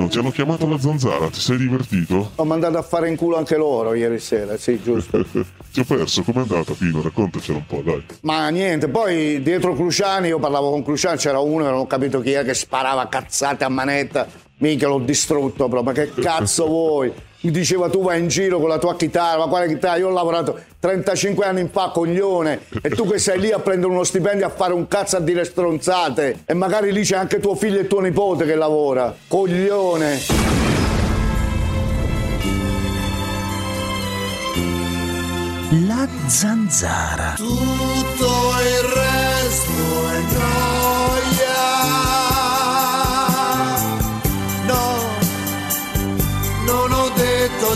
Pino, ti hanno chiamato alla zanzara, ti sei divertito? Ho mandato a fare in culo anche loro ieri sera, sì, giusto. ti ho perso, com'è andata Pino? Raccontacelo un po', dai. Ma niente, poi dietro Cruciani, io parlavo con Cruciani, c'era uno, non ho capito chi è, che sparava cazzate a manetta. Minchia, l'ho distrutto proprio, ma che cazzo vuoi? Mi diceva tu vai in giro con la tua chitarra, ma quale chitarra? Io ho lavorato 35 anni fa, coglione, e tu che sei lì a prendere uno stipendio a fare un cazzo a dire stronzate, e magari lì c'è anche tuo figlio e tuo nipote che lavora, coglione. La zanzara. Tutto il resto è noia.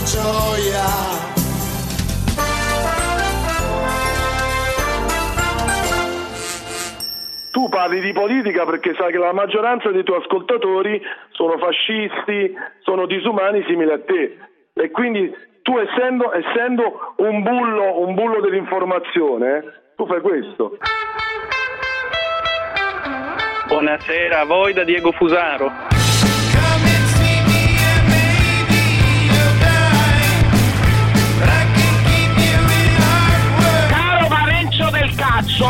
Gioia. Tu parli di politica perché sai che la maggioranza dei tuoi ascoltatori sono fascisti, sono disumani simili a te. E quindi tu essendo, essendo un, bullo, un bullo dell'informazione, tu fai questo. Buonasera a voi da Diego Fusaro. Cazzo!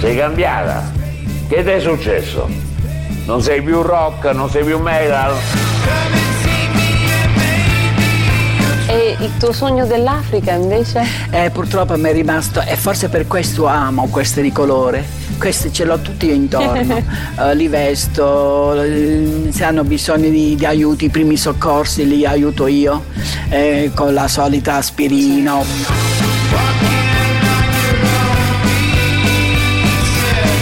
Sei cambiata? Che ti è successo? Non sei più rock, non sei più metal? E il tuo sogno dell'Africa invece? Eh, purtroppo mi è rimasto, e forse per questo amo queste di colore. Questi ce l'ho tutti io intorno. Eh, li vesto, eh, se hanno bisogno di, di aiuti, i primi soccorsi li aiuto io eh, con la solita aspirina.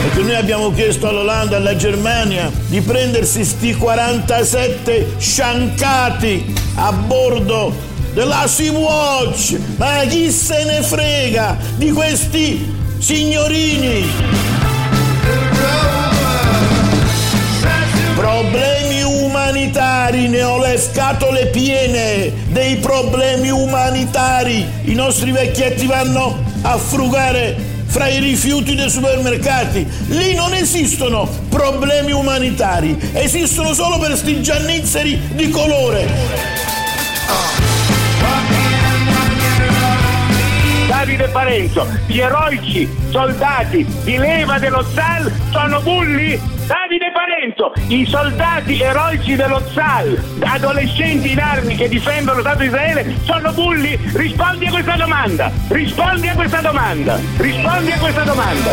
Perché noi abbiamo chiesto all'Olanda e alla Germania di prendersi sti 47 sciancati a bordo della Sea-Watch. Ma chi se ne frega di questi signorini? Umanitari, ne ho le scatole piene dei problemi umanitari. I nostri vecchietti vanno a frugare fra i rifiuti dei supermercati. Lì non esistono problemi umanitari, esistono solo per sti giannizzeri di colore. Davide Parenzo, gli eroici soldati di leva dello ZAL sono bulli? Davide Parenzo, i soldati eroici dello ZAL, adolescenti in armi che difendono lo Stato di Israele, sono bulli? Rispondi a questa domanda, rispondi a questa domanda, rispondi a questa domanda.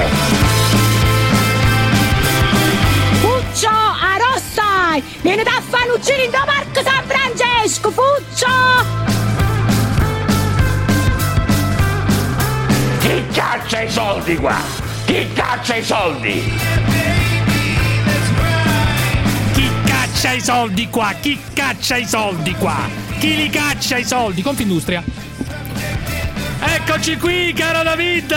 Puccio a Rossai! Viene da Fanuccini in Parco San Francesco! Puccio! Caccia i soldi qua? Chi caccia i soldi? Chi caccia i soldi qua? Chi caccia i soldi qua? Chi li caccia i soldi? Confindustria. Eccoci qui, caro David!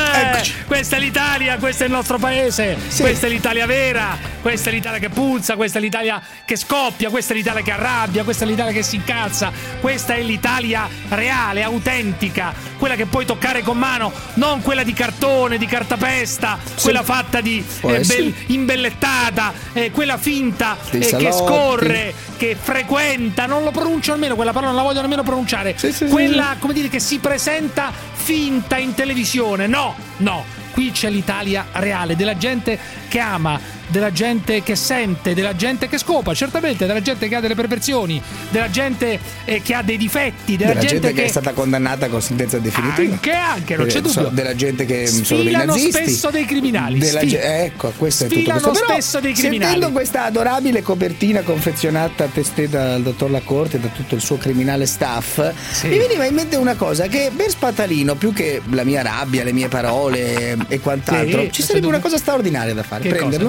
Questa è l'Italia, questo è il nostro paese, questa è l'Italia vera, questa è l'Italia che puzza, questa è l'Italia che scoppia, questa è l'Italia che arrabbia, questa è l'Italia che si incazza, questa è l'Italia reale, autentica, quella che puoi toccare con mano, non quella di cartone, di cartapesta, quella fatta di eh, bel- imbellettata, eh, quella finta eh, che scorre, che frequenta, non lo pronuncio almeno, quella parola non la voglio nemmeno pronunciare, quella come dire che si presenta finta in televisione. No, no, qui c'è l'Italia reale, della gente che ama, della gente che sente, della gente che scopa, certamente, della gente che ha delle perversioni, della gente eh, che ha dei difetti, della, Della gente, che è stata condannata con sentenza definitiva. Anche, anche, non c'è Eh, dubbio. della gente che sono dei Sfilano nazisti. spesso dei criminali. Della sfil- ge- ecco, questo è tutto Sfilano questo. Però, spesso dei criminali. Sentendo questa adorabile copertina confezionata testé dal dottor Lacorte e da tutto il suo criminale staff, mi veniva in mente una cosa: che per Spatalino, più che la mia rabbia, le mie parole e quant'altro, Sì, ci sarebbe una cosa straordinaria da fare: Che cosa? prenderlo,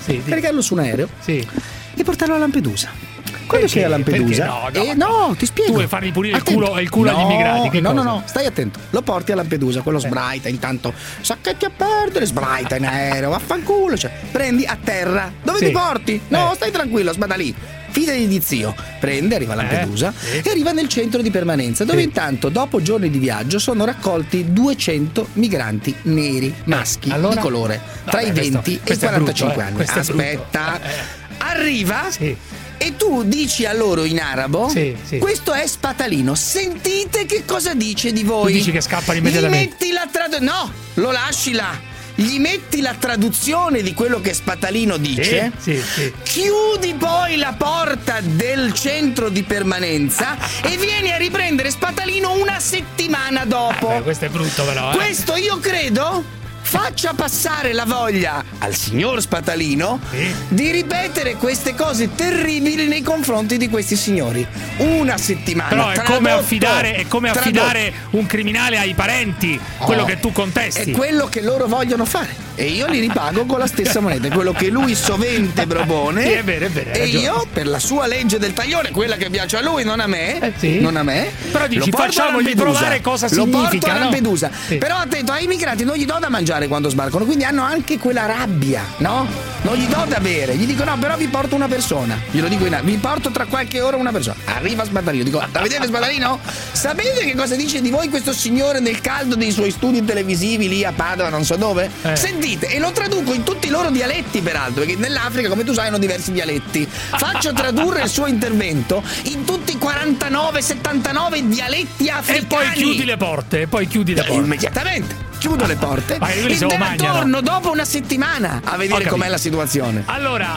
sì, di- caricarlo su un aereo Sì. e portarlo a Lampedusa. Quando sei a Perché? Lampedusa, Perché? No, no, eh, no, ti spiego. Tu vuoi fargli pulire il culo, il culo agli No, immigrati? Che no, no, cosa? Eh. no, stai attento. Lo porti a Lampedusa, quello sbraita intanto. Sacchetti a perdere, sbraita in aereo, vaffanculo. Cioè, prendi a terra. Dove Sì. ti porti? No, Eh. stai tranquillo, sbada lì. Fidati di zio. Prende, arriva a Lampedusa sì. e arriva nel centro di permanenza, dove Sì. intanto, dopo giorni di viaggio, sono raccolti 200 migranti neri, maschi, Eh, allora? di colore, tra Vabbè, i questo- 20 e i questo è 45 brutto, eh. anni. Questo. Aspetta. Eh. Arriva Sì. e tu dici a loro in arabo: Sì, sì. Questo è spatalino. Sentite che cosa dice di voi. Tu dici che scappano Gli immediatamente. metti la traduzione. No, lo lasci là. Gli metti la traduzione di quello che Spatalino dice. Sì, sì, sì. Chiudi poi la porta del centro di permanenza e vieni a riprendere Spatalino una settimana dopo. Beh, questo è brutto però. eh. Questo io credo faccia passare la voglia al signor Spatalino Sì. di ripetere queste cose terribili nei confronti di questi signori. Una settimana. Però è tradotto, come, affidare, è come affidare un criminale ai parenti, quello Oh, che tu È contesti. quello che loro vogliono fare. E io li ripago con la stessa moneta. Quello che lui sovente propone. Sì, è vero, è vero, E ragione. io, per la sua legge del taglione, quella che piace a lui, non a me. Eh, sì. Non a me. Però dici, porto a facciamogli provare cosa Lo porto significa, a no? Lampedusa. Sì. Però attento, ai migranti non gli do da mangiare quando sbarcano, quindi hanno anche quella rabbia, no? Non gli do da bere. Gli dico, no, però vi porto una persona. Glielo dico in vi porto tra qualche ora una persona. Arriva Sbadarino. Dico, la vedete Sbadarino? Sapete che cosa dice di voi questo signore nel caldo dei suoi studi televisivi lì a Padova, non so dove? Eh. Sentite, e lo traduco in tutti i loro dialetti, peraltro, perché nell'Africa, come tu sai, hanno diversi dialetti. Faccio tradurre il suo intervento in tutti i 49, 79 dialetti E africani. poi chiudi le porte, e poi chiudi le porte. Immediatamente. Chiudo le porte e ne torno dopo una settimana a vedere com'è la situazione. Allora,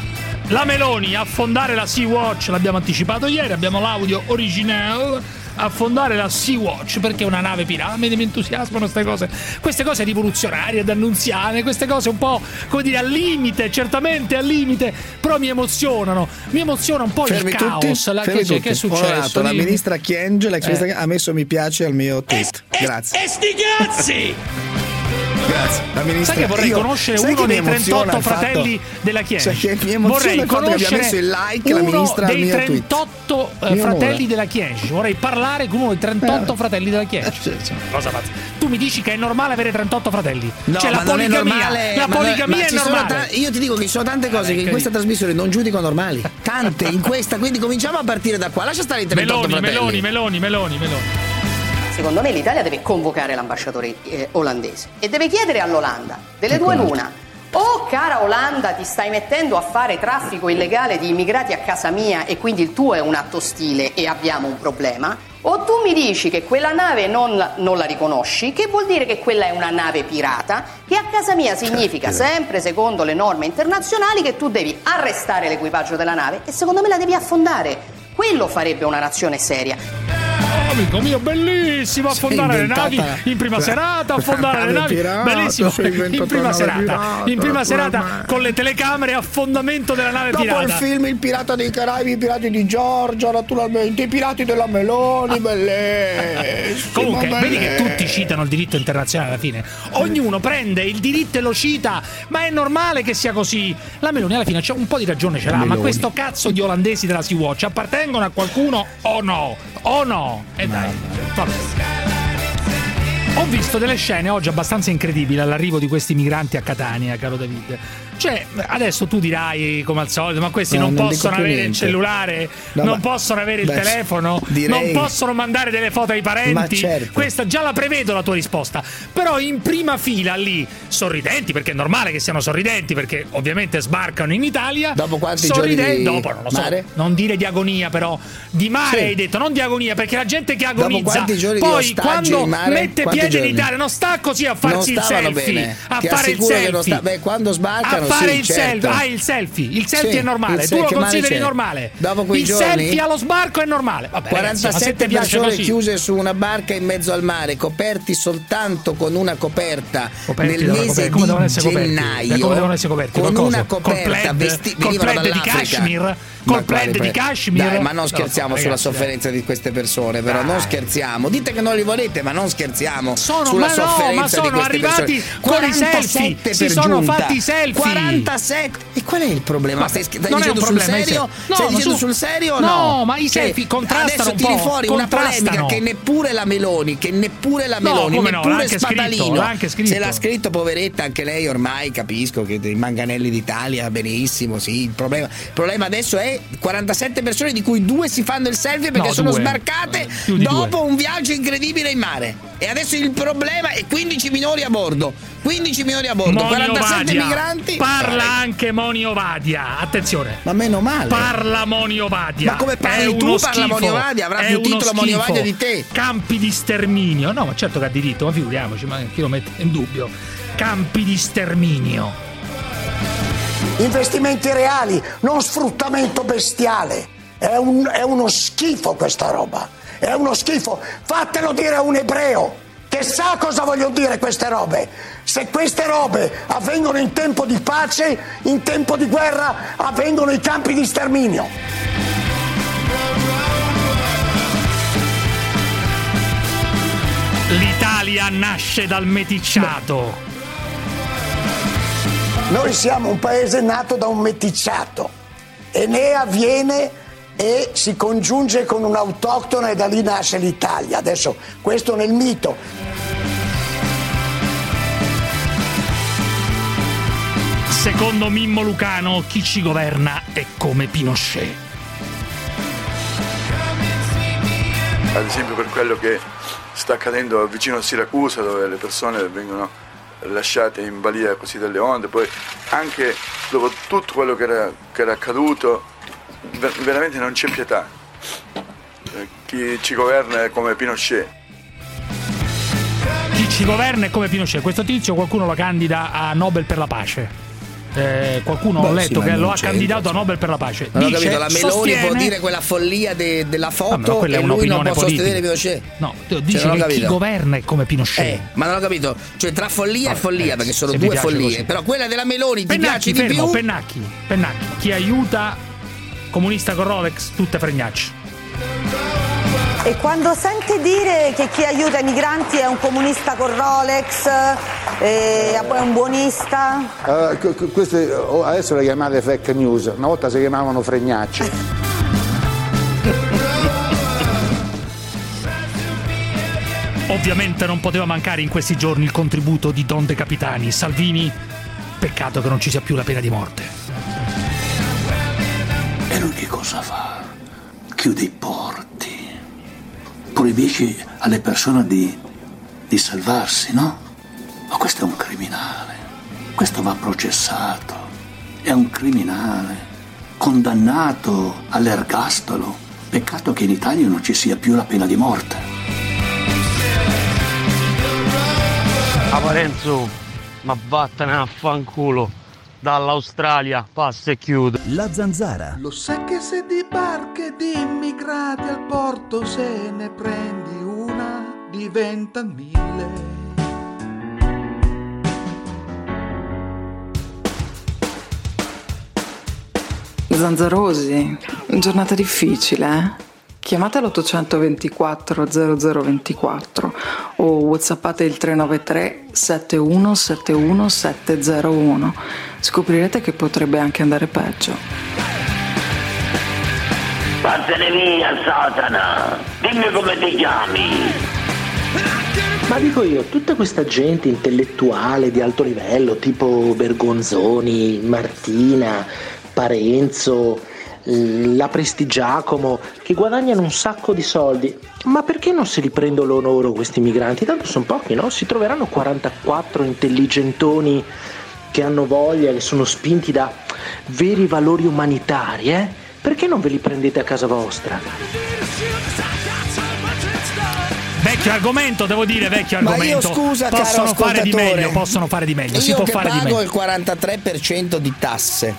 la Meloni affondare la Sea-Watch, l'abbiamo anticipato ieri, abbiamo l'audio originale. Affondare la Sea-Watch perché è una nave pirata. Mi entusiasmano queste cose. Queste cose rivoluzionarie ed annunziane, queste cose un po' come dire al limite, certamente al limite, però mi emozionano. Mi emoziona un po' Fermi il tutti, caos. La, fermi che, tutti. che è Ho successo? notato, la ministra Chienge, l'ex Eh. ministra, ha messo mi piace al mio tweet. Grazie. E sti cazzi! Grazie. La ministra, Sai che vorrei io- conoscere uno dei emoziona 38 il fatto- fratelli della Chiesa. Emoziona Vorrei conoscere messo il like la uno ministra al dei mio tweet. 38 eh, fratelli della Chiesa. Vorrei parlare con uno dei 38 Eh. fratelli della Chiesa. Cosa pazza. Tu mi dici che è normale avere 38 fratelli? No, cioè ma la poligamia, normale. la poligamia ma è normale. ta- io ti dico che ci sono tante cose che in che questa trasmissione non giudico normali. Tante in questa, quindi cominciamo a partire da qua. Lascia stare i 38 Meloni, fratelli. Meloni, Meloni, Meloni, Meloni. Secondo me l'Italia deve convocare l'ambasciatore eh, olandese e deve chiedere all'Olanda delle due l'una. O cara Olanda ti stai mettendo a fare traffico illegale di immigrati a casa mia e quindi il tuo è un atto ostile e abbiamo un problema, o tu mi dici che quella nave non non la riconosci, che vuol dire che quella è una nave pirata, che a casa mia significa sempre secondo le norme internazionali che tu devi arrestare l'equipaggio della nave e secondo me la devi affondare. Quello farebbe una nazione seria. Amico mio, bellissimo affondare le navi in prima serata, affondare le navi. pirata, Bellissimo. In prima serata, pirata, in prima serata naturalmente. con le telecamere affondamento della nave Dopo pirata. il film Il pirata dei Caraibi, i pirati di Giorgia, naturalmente, i pirati della Meloni, bellissimo. Comunque, vedi che bellissimo. tutti citano il diritto internazionale alla fine. Ognuno prende il diritto e lo cita, ma è normale che sia così. La Meloni alla fine c'è un po' di ragione ce l'ha, ma questo cazzo di olandesi della Sea-Watch appartengono a qualcuno o no? O no? E dai, vabbè. Ho visto delle scene oggi abbastanza incredibili all'arrivo di questi migranti a Catania, caro David. Cioè, adesso tu dirai come al solito, ma questi No, non, non possono avere il niente. cellulare, No, non ma- possono avere il beh, telefono, direi- non possono mandare delle foto ai parenti. Certo. Questa già la prevedo la tua risposta. Però in prima fila lì, sorridenti, perché è normale che siano sorridenti, perché ovviamente sbarcano in Italia. Dopo quanti sorridenti, giorni di dopo non lo so. mare? Non dire di agonia, però. Di mare Sì. hai detto, non di agonia, perché la gente che Dopo agonizza. quanti giorni di poi quando mare? mette piede giorni? Italia, non sta così a farsi il selfie. bene. A Ti fare il selfie. non sta- Beh, quando sbarcano, a fare sì, il certo. selfie. Ah, il selfie. Il selfie Sì, è normale. tu lo consideri c'è? normale. Dopo quei il giorni? selfie allo sbarco è normale. Vabbè, ragazzi, ma se 47 ti piace persone chiuse su una barca in mezzo al mare, coperti soltanto con una coperta Coperti nel mese devono di coperti? gennaio. Eh, come devono essere coperti? Con una coperta vesti- Col venivano plaid di dall'Africa. cashmere? Col plaid di Kashmir. Dai, ma non No, scherziamo no, sulla ragazzi, sofferenza di queste persone, però non scherziamo. Dite che non li volete, ma non scherziamo Sono- sulla no, sofferenza sono di queste arrivati persone. con i 47 selfie, si sono giunta. fatti i selfie. 47. E qual è il problema? Ma stai stai non è dicendo un sul problema, serio? No, stai dicendo su- sul serio o no, no? ma i Cioè, selfie contrastano Adesso tiri fuori una polemica che neppure la Meloni, che neppure la No, Meloni, no, neppure Spadalino. l'ha anche scritto. Se l'ha scritto poveretta anche lei ormai capisco che i manganelli d'Italia benissimo, sì, il problema adesso è 47 persone di cui due si fanno il selfie perché No, sono due. sbarcate di dopo due. un viaggio incredibile in mare. E adesso il problema è 15 minori a bordo. 15 minori a bordo, Moni 47 Ovadia. migranti. Parla anche Moni Ovadia. Attenzione. Ma meno male. Parla Moni Ovadia. Ma come parli È tu, parla schifo. Ovadia, avrà È più titolo schifo. Ovadia di te. Campi di sterminio. No, ma certo che ha diritto, ma figuriamoci, ma chi lo mette in dubbio? Campi di sterminio. Investimenti reali, non sfruttamento bestiale. È, un- è uno schifo questa roba. È uno schifo. Fatelo dire a un ebreo che sa cosa vogliono dire queste robe. Se queste robe avvengono in tempo di pace, in tempo di guerra avvengono i campi di sterminio. L'Italia nasce dal meticciato. Noi siamo un paese nato da un meticciato. Enea viene e si congiunge con un autoctono e da lì nasce l'Italia. Adesso questo nel mito. Secondo Mimmo Lucano, chi ci governa è come Pinochet. ad esempio per quello che sta accadendo vicino a Siracusa dove le persone vengono lasciate in balia così dalle onde, poi anche dopo tutto quello che era, che era accaduto ver- veramente non c'è pietà. Eh, Chi ci governa è come Pinochet. Chi ci governa è come Pinochet. Questo tizio qualcuno lo candida a Nobel per la pace. Eh, qualcuno Beh, ho sì, letto ma che lo ha candidato a Nobel per la pace. Non Dice, capito, la Meloni sostiene- può dire quella follia de- della Ah, foto è e lui non può politica. sostenere Pinochet. No, Cioè, dice ho che chi governa è come Pinochet. Eh, ma non ho capito. Cioè, tra follia e follia, perché sono due piace follie. così. Però quella della Meloni ti Pennacchi, piace di fermo, più. Pennacchi, Pennacchi, chi aiuta comunista con Rolex, tutte fregnacce. E quando sente dire che chi aiuta i migranti è un comunista con Rolex, eh, poi è un buonista, Eh, que- que- queste oh, adesso le chiamate fake news, una volta si chiamavano fregnacci. Ovviamente non poteva mancare in questi giorni il contributo di Don De Capitani. Salvini, peccato che non ci sia più la pena di morte. E lui che cosa fa? Chiude i porti, proibisce alle persone di, di salvarsi, no? Ma questo è un criminale, questo va processato, è un criminale, condannato all'ergastolo. Peccato che in Italia non ci sia più la pena di morte. A Parenzo, ma vattene a fanculo. Dall'Australia, passa e chiude. La zanzara. Lo sai che se di barche di immigrati al porto se ne prendi una, diventano mille. Zanzarosi, giornata difficile, eh? Chiamate l'824 0024 o whatsappate il 393 7171 701. Scoprirete che potrebbe anche andare peggio. Vattene via, Satana! Dimmi come ti chiami! Ma dico io, tutta questa gente intellettuale di alto livello, tipo Bergonzoni, Martina, Parenzo, la Prestigiacomo, che guadagnano un sacco di soldi, ma perché non se li prendono loro questi migranti? Tanto sono pochi, no? Si troveranno 44 intelligentoni che hanno voglia, che sono spinti da veri valori umanitari, eh? Perché non ve li prendete a casa vostra? Vecchio argomento, devo dire, vecchio Ma argomento. io scusa, possono caro fare di meglio, possono fare di meglio, si Io può che fare di pago meglio. il 43% di tasse.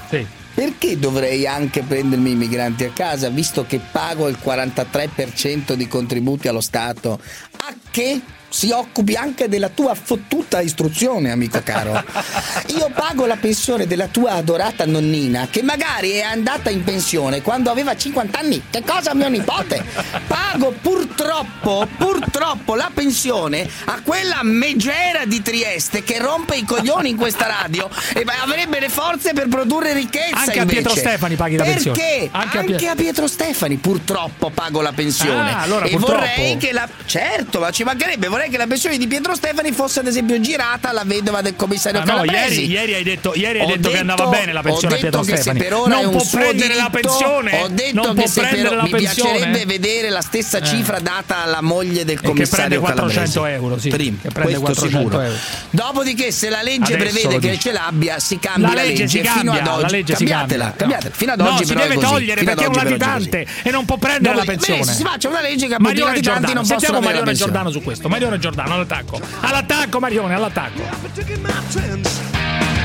Perché dovrei anche prendermi i migranti a casa, visto che pago il 43% di contributi allo Stato? A che si occupi anche della tua fottuta istruzione, amico caro. Io pago la pensione della tua adorata nonnina, che magari è andata in pensione quando aveva 50 anni. Che cosa, mio nipote? Pago purtroppo, purtroppo la pensione a quella megera di Trieste che rompe i coglioni in questa radio e avrebbe le forze per produrre ricchezza. Anche a invece. Pietro Stefani paghi la Perché? pensione. Anche, Anche a Pie- a Pietro Stefani purtroppo pago la pensione. Ah, allora e purtroppo. vorrei che la. Certo, ma ci mancherebbe, vorrei che la pensione di Pietro Stefani fosse ad esempio girata alla vedova del commissario Ah, no, Calabresi. ieri, ieri hai detto, ieri hai Ho detto che andava bene la pensione ho a Pietro detto che se Stefani. per ora non è un può suo prendere la diritto, pensione. Ho detto non che può se per prendere la mi pensione. piacerebbe vedere la stessa Eh. cifra data alla moglie del E che commissario prende 400 Calabresi. euro, sì. Prim, Che prende questo 400 sicuro. euro. Dopodiché, se la legge Adesso prevede che dici. ce l'abbia, si cambia La la legge fino cambia, ad oggi. la legge cambiatela, cambia. cambiatela. Fino ad No, oggi si deve togliere perché è un latitante e non può prendere la pensione. si faccia una legge che appunto i latitanti Giordano, non possono sentiamo avere la Marione. Giordano su questo. Marione Giordano all'attacco. All'attacco Marione, all'attacco.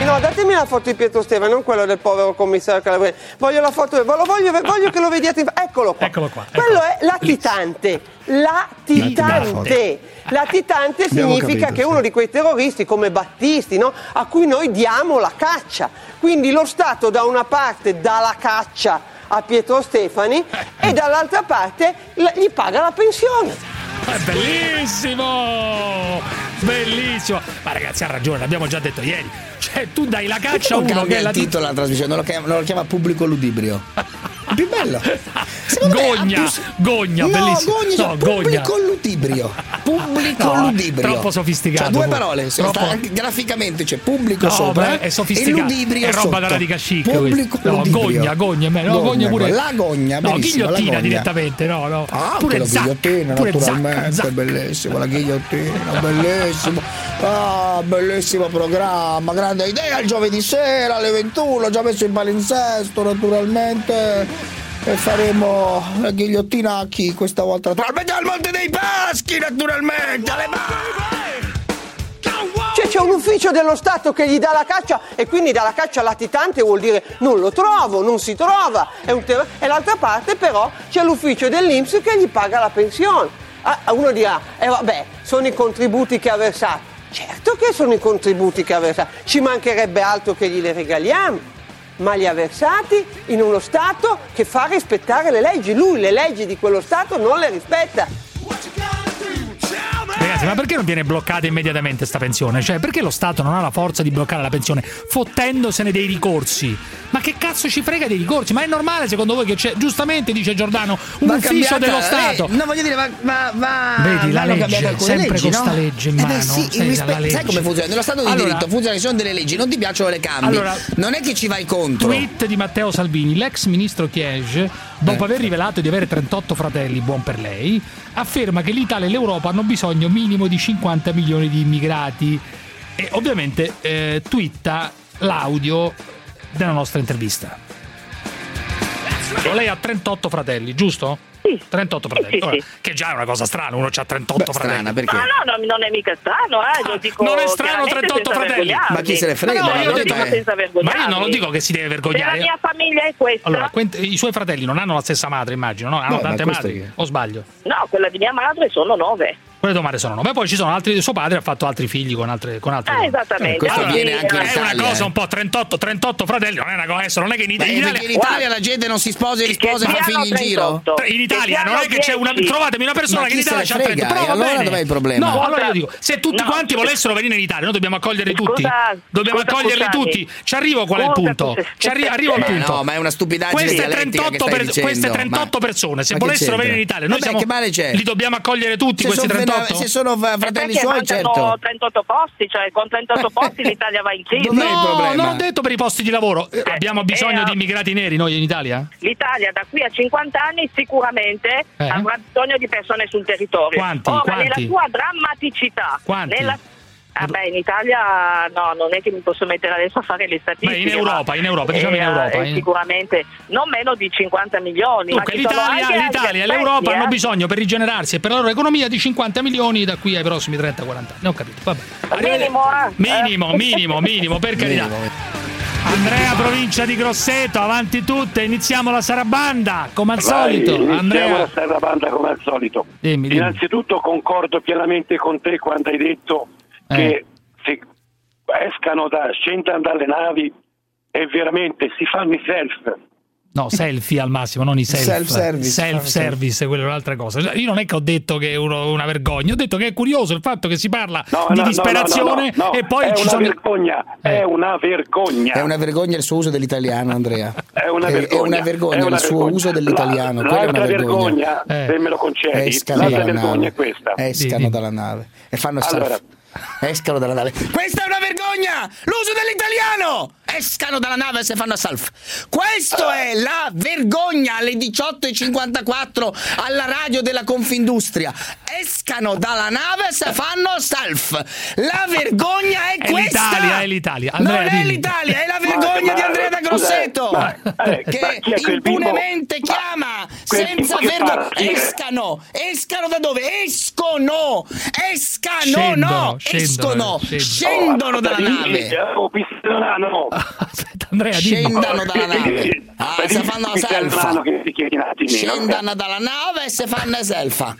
No, datemi la foto di Pietro Stefano, non quello del povero commissario Calabrese. Voglio la foto, voglio, voglio, voglio che lo vediate. in- Eccolo qua. Eccolo qua. Quello è latitante. Latitante. Latitante significa capito, che è uno di quei terroristi come Battisti, no? a cui noi diamo la caccia. Quindi lo Stato da una parte dà la caccia a Pietro Stefani e dall'altra parte gli paga la pensione. È bellissimo! Bellissimo! Ma ragazzi, ha ragione, l'abbiamo già detto ieri. Cioè, tu dai la caccia a uno cambia che è la titolo della trasmissione, non lo chiama, non lo chiama pubblico ludibrio. È più bello. Secondo me Gogna, più- Gogna, no, bellissimo. Gogna, No, no, Gogna. pubblico ludibrio. Pubblico No, ludibrio. troppo sofisticato, Cioè, due parole. Troppo- sta- graficamente c'è pubblico No, sopra beh, è e sofisticato. ludibrio È roba sotto. da radica chic. Pubblico. No, ludibrio. Gogna, Gogna. No, Gogna pure. La gogna, No, la ghigliottina gogna. direttamente, no, no. Ah, pure la ghigliottina, pure naturalmente, zacca, zacca. bellissimo, la ghigliottina, bellissimo. Ah, bellissimo programma, grande idea il giovedì sera alle 21, già messo in palinsesto naturalmente. E faremo la ghigliottina a chi questa volta? Naturalmente al Monte dei Paschi, naturalmente, alle Cioè c'è un ufficio dello Stato che gli dà la caccia e quindi dà la caccia latitante vuol dire non lo trovo, non si trova. È un tema- E l'altra parte però c'è l'ufficio dell'Inps che gli paga la pensione. Ah, uno dirà, eh vabbè, sono i contributi che ha versato. Certo che sono i contributi che ha versato, ci mancherebbe altro che glieli regaliamo. Ma li ha versati in uno Stato che fa rispettare le leggi. Lui le leggi di quello Stato non le rispetta. Ragazzi, ma perché non viene bloccata immediatamente sta pensione? Cioè, perché lo Stato non ha la forza di bloccare la pensione fottendosene dei ricorsi? Ma che cazzo ci frega dei ricorsi? Ma è normale secondo voi che c'è, giustamente dice Giordano, un Va ufficio dello la Stato? legge. No, voglio dire, va. va, va Vedi, la legge, sempre leggi, con sta no? legge in Eh beh, mano, sì, sai, rispe- sai come funziona? Nello Stato di Allora- diritto funziona che ci sono delle leggi, non ti piacciono le cambi. Allora- non è che ci vai contro. Tweet di Matteo Salvini, l'ex ministro Chiege, dopo aver rivelato di avere 38 fratelli, buon per lei, afferma che l'Italia e l'Europa hanno bisogno minimo di 50 milioni di immigrati e ovviamente eh, twitta l'audio della nostra intervista. Lei ha 38 fratelli, giusto? Sì. 38 fratelli. sì, Ora, sì. Che già è una cosa strana, uno ha 38 fratelli. Ma no, no, non è mica strano, eh. Lo dico non è strano chiaramente 38 senza fratelli. Ma chi se ne frega? Ma no, Ma io dico Ma io non lo dico che si deve Se vergognare. la mia famiglia è questa, Allora, quent- i suoi fratelli non hanno la stessa madre, immagino, no? Hanno Beh, tante madri. è- O sbaglio? no, quella di mia madre sono nove. Quelle domande sono nove. Poi ci sono altri. Suo padre ha fatto altri figli con altre. Con altre Eh, donne. esattamente. questo Allora, avviene anche in è una Italia, cosa eh. un po' 38, 38 fratelli. Non è una cosa. adesso Non è che in, Italia. perché in Italia la gente non si sposa e risposa e fa figli in giro? 38. In Italia non è che c'è una. Trovatemi una persona che in Italia c'ha 30. frega? Però va allora bene. dov'è il problema? No, allora io dico: se tutti no. quanti volessero venire in Italia, noi dobbiamo accoglierli tutti. Scusa, Dobbiamo scusa, accoglierli scusami. tutti. Ci arrivo qual è il punto. Ci arri- arrivo al punto. no, ma è una stupidaggine Queste dialettica che 38, stai per- queste 38 ma- persone, se volessero venire in Italia, noi siamo, che male c'è? li dobbiamo accogliere tutti questi sono, 38? se sono fa- fratelli Perché suoi, certo. 38 posti, cioè con 38 posti l'Italia va in crisi. No, problema? non ho detto per i posti di lavoro. Eh, Abbiamo bisogno eh, di immigrati neri noi in Italia? L'Italia da qui a 50 anni sicuramente Eh? avrà bisogno di persone sul territorio. Quanti? Ora, Quanti? nella sua drammaticità, Quanti? nella- Ah beh, in Italia no, non è che mi posso mettere adesso a fare le statistiche. Beh, in Europa, ma- in Europa, diciamo in eh, Europa, eh, sicuramente non meno di 50 milioni. Dunque, l'Italia, l'Italia e l'Europa eh. hanno bisogno per rigenerarsi e per la loro economia di 50 milioni da qui ai prossimi 30-40 anni. Ne ho capito. Vabbè. Minimo, eh. Minimo, minimo, minimo, per carità. Minimo. Andrea, provincia di Grosseto, avanti tutte, iniziamo la sarabanda, come al Vai, solito. iniziamo Andrea. la sarabanda come al solito. Dimmi, dimmi. Innanzitutto concordo pienamente con te quando hai detto Eh. che se escano da, scendano dalle navi e veramente si fanno i self. No, selfie al massimo, non i self. Self-service. Self-service, quello è un'altra cosa. Cioè, Io non è che ho detto che è uno- una vergogna, ho detto che è curioso il fatto che si parla No, di no, disperazione no, no, no. e poi è ci una sono... vergogna, è una vergogna. È una vergogna il suo uso dell'italiano, Andrea. È una È- vergogna. È una vergogna È una il suo vergogna. uso dell'italiano. La- quella è una l'altra vergogna. vergogna, se me lo concedi, Escano l'altra vergogna nave. è questa. Escano dalla nave e fanno Allora. surf. Escano dalla nave. Questa è una vergogna! L'uso dell'italiano! Escano dalla nave se fanno surf. Questo è la vergogna alle 18.54 alla radio della Confindustria. Escano dalla nave se fanno surf. La vergogna è, È questa! l'Italia, è l'Italia. Andrea, non è dimmi. l'Italia, è la vergogna ma- di Andrea da Grosseto! ma- eh, ma che è bimbo? impunemente Ma- chiama senza bimbo vergogna. è? Escano! Escano da dove? Escono! Escano! Scendono, no! scendono, Escono! scendono. Scendono dalla nave! Oh, pistonano. Andrea, dimmi. Scendano dalla nave. Ah, Vedi, se fanno la Pistonano selfa. Scendano dalla nave e se fanno la selfa.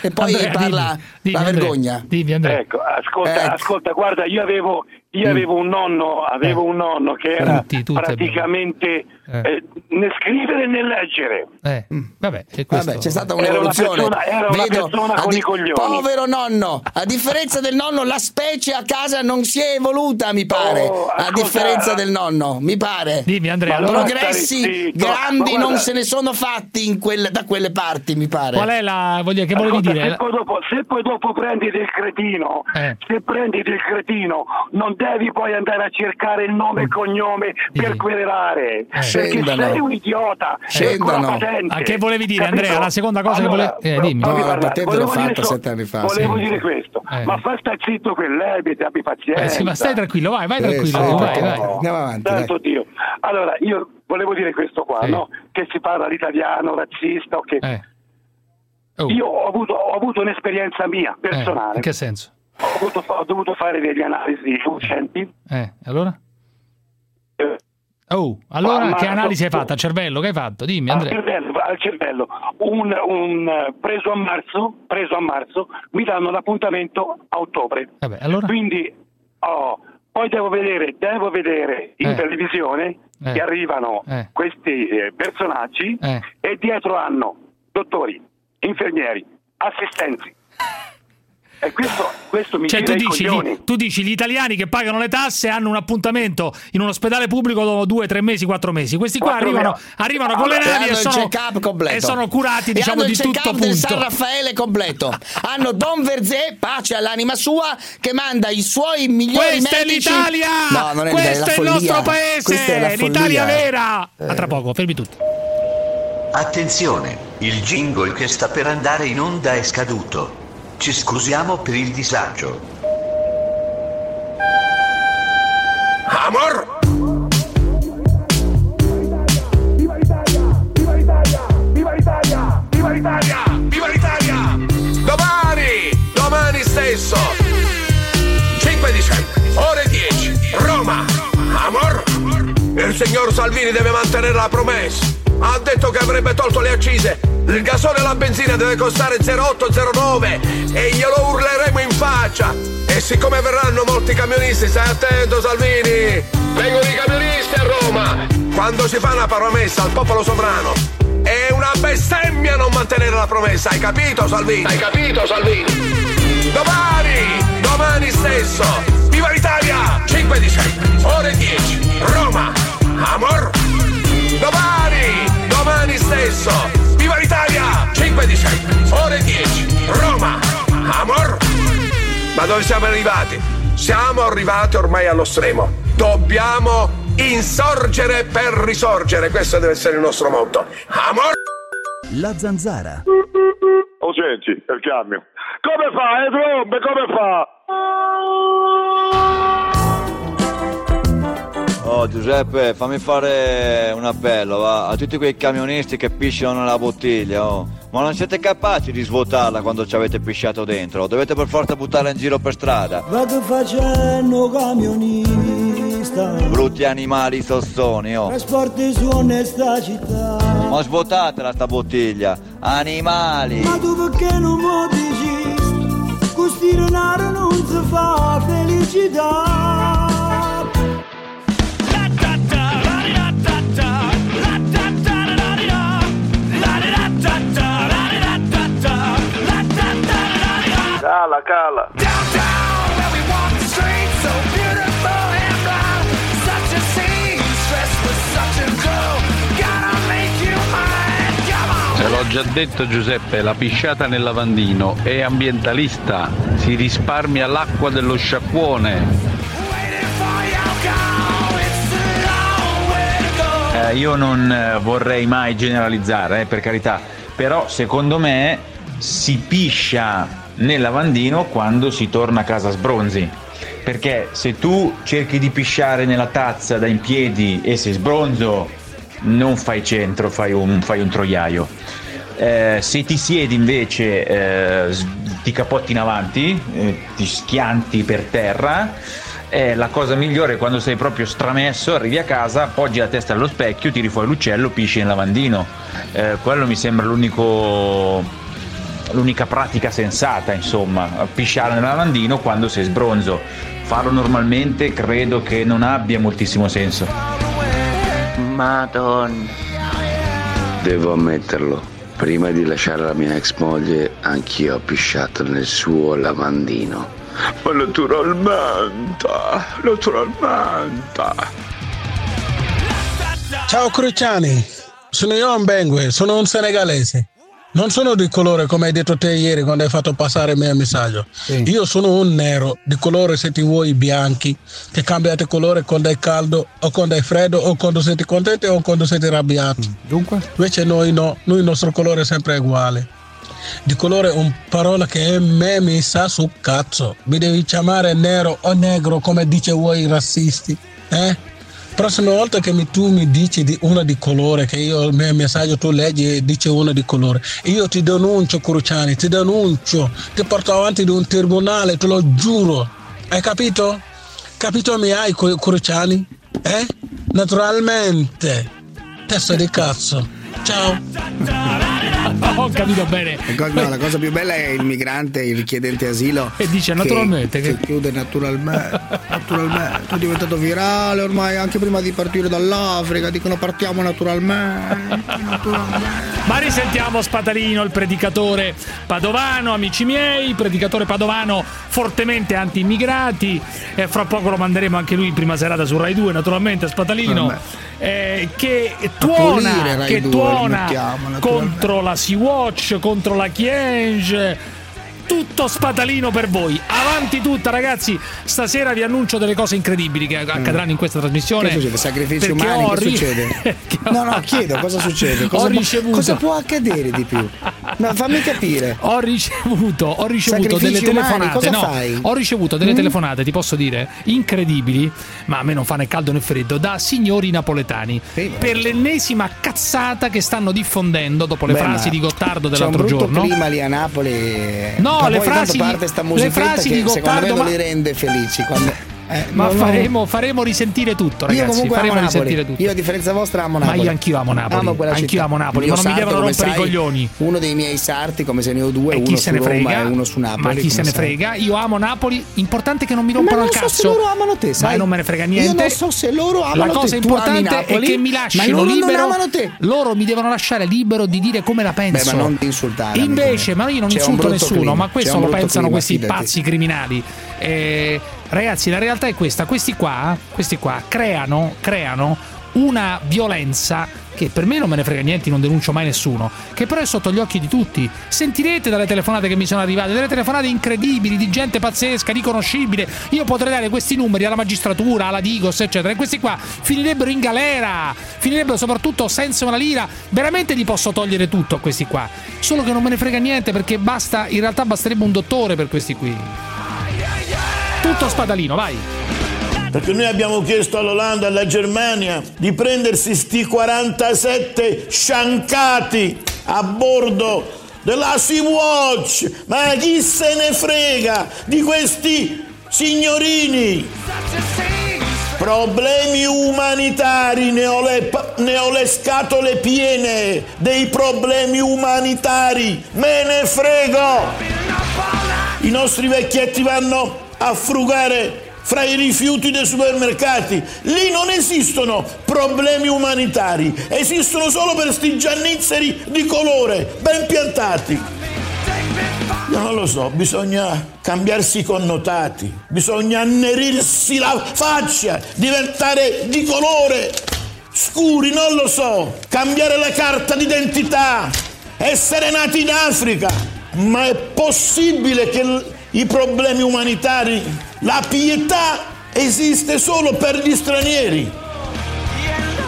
E poi Andrea, parla dimmi, dimmi, la Andrea. vergogna. Dimmi, Andrea. Ecco, ascolta, Ecco. ascolta, guarda, io avevo, io Mm. avevo un nonno, avevo un nonno che era Tutti, tutti praticamente Eh. eh, né scrivere né leggere. Eh, vabbè, e questo- Vabbè, c'è stata Era una un'evoluzione. persona- era una persona a con i coglioni. Povero nonno, a differenza del nonno, la specie a casa non si è evoluta, mi pare. Oh, a differenza del nonno, mi pare. Dimmi, Andrea, allora, Progressi grandi Ma non guarda- se ne sono fatti in quelle- da quelle parti, mi pare. qual è la... Voglio, che volevi Ascolta, dire? Se poi, dopo, se poi dopo prendi del cretino, Eh. se prendi del cretino, non devi poi andare a cercare il nome e cognome per querelare. Perché Scendano. sei un idiota. Scendano. A che volevi dire, Capito? Andrea? La seconda cosa che Allora, volevi- eh, dimmi. No, la parlare. patente Volevo l'ho dire fatta so- sette anni fa, Volevo sì. dire questo, Eh. ma fa sta zitto quell'ebite, abbi pazienza. Eh, sì, ma stai tranquillo, vai, vai Sì, tranquillo, sì, vai, vai. Andiamo avanti, dai. Santo Dio. Allora, io volevo dire questo qua, Sì. no? Che si parla l'italiano, razzista, ok. Eh. Oh, Io ho avuto, ho avuto un'esperienza mia, eh, personale. in che senso? Ho, avuto- ho dovuto fare delle analisi lucenti. Eh, allora? eh, Oh, allora Ma- che ma- analisi hai fatto? A cervello, che hai fatto? Dimmi, al Andrea. cervello, al cervello. Un, un, preso a marzo, preso a marzo, mi danno l'appuntamento a ottobre. Vabbè, allora? Quindi oh, poi devo vedere, devo vedere in Eh. televisione Eh. che arrivano Eh. questi eh, personaggi Eh. e dietro hanno dottori, infermieri, assistenti. E questo, questo mi Cioè, tu dici, gli, tu dici gli italiani che pagano le tasse hanno un appuntamento in un ospedale pubblico dopo due, tre mesi, quattro mesi. Questi qua arrivano, arrivano con le navi hanno e il sono, e sono curati, diciamo, hanno di il tutto check-up del San punto. Raffaele completo. hanno Don Verzé, pace all'anima sua, che manda i suoi migliori Questa è medici. l'Italia! No, non è Questo l'Italia, è il la nostro. Questa è paese! L'Italia vera! A tra poco, fermi tutti. Attenzione, il jingle che sta per andare in onda è scaduto. Ci scusiamo per il disagio. Amor! Viva l'Italia! Viva l'Italia! Domani! Domani stesso! 5 dicembre, ore 10, Roma! Amor! Il signor Salvini deve mantenere la promessa. Ha detto che avrebbe tolto le accise. Il gasole e la benzina deve costare 0,809 e glielo urleremo in faccia. E siccome verranno molti camionisti, stai attento Salvini! Vengono i camionisti a Roma! Quando si fa una promessa al popolo sovrano, è una bestemmia non mantenere la promessa, hai capito Salvini? Hai capito Salvini? Domani, domani stesso, viva l'Italia! 5 dicembre, ore 10, Roma, amor! Domani, domani stesso, viva l'Italia! 5 dicembre, ore 10, Roma, amor! Ma dove siamo arrivati? Siamo arrivati ormai allo stremo. Dobbiamo insorgere per risorgere, questo deve essere il nostro motto. Amor! La zanzara. Oh senti, il cambio. Come fa? Eh, trombe, come fa? Oh Giuseppe, fammi fare un appello va, a tutti quei camionisti che pisciano nella bottiglia. oh. Ma non siete capaci di svuotarla quando ci avete pisciato dentro? Dovete per forza buttarla in giro per strada. Vado facendo camionista Brutti animali sossoni, oh. Trasporti su onesta città Ma svuotatela sta bottiglia. Animali. Ma tu perché non mi dici denaro non si fa felicità Cala, cala. Te l'ho già detto Giuseppe, la pisciata nel lavandino è ambientalista, si risparmia l'acqua dello sciacquone. Eh, io non eh, vorrei mai generalizzare, eh, per carità, però secondo me si piscia nel lavandino quando si torna a casa sbronzi. Perché se tu cerchi di pisciare nella tazza da in piedi e sei sbronzo, non fai centro, fai un, fai un troiaio. Eh, se ti siedi invece, eh, ti capotti in avanti, eh, ti schianti per terra, eh, la cosa migliore è quando sei proprio stramesso, arrivi a casa, appoggi la testa allo specchio, tiri fuori l'uccello, pisci nel lavandino. Eh, quello mi sembra l'unico l'unica pratica sensata, insomma, pisciare nel lavandino quando sei sbronzo. Farlo normalmente credo che non abbia moltissimo senso. Madonna. Devo ammetterlo, prima di lasciare la mia ex moglie, anch'io ho pisciato nel suo lavandino. Ma naturalmente, naturalmente. Ciao Cruciani, sono io Bengue, sono un senegalese. Non sono di colore come hai detto te ieri quando hai fatto passare il mio messaggio. Io sono un nero, di colore se ti vuoi bianchi, che cambiate colore quando è caldo o quando è freddo o quando siete contenti o quando siete arrabbiati. Dunque? Invece noi no, noi il nostro colore è sempre uguale. Di colore un parola che a me mi sa su cazzo. Mi devi chiamare nero o negro come dice voi i razzisti. Eh? Prossima volta che mi- tu mi dici di una di colore, che io il mio messaggio tu leggi e dice una di colore, io ti denuncio Cruciani, ti denuncio, ti porto avanti di un tribunale, te lo giuro. Hai capito? Capito mi hai Cru- Cruciani? Eh? Naturalmente. Testa di cazzo. Ciao. Ho capito bene. La cosa, no, la cosa più bella è il migrante, il richiedente asilo. E dice che- naturalmente Che, che- chiude naturalmente. Naturalmente. È diventato virale ormai anche prima di partire dall'Africa. Dicono partiamo naturalmente. Ma risentiamo Spatalino, il predicatore padovano, amici miei, predicatore padovano fortemente anti-immigrati. E fra poco lo manderemo anche lui in prima serata su Rai 2, naturalmente, Spatalino. Eh, che pulire tuona, Rai che 2, tuona naturalmente. contro la Sea-Watch, contro la Chienge. Tutto spatalino per voi. Avanti tutta, ragazzi. Stasera vi annuncio delle cose incredibili che accadranno in questa trasmissione. Mm. Che succede? Sacrifici umani? Che ri- succede? No, no, chiedo cosa succede. Cosa, ho può- ricevuto cosa può accadere di più? No, fammi capire. Ho ricevuto, ho ricevuto delle umani, telefonate. cosa no, fai? Ho ricevuto delle Mm? telefonate, ti posso dire, incredibili, ma a me non fa né caldo né freddo, da signori napoletani. per l'ennesima cazzata che stanno diffondendo dopo le Beh, frasi ma di Gottardo dell'altro giorno. clima lì a Napoli. No, Ma le frasi- parte sta le frasi che di secondo me Gottardo, non ma- li rende felici. Quando... Eh, Ma no, no. faremo, faremo risentire tutto, Io ragazzi. comunque faremo amo Napoli. risentire tutto. Io a differenza vostra amo Ma Napoli. io anch'io amo Napoli. quella Anch'io città. amo Napoli, ma non mi devono rompere i sai, coglioni. Uno dei miei sarti, come se ne ho due, E uno chi su Roma frega? e uno su Napoli. ma chi se ne sai. frega? Io amo Napoli. Importante che non mi rompano Ma il non so cazzo. se loro amano te, sai? Ma non me ne frega Io niente. non so se loro amano La cosa te. Importante è che mi ma lasciano loro non libero. amano te. Loro mi devono lasciare libero di dire come la penso. Beh, ma non insultare. Invece, ma io non insulto nessuno, ma questo lo pensano questi pazzi criminali. Eh, ragazzi, la realtà è questa: questi qua, questi qua creano, creano una violenza che per me non me ne frega niente, non denuncio mai nessuno, che però è sotto gli occhi di tutti. Sentirete dalle telefonate che mi sono arrivate, delle telefonate incredibili di gente pazzesca, riconoscibile. Io potrei dare questi numeri alla magistratura, alla Digos, eccetera, e questi qua finirebbero in galera, finirebbero soprattutto senza una lira. Veramente li posso togliere tutto a questi qua. Solo che non me ne frega niente perché basta, in realtà basterebbe un dottore per questi qui. Tutto spadalino, vai. Perché noi abbiamo chiesto all'Olanda, alla Germania, di prendersi sti 47 sciancati a bordo della Sea-Watch. Ma chi se ne frega di questi signorini? Problemi umanitari, ne ho, le, ne ho le scatole piene dei problemi umanitari, me ne frego! I nostri vecchietti vanno a frugare fra i rifiuti dei supermercati. Lì non esistono problemi umanitari, esistono solo per sti giannizzeri di colore, ben piantati. Io non lo so, bisogna cambiarsi i connotati, bisogna annerirsi la faccia, diventare di colore scuri, non lo so, cambiare la carta d'identità, essere nati in Africa. Ma è possibile che i problemi umanitari, la pietà esiste solo per gli stranieri?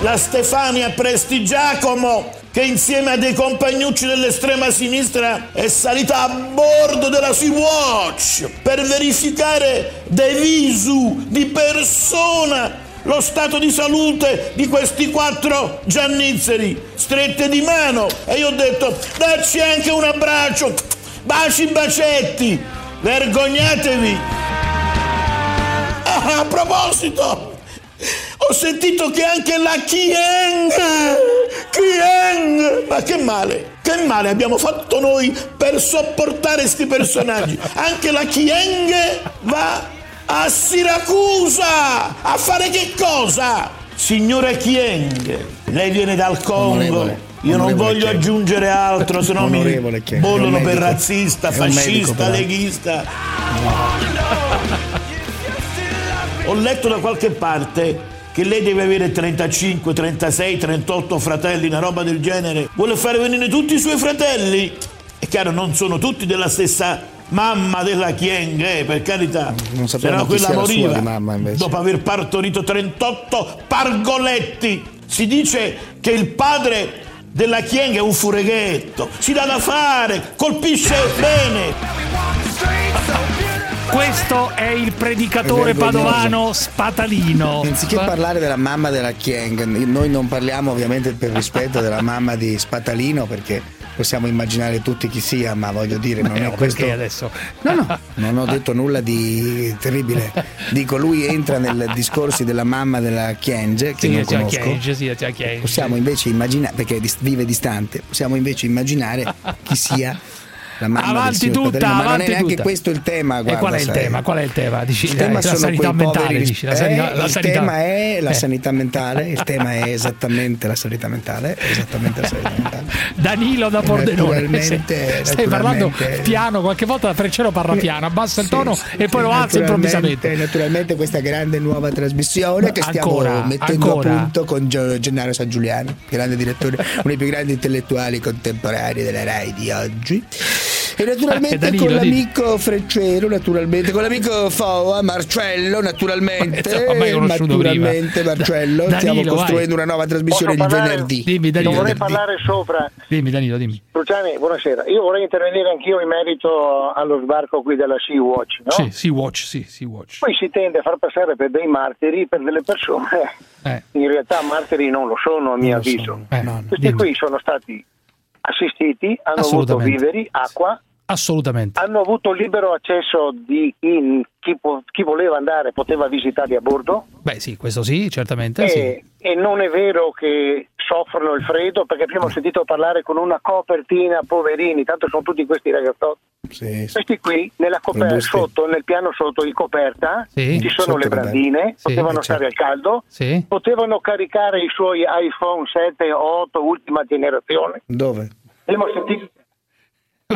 La Stefania Presti Giacomo, che insieme a dei compagnucci dell'estrema sinistra è salita a bordo della Sea-Watch per verificare de visu di persona lo stato di salute di questi quattro giannizzeri, strette di mano. E io ho detto, dacci anche un abbraccio, baci bacetti, vergognatevi. Ah, a proposito, ho sentito che anche la Chieng, Chieng, ma che male, che male abbiamo fatto noi per sopportare questi personaggi. Anche la Chieng va a Siracusa a fare che cosa? Signora Chieng, lei viene dal Congo. Io non voglio Chieng. aggiungere altro, se no mi bollono per medico. razzista, medico, fascista, però. leghista. Ho letto da qualche parte che lei deve avere 35, 36, 38 fratelli, una roba del genere. Vuole fare venire tutti i suoi fratelli. È chiaro, non sono tutti della stessa mamma della Chieng, eh, per carità. Non no chi quella moriva mamma, invece. dopo aver partorito 38 pargoletti. Si dice che il padre della Chieng è un fureghetto, si dà da fare, colpisce bene. Questo è il predicatore padovano Spatalino. Anziché parlare della mamma della Chieng, noi non parliamo ovviamente per rispetto della mamma di Spatalino perché possiamo immaginare tutti chi sia, ma voglio dire, non Eh, è questo. adesso? No, no, non ho detto nulla di terribile. Dico, lui entra nei discorsi della mamma della Chienge, che Sì, non conosco. Chienge, sì, Chienge. Possiamo invece immaginare, perché vive distante, possiamo invece immaginare chi sia la mamma Avanti tutta, ma non è avanti neanche tutta. questo il tema. E guarda, qual è il sai. tema? Qual è il tema? Dici, Il dai, tema la sono sanità mentale, poveri- dici, la eh, sanità, la il sanità- tema è la Eh. sanità mentale, il tema è esattamente la sanità mentale, esattamente la sanità mentale. Danilo da Pordenone. Naturalmente- Stai parlando naturalmente- piano, qualche volta da Freccero parla piano, abbassa il tono e poi lo alza improvvisamente. Naturalmente, questa grande nuova trasmissione che stiamo Ancora, mettendo ancora. a punto con Gennaro San Giuliano, grande direttore, uno dei più grandi intellettuali contemporanei della RAI di oggi. E naturalmente Danilo, con l'amico Freccero, naturalmente, con l'amico Foa, Marcello, naturalmente, Insomma, mai conosciuto naturalmente prima. Marcello, Danilo, stiamo vai. costruendo una nuova trasmissione Posso parlare? venerdì. Dimmi, Danilo. Non vorrei Venerdì. parlare sopra. Dimmi, Danilo, dimmi. Luciani, buonasera. Io vorrei intervenire anch'io in merito allo sbarco qui della Sea-Watch. No? Sì, Sea Watch, sì, Sea Watch. Poi si tende a far passare per dei martiri per delle persone. Eh. In realtà martiri non lo sono, a mio Non avviso. sono. Eh, No, no. Questi dimmi. qui sono stati assistiti, hanno avuto viveri, acqua, Assolutamente. hanno avuto libero accesso di chi, chi chi voleva andare, poteva visitarli a bordo. Beh, sì, questo sì, certamente. E, Sì. e non è vero che soffrono il freddo perché prima ho sentito parlare con una copertina, poverini, tanto sono tutti questi ragazzotti. Sì. Questi qui, nella coperta, sotto, nel piano sotto di coperta, Sì. ci sono le brandine, Sì, potevano eh, stare al caldo, Sì. potevano caricare i suoi iPhone 7 o 8 ultima generazione. Dove? Abbiamo sentito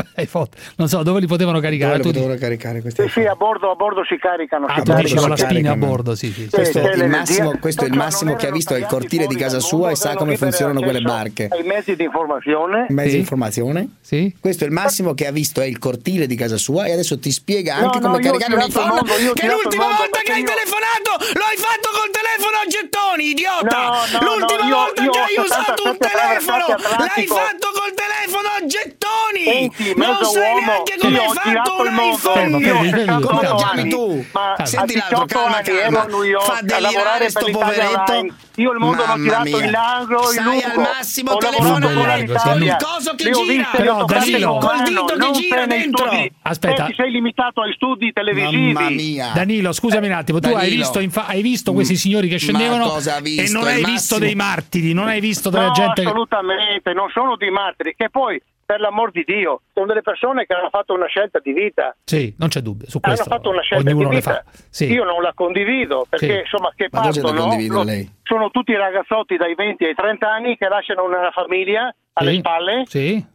Non so, dove li potevano caricare? Dove lo dici- potevano caricare questi sì, sì, a bordo, a bordo si caricano. Ah, si tu bordo dici la spina a bordo, sì, sì. Sì, Questo è il massimo, questo è il massimo che ha visto il tagliati cortile di casa sua e sa come funzionano quelle barche. Ai mezzi di informazione. Mezzi Sì. di informazione? Sì? Questo è il massimo che ha visto è il cortile di casa sua e adesso ti spiega anche No, no, come ho caricare un il iPhone mondo, che il l'ultima mondo volta che hai telefonato lo hai fatto col telefono a gettoni, idiota! No, no, l'ultima no, volta che hai usato un 77 telefono l'hai fatto col telefono a gettoni! Coglioni! Senti, non sai uomo, neanche come ho fatto un il mondo. iPhone! Io ho Fermo, fermo, 68 come anni, chiami tu? Ma Senti l'altro, 18 calma, calma. ero a New York Fa a delirare lavorare sto poveretto. Io il mondo l'ho girato mia. in angolo, in lungo. al massimo telefonare con l'Italia. col coso che gira. Però, Danilo- Col dito che non gira dentro. Aspetta. Ti sei limitato ai studi televisivi. Mamma mia. Danilo, scusami un attimo, tu hai visto, infa- hai visto questi signori che scendevano e non Il hai visto dei martiri, non hai visto della no, gente assolutamente, non sono dei martiri, che poi, per l'amor di Dio, sono delle persone che hanno fatto una scelta di vita. Sì, non c'è dubbio, su Hanno questo fatto una scelta ognuno di le vita. fa. Sì. Io non la condivido perché Sì. insomma che Ma partono lei? sono tutti ragazzotti dai 20 ai 30 anni che lasciano una famiglia alle Sì. spalle. Sì.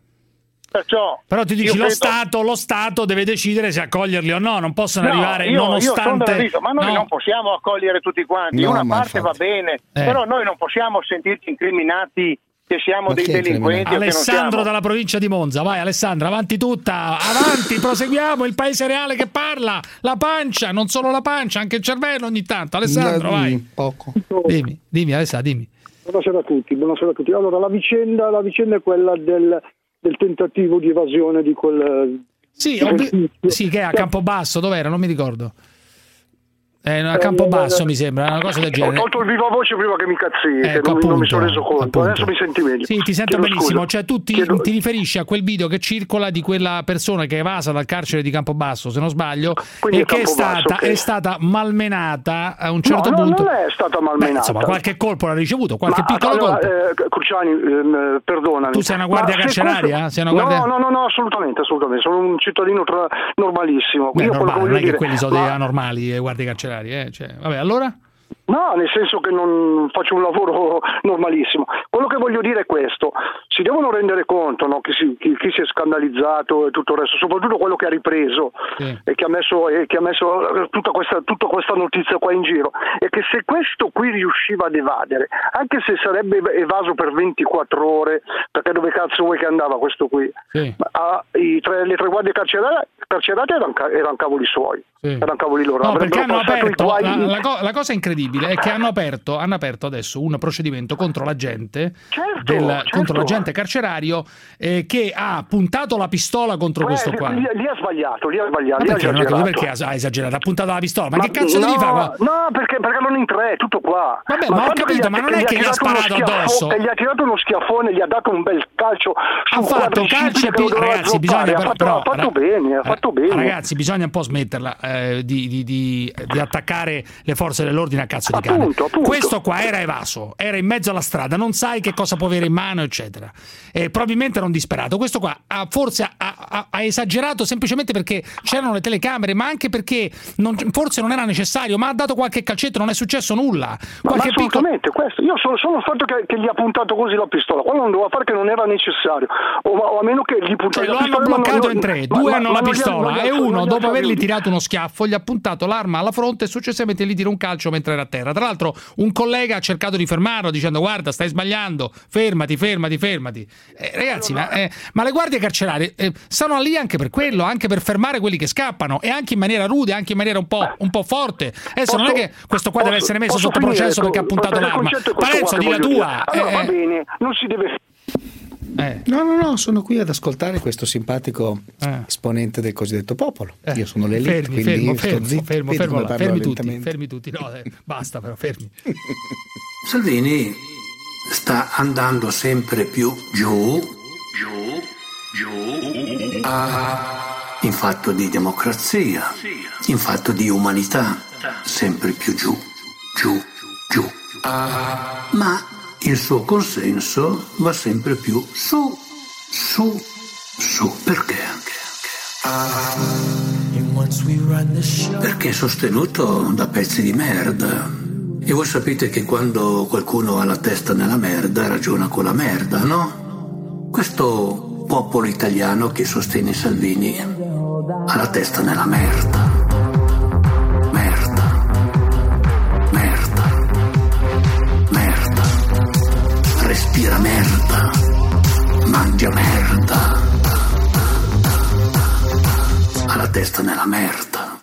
Perciò Però ti dici io lo credo- Stato, lo Stato deve decidere se accoglierli o no, non possono No, arrivare io, io sono nonostante dell'avviso, ma noi No. non possiamo accogliere tutti quanti, No, una parte infatti. va bene, Eh. però noi non possiamo sentirci incriminati che siamo Ma dei delinquenti Alessandro siamo. dalla provincia di Monza, vai Alessandro, avanti tutta, avanti, proseguiamo, il paese reale che parla, la pancia, non solo la pancia, anche il cervello ogni tanto. Alessandro, Mm, vai. Poco. Dimmi, dimmi Alessandro, dimmi. Buonasera a tutti, buonasera a tutti. Allora, la vicenda, la vicenda è quella del, del tentativo di evasione di quel... Sì, di quel sì, che è a Campobasso, dov'era? Non mi ricordo. Eh, a Campobasso mi sembra, una cosa del Ho genere. tolto il viva voce prima che mi cazzi, Ecco, non, non mi sono reso conto. appunto. Adesso mi senti meglio. Sì, ti sento Chiedo benissimo. scusa. Cioè, tu ti, Chiedo- ti riferisci a quel video che circola di quella persona che è evasa dal carcere di Campobasso, se non sbaglio, Quindi e che è stata, ok. è stata malmenata a un certo no, no, punto. non è stata malmenata. Beh, insomma, qualche colpo l'ha ricevuto, qualche Ma, piccolo allora, colpo. eh, Cruciani, ehm, perdonami. Tu sei una guardia Ma carceraria? questo- una guardia- No, no, no, no, assolutamente, assolutamente. Sono un cittadino tra- normalissimo. Beh, normale, non è che quelli sono dei anormali e guardie carcerari, eh? cioè, vabbè, allora? No, nel senso che non faccio un lavoro normalissimo. Quello che voglio dire è questo: si devono rendere conto no, chi, si, chi- chi si è scandalizzato e tutto il resto, soprattutto quello che ha ripreso e che ha messo, e che ha messo eh, tutta, questa, tutta questa notizia qua in giro, è che se questo qui riusciva ad evadere, anche se sarebbe evaso per 24 ore, perché dove cazzo vuoi che andava questo qui? Ah, i tre- le tre guardie carcerate, carcerate erano, erano cavoli suoi, erano cavoli loro. No, perché hanno aperto la, la co- la cosa incredibile è che hanno aperto, hanno aperto adesso un procedimento contro l'agente del- certo. contro l'agente carcerario eh, che ha puntato la pistola contro Eh, questo qua. Lì, lì ha sbagliato, lì ha sbagliato. Ma lì ha perché, non ho capito esagerato. perché ha ha esagerato? Ha puntato la pistola? Ma, Ma che cazzo no, devi fare? No, perché, perché erano in tre, tutto qua. Vabbè, ma ho quando capito, ha- ma non è che gli ha sparato addosso. che gli ha tirato uno schiaffone, gli ha dato un bel calcio Ha fatto calcio e pi- ragazzi, bisogna ha fatto, però- ha fatto bene, ha fatto bene. Ragazzi, bisogna un po' smetterla eh, di, di- di- di attaccare le forze dell'ordine a cazzo di cane. Appunto, appunto. Questo qua era evaso, era in mezzo alla strada, non sai che cosa può avere in mano, eccetera. E probabilmente non disperato. Questo qua ha, forse ha, ha- ha esagerato semplicemente perché c'erano le telecamere, ma anche perché non- forse non era necessario, ma ha dato qualche calcetto, non è successo nulla. Ma, ma Qualche piccolo- assolutamente questo. Io sono, sono il fatto che, che gli ha puntato così la pistola. Quello non doveva fare che non era necessario. O, o a meno che gli puntasse Cioè, lo la hanno pistola. ma non- bloccato non- in tre, ma- due ma- hanno ma la pistola e uno, dopo avergli tirato uno schiaffo, gli ha puntato l'arma alla fronte e successivamente gli tira un calcio mentre era a terra. Tra l'altro, un collega ha cercato di fermarlo dicendo: Guarda, stai sbagliando, fermati, fermati, fermati. Eh, ragazzi, ma, eh, ma le guardie carcerarie eh, stanno lì anche per quello, anche per fermare quelli che scappano e anche in maniera rude, anche in maniera un po', un po' forte. Adesso non è che questo qua deve Posso- essere messo posso sotto finire? processo perché ha puntato l'arma. Parenzo, di la tua. Allora, va eh, bene, non si deve No, no, no, sono qui ad ascoltare questo simpatico esponente del cosiddetto popolo. Io sono l'elite, Eh. Fermi, quindi fermo, sto fermo, zitto, fermo, fermo, parlo fermi tutti, fermi tutti. No, eh, basta però, fermi. Salvini sta andando sempre più giù, giù, giù, ah, in fatto di democrazia, in fatto di umanità, sempre più giù, giù, giù. Ah, ma il suo consenso va sempre più su, su, su. Perché? Perché è sostenuto da pezzi di merda. E voi sapete che quando qualcuno ha la testa nella merda ragiona con la merda, no? Questo popolo italiano che sostiene Salvini ha la testa nella merda. Merda. Respira merda. Mangia merda. Ha la testa nella merda.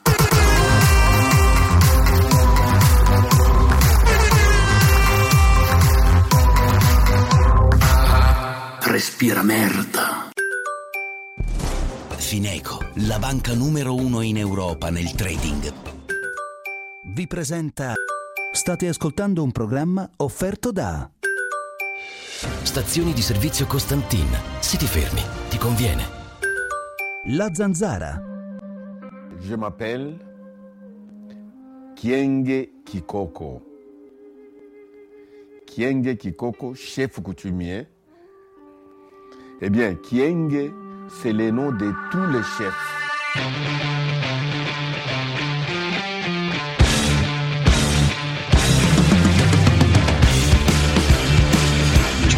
Respira merda. Fineco, la banca numero uno in Europa nel trading, vi presenta. State ascoltando un programma offerto da. Stazioni di servizio Costantin. Se ti fermi, ti conviene. La Zanzara. Je m'appelle Kienge Kikoko. Kienge Kikoko, chef coutumier. Eh bien, Kienge, c'est le nom de tous les chefs.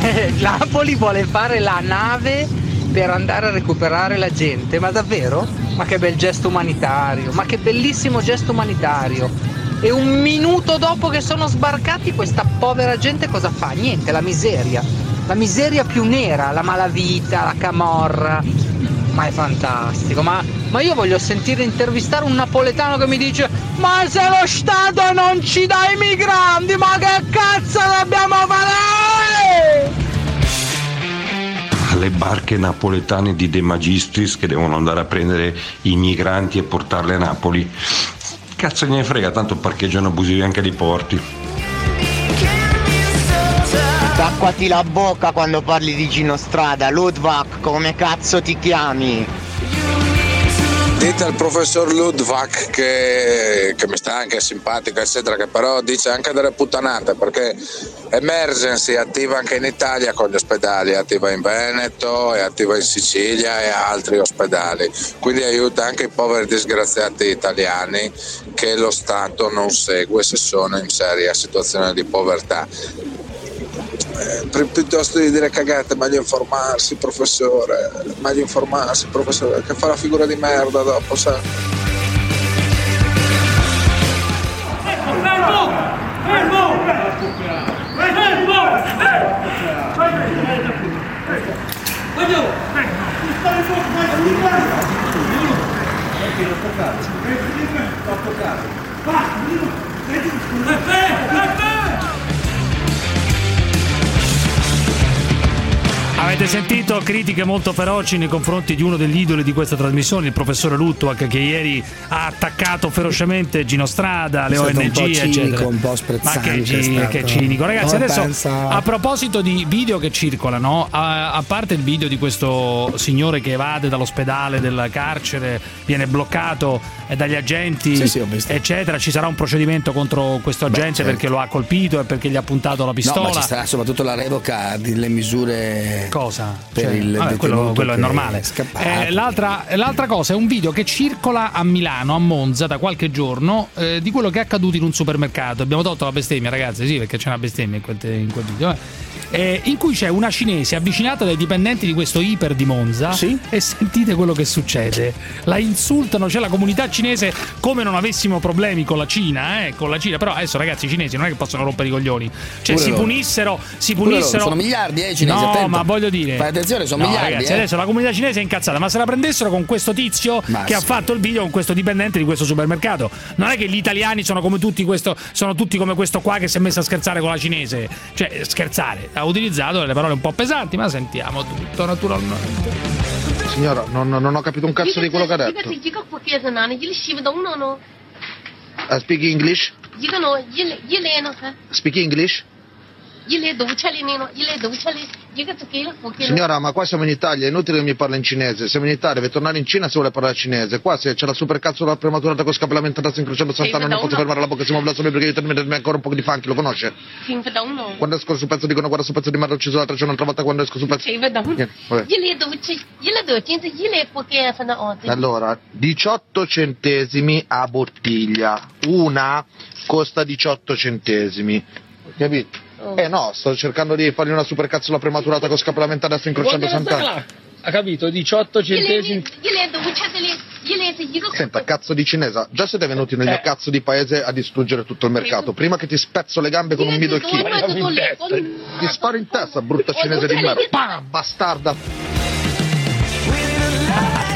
Napoli vuole fare la nave per andare a recuperare la gente, ma davvero? Ma che bel gesto umanitario, ma che bellissimo gesto umanitario. E un minuto dopo che sono sbarcati questa povera gente cosa fa? Niente, la miseria. La miseria più nera, la malavita, la camorra. Ma è fantastico, ma, ma io voglio sentire intervistare un napoletano che mi dice Ma se lo Stato non ci dà i migranti, ma che cazzo dobbiamo fare? alle barche napoletane di De Magistris che devono andare a prendere i migranti e portarli a Napoli. Cazzo gliene frega, tanto parcheggiano abusivi anche dei porti. Tacquati la bocca quando parli di Gino Strada, Ludwak, come cazzo ti chiami? Dite al professor Ludwig che, che mi sta anche simpatico, eccetera, che però dice anche delle puttanate perché Emergency è attiva anche in Italia con gli ospedali, è attiva in Veneto, è attiva in Sicilia e altri ospedali. Quindi aiuta anche i poveri disgraziati italiani che lo Stato non segue se sono in seria situazione di povertà. Eh, pi- piuttosto di dire cagate, meglio informarsi, professore, meglio informarsi, professore, che fa la figura di merda dopo, sa. Fermo! Fermo! Fermo! Voglio! Stare fuori, vai, Perché Avete sentito critiche molto feroci nei confronti di uno degli idoli di questa trasmissione, il professore Lutwak, che ieri ha attaccato ferocemente Gino Strada, le ONG, un po' cinico, eccetera. un po' Ma sprezzante che, è gi- che cinico. Ragazzi, adesso pensa- a proposito di video che circolano, a, a parte il video di questo signore che evade dall'ospedale del carcere, viene bloccato eh, dagli agenti, Sì, sì, eccetera, ci sarà un procedimento contro questo agente certo. perché lo ha colpito e perché gli ha puntato la pistola. No, ma ci sarà soprattutto la revoca delle misure Cosa? per Cioè, il vabbè, quello, quello è normale. scappato. Eh, l'altra, l'altra cosa è un video che circola a Milano, a Monza, da qualche giorno, eh, di quello che è accaduto in un supermercato. Abbiamo tolto la bestemmia, ragazzi, sì, perché c'è una bestemmia in quel, in quel video. eh. Eh, in cui c'è una cinese avvicinata dai dipendenti di questo iper di Monza e sentite quello che succede. La insultano, c'è la comunità cinese come non avessimo problemi con la Cina, eh, con la Cina. Però adesso ragazzi i cinesi non è che possono rompere i coglioni. Cioè Pure si loro. punissero, si punissero. sono miliardi, eh, i cinesi, No, attento. ma voglio dire. Fai attenzione, sono No, miliardi, Ragazzi, eh. adesso la comunità cinese è incazzata, ma se la prendessero con questo tizio Ma che ha sì. fatto il video con questo dipendente di questo supermercato. Non è che gli italiani sono come tutti questo, sono tutti come questo qua che si è messo a scherzare con la cinese. Cioè, scherzare ha utilizzato delle parole un po' pesanti, ma sentiamo tutto naturalmente. Signora, non, non ho capito un cazzo di quello che ha detto. Ah, speak English? Speak English? Signora, ma qua siamo in Italia, è inutile che mi parli in cinese, siamo in Italia, deve tornare in Cina se vuole parlare cinese, qua se c'è la supercazzola prematurata con scappalamentata incrociando Sant'Anna non posso fermare la bocca, siamo blasfemi perché devi terminarmi ancora un po' di funky, lo conosce? Quando esco sul pezzo dicono guarda sul pezzo di merda ucciso l'altra c'è un'altra volta quando esco sul pezzo... Allora, 18 centesimi a bottiglia, una costa 18 centesimi, capito? Oh. Eh no, sto cercando di fargli una supercazzola prematurata con scappellamente adesso incrociando Sant'Anna. Ha capito, 18 centesimi. Senta, cazzo di cinese, già siete venuti nel eh. mio cazzo di paese a distruggere tutto il mercato. Prima che ti spezzo le gambe con un middle kick. Ti sparo in testa, brutta cinese di merda. Pam, bastarda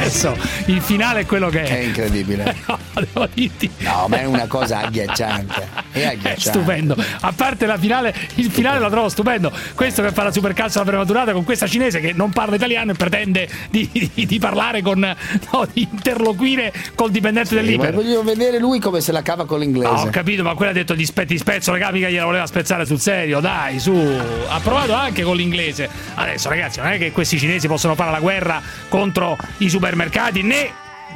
adesso il finale è quello che è. È incredibile. no, devo dirti. No, ma è una cosa agghiacciante. È È agghiacciante. stupendo. A parte la finale, il finale la trovo stupendo. Questo che fa la supercazzo alla prematurata con questa cinese che non parla italiano e pretende di, di- di parlare con no, di interloquire col dipendente Sì, ma dell'Iper. voglio vedere lui come se la cava con l'inglese. Ah, ho capito, ma quella ha detto gli spetti spezzo, raga, mica gliela voleva spezzare sul serio, dai, su. Ha provato anche con l'inglese. Adesso, ragazzi, non è che questi cinesi possono fare la guerra contro i supermercati, né,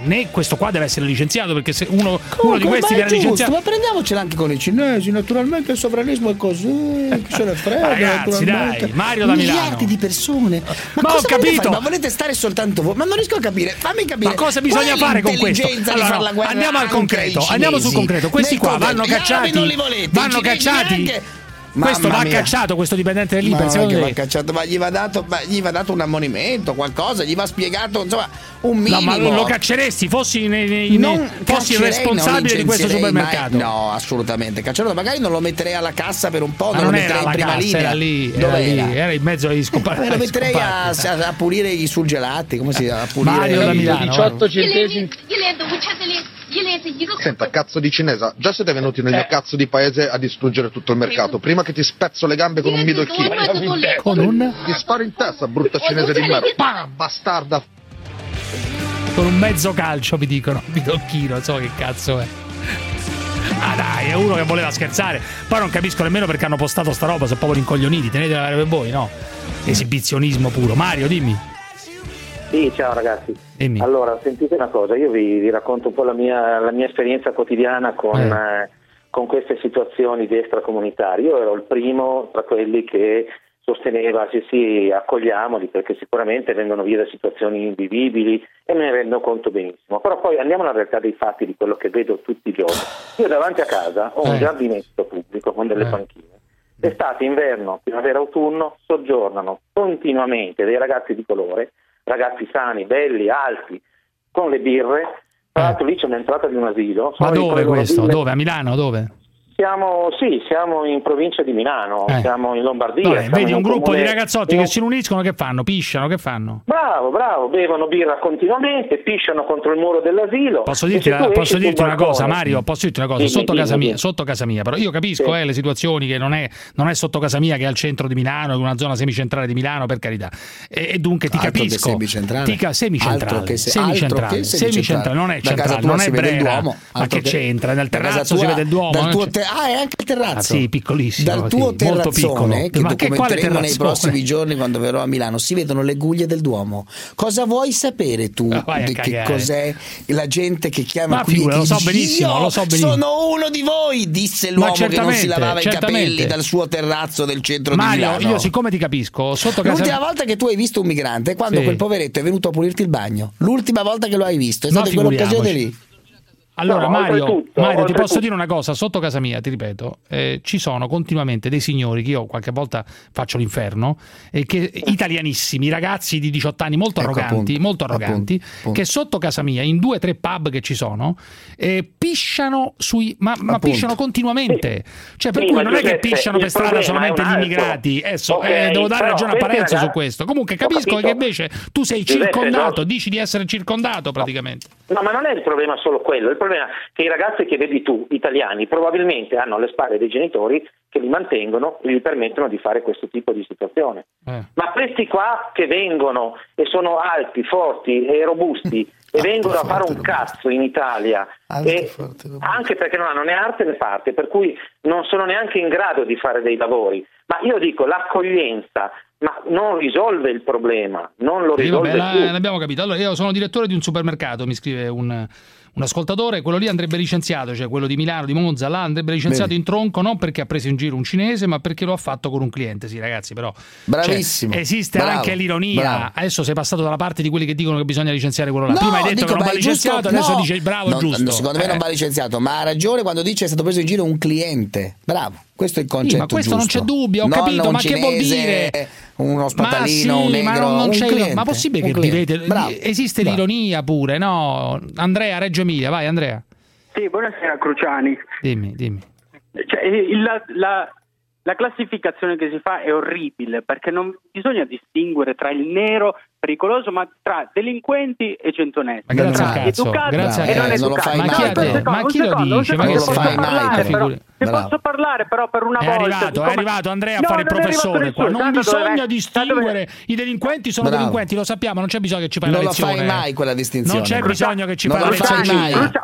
né questo qua deve essere licenziato, perché se uno, uno di Comunque, questi viene giusto, licenziato. ma prendiamocela anche con i cinesi. Naturalmente il sovranismo è così. Chi se ne frega? Ragazzi, dai, Mario da Miliardi Milano. di persone. Ma, Ma ho capito. Ma volete stare soltanto voi? Ma non riesco a capire. Fammi capire. Ma cosa bisogna fare con questo? Allora, no, andiamo al concreto, andiamo sul concreto. Questi Nel qua vanno cacciati. non li volete, Vanno cacciati. Neanche. Questo Mamma va mia. cacciato, questo dipendente Ma dell'Iper, secondo che va cacciato, ma gli va, dato, ma gli va dato un ammonimento, qualcosa, gli va spiegato, insomma, un No, minimo. ma lo cacceresti, fossi, nei- nei- Non fossi caccerei, responsabile non di questo supermercato. mai- no, assolutamente. Caccerò, magari non lo metterei alla cassa per un po', Ma non, non lo era metterei in la prima cassa, linea. era lì, era, lì, era? era in mezzo agli scomparsi. Eh, lo metterei a, a- a pulire i surgelati, come si a pulire Mario da Milano. 18 centesimi. Senta, Senta, cazzo di cinese, già siete venuti nel mio cazzo di paese a distruggere tutto il mercato. Prima che ti spezzo le gambe con un bidocchino. Con un? Ti sparo in testa, brutta cinese di merda. Pam, bastarda. Con un mezzo calcio mi dicono, bidocchino, so che cazzo è. Ah dai, è uno che voleva scherzare. Poi non capisco nemmeno perché hanno postato sta roba, sono proprio rincoglioniti, tenetela per voi, no? Esibizionismo puro. Mario, dimmi. Sì, ciao ragazzi. Dimmi. Allora, sentite una cosa, io vi, vi racconto un po' la mia, la mia esperienza quotidiana con, Eh. eh, con queste situazioni di extracomunitari. Io ero il primo tra quelli che sosteneva sì sì accogliamoli perché sicuramente vengono via da situazioni invivibili e me ne rendo conto benissimo. Però poi andiamo alla realtà dei fatti di quello che vedo tutti i giorni. Io davanti a casa ho un Eh. giardinetto pubblico con delle Eh. panchine. Estate, inverno, primavera, autunno soggiornano continuamente dei ragazzi di colore, ragazzi sani, belli, alti, con le birre. Tra l'altro lì c'è un'entrata di un asilo. Ma sono dove questo? birre. Dove? A Milano? Dove? Siamo, sì, siamo in provincia di Milano, Eh. siamo in Lombardia. Vabbè, siamo vedi in un gruppo comune- di ragazzotti in che si uniscono, che fanno? Pisciano, che fanno? Bravo, bravo, bevono birra continuamente, pisciano contro il muro dell'asilo. Posso dirti, esci posso dirti una cosa, Mario? Posso dirti una cosa? Dimmi, sotto, casa dimmi, mia, sotto casa mia, però io capisco Sì. eh, le situazioni che non è, non è sotto casa mia, che è al centro di Milano, è una zona semicentrale di Milano, per carità. E, e dunque ti Altro che capisco. semicentrale. Ti ca- semicentrale. Altro che se- semicentrale, altro che semicentrale, semicentrale. non è centrale, non è Brera. Duomo, Ma che c'entra? Nel terrazzo si vede il Duomo. dal tuo ah, è anche il terrazzo. Ah, sì, piccolissimo. Dal sì, tuo molto piccolo. terrazzone, che Ma che quale documenteremo nei prossimi giorni quando verrò a Milano, si vedono le guglie del Duomo. Cosa vuoi sapere tu Ah, vai a di che cos'è la gente che chiama Ma qui figura, lo so benissimo, "Io lo so benissimo." Sono uno di voi, disse l'uomo che non si certamente, lavava i capelli dal suo terrazzo del centro Mario, di Milano. io siccome ti capisco, sotto casa L'ultima volta che tu hai visto un migrante è quando Sì. quel poveretto è venuto a pulirti il bagno. L'ultima volta che lo hai visto è No, stata quell'occasione lì. Allora, No, Mario, Mario, ti posso dire una cosa: sotto casa mia, ti ripeto, eh, ci sono continuamente dei signori che io qualche volta faccio l'inferno, e che, italianissimi, ragazzi di 18 anni molto Ecco, arroganti, appunto, molto arroganti, appunto, appunto. che sotto casa mia, in due o tre pub che ci sono, eh, pisciano sui. ma, ma pisciano continuamente. Cioè, per Sì, cui non è che Giuseppe, pisciano per strada solamente gli immigrati. Eh, so, Ok, eh, devo dare ragione a Parenzo su questo. Comunque capisco che invece tu sei Giuseppe, circondato, no. dici di essere circondato praticamente. No, ma non è il problema solo quello, il problema è che i ragazzi che vedi tu, italiani, probabilmente hanno alle spalle dei genitori che li mantengono e gli permettono di fare questo tipo di situazione. Eh. Ma questi qua che vengono e sono alti, forti e robusti e vengono a fare un cazzo in Italia, e anche perché non hanno né arte né parte, per cui non sono neanche in grado di fare dei lavori. Ma io dico, l'accoglienza ma non risolve il problema, non lo risolve vabbè, più. l'abbiamo capito. Allora, io sono direttore di un supermercato, mi scrive un, un ascoltatore, quello lì andrebbe licenziato, cioè quello di Milano, di Monza, là andrebbe licenziato Bene. in tronco non perché ha preso in giro un cinese, ma perché lo ha fatto con un cliente. Sì, ragazzi, però Bravissimo. cioè, esiste Bravo, anche l'ironia. bravo. Adesso sei passato dalla parte di quelli che dicono che bisogna licenziare quello là. Prima hai detto dico, che non va è giusto- licenziato, adesso no. dici bravo, No, giusto. no, Secondo me Eh. non va licenziato, ma ha ragione quando dice è stato preso in giro un cliente. Bravo, questo è il concetto. Sì, ma questo giusto. non c'è dubbio, ho non capito, ma cinese, che vuol dire? Uno spatalino, ma sì, un negro, ma non, non c'è cliente, ma possibile che direte esiste Bravo. l'ironia pure, no? Andrea Reggio Emilia, vai Andrea. Sì, buonasera Cruciani. Dimmi, dimmi. Cioè, eh, la, la, la classificazione che si fa è orribile perché non bisogna distinguere tra il nero pericoloso, ma tra delinquenti e centonetti. Ma grazie, a cazzo, educati grazie e non, non educati. Ma, ma chi, lo dice? Ma che lo fai mai? se Bravo. posso parlare però per una è volta... Arrivato, siccome... È arrivato Andrea no, a fare il professore qua. Non bisogna dove... distinguere, i delinquenti sono Bravo. delinquenti, lo sappiamo, non c'è bisogno che ci parli. Non la fai mai quella distinzione. Non c'è bisogno che ci parli.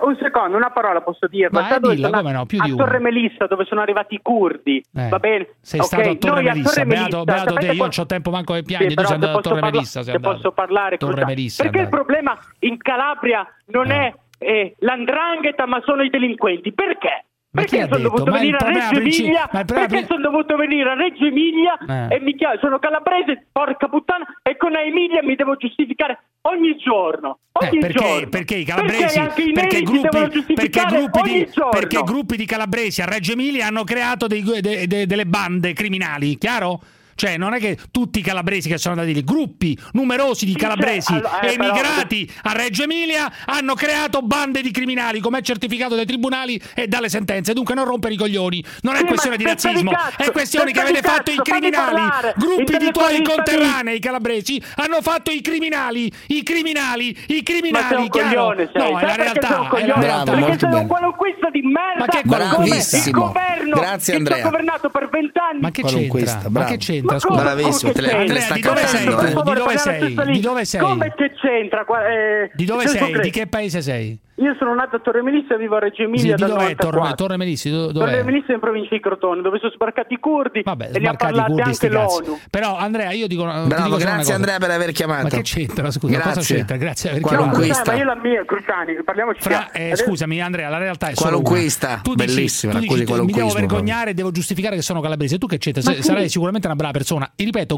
Un secondo, una parola posso dire. Ma eh, come no, più di una. A Torre Melissa dove sono arrivati i curdi, eh. va bene? Sei okay. stato a Torre Melissa, beato, beato io non ho tempo manco che piangi, sì, tu sei andato a Torre Melissa. Se posso parlare? Torre Melissa, Perché il problema in Calabria non eh. è eh, l'andrangheta ma sono i delinquenti. Perché? perché sono dovuto venire a Reggio Emilia? Perché sono dovuto venire a Reggio Emilia e mi chiamo, sono calabrese, porca puttana, e con Emilia mi devo giustificare ogni giorno. Eh, ogni eh, perché, giorno. perché i calabresi, perché, perché, gruppi, perché, gruppi di, perché gruppi di calabresi a Reggio Emilia hanno creato dei, de, de, delle bande criminali, chiaro? Cioè, non è che tutti i calabresi che sono andati lì, gruppi numerosi di calabresi cioè, emigrati eh, però... a Reggio Emilia hanno creato bande di criminali, come è certificato dai tribunali e dalle sentenze. Dunque non rompere i coglioni. Non è sì, questione di razzismo, di cazzo, è questione che avete cazzo, fatto i criminali. Gruppi di tuoi conterranei calabresi hanno fatto i criminali, i criminali, i criminali. Ma coglione, sei. No, è la realtà. È la realtà. Bravo, perché sei un qualunquista di merda. Ma che come il governo Grazie, che ci ha governato per vent'anni. Ma che c'entra? Ma che c'entra? c'entra? Ma scusa. Bravissimo, te, le, te le sta di dove sei? Di dove sei? Di dove sei? Come che c'entra? Eh, di dove sei? Di che paese sei? Io sono nato a Torre Melissa e vivo a Reggio Emilia sì, dove è Torre, Torre Melissa? Dove, dove Torre Melissa in provincia di Crotone, dove sono sbarcati i curdi Vabbè, e li ha parlati curdi, anche l'ONU. Però Andrea, io dico, Bravo, dico grazie Andrea per aver chiamato. Ma che c'entra, scusa, grazie. cosa c'entra? Grazie per aver chiamato. Qualunquista. Ma io la mia, Cruzani, parliamoci Fra, eh, Adesso... Scusami Andrea, la realtà è solo una. Tu bellissima, tu dici, mi devo vergognare, devo giustificare che sono calabrese. Tu che c'entra? Sarai sicuramente una brava persona. E ripeto,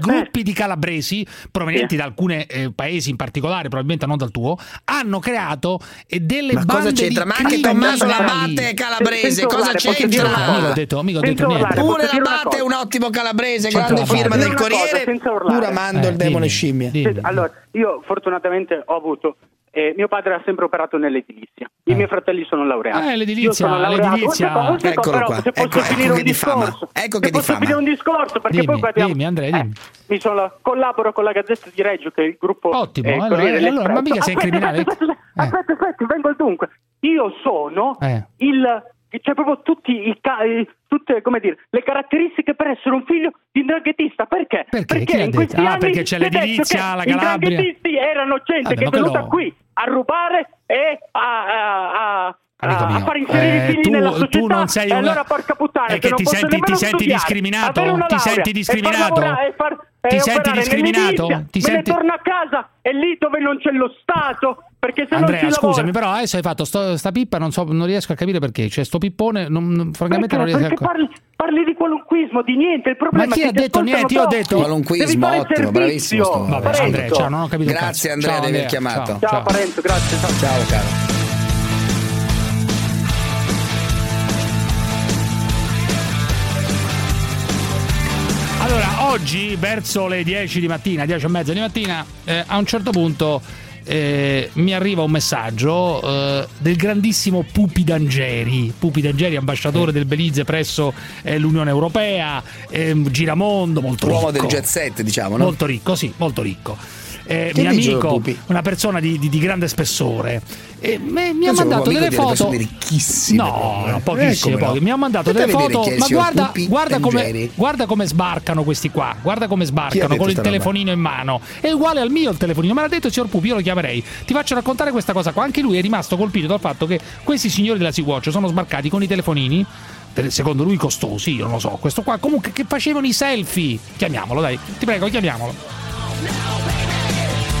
gruppi di calabresi provenienti da alcuni eh, paesi in particolare, probabilmente non dal tuo, hanno creato e delle Ma bande cosa c'entra? Ma anche Tommaso Labate è calabrese, cosa c'entra? Amico, ho detto, amico, ho detto niente. Pure Labate è un ottimo calabrese, grande firma del Corriere, pur amando il demone scimmia. Allora, io fortunatamente ho avuto eh, mio padre ha sempre operato nell'edilizia. I eh. miei fratelli sono laureati. Eh, l'edilizia, Io sono l'edilizia. Oltre, Eccolo però, qua. Se posso ecco, ecco finire ecco un discorso. Ecco se posso finire un discorso perché dimmi, poi guardiamo. Dimmi, Andrea, eh, dimmi. Eh, sono, collaboro con la Gazzetta di Reggio che è il gruppo eh, Ottimo, eh, allora, allora, ma mica sei aspetta, criminale. Aspetta, aspetta, aspetta, aspetta vengo al dunque. Io sono il c'è proprio tutti i, i tutte come dire, le caratteristiche per essere un figlio di draghettista. Perché? Perché, perché in questi ah, perché c'è l'edilizia, la Calabria. I draghettisti erano gente ah, che è venuta lo... qui a rubare e a, a, a a far inserire eh, i figli tu, nella società tu non sei un... allora porca puttana che ti senti, ti senti discriminato? ti senti discriminato? ti senti discriminato? ti me senti... torno a casa e lì dove non c'è lo Stato perché se Andrea, non scusami, lavora... però eh, adesso hai fatto sto, sta pippa, non, so, non riesco a capire perché. Cioè, sto pippone, non, non, francamente perché, non riesco a capire. Parli, parli di qualunquismo, di niente. Il problema Ma chi ha detto niente? Io ho detto qualunquismo, ottimo, bravissimo. Sto... Vabbè, Andrea, ciao, non ho capito. Grazie, Andrea, ciao, di aver chiamato. Ciao, ciao. Parenzo, grazie. Ciao, ciao caro. Allora, oggi verso le 10 di mattina, 10 e mezza di mattina, eh, a un certo punto eh, mi arriva un messaggio eh, del grandissimo Pupi D'Angeri, Pupi D'Angeri ambasciatore eh. del Belize presso eh, l'Unione Europea, ehm, giramondo, molto L'uomo ricco. L'uomo del jet set, diciamo, no? Molto ricco, sì, molto ricco eh, mio amico, una persona di, di, di, grande spessore, e me, mi ha mandato delle foto. Ricchissime, no, no, pochissime, poche. No. Mi ha mandato delle foto. Ma guarda, guarda come, guarda, come, sbarcano questi qua. Guarda come sbarcano con il telefonino roba? in mano. È uguale al mio il telefonino. Me l'ha detto il signor Pupi, io lo chiamerei. Ti faccio raccontare questa cosa qua. Anche lui è rimasto colpito dal fatto che questi signori della Sea-Watch sono sbarcati con i telefonini secondo lui costosi, io non lo so, questo qua comunque che facevano i selfie. Chiamiamolo, dai, ti prego, chiamiamolo.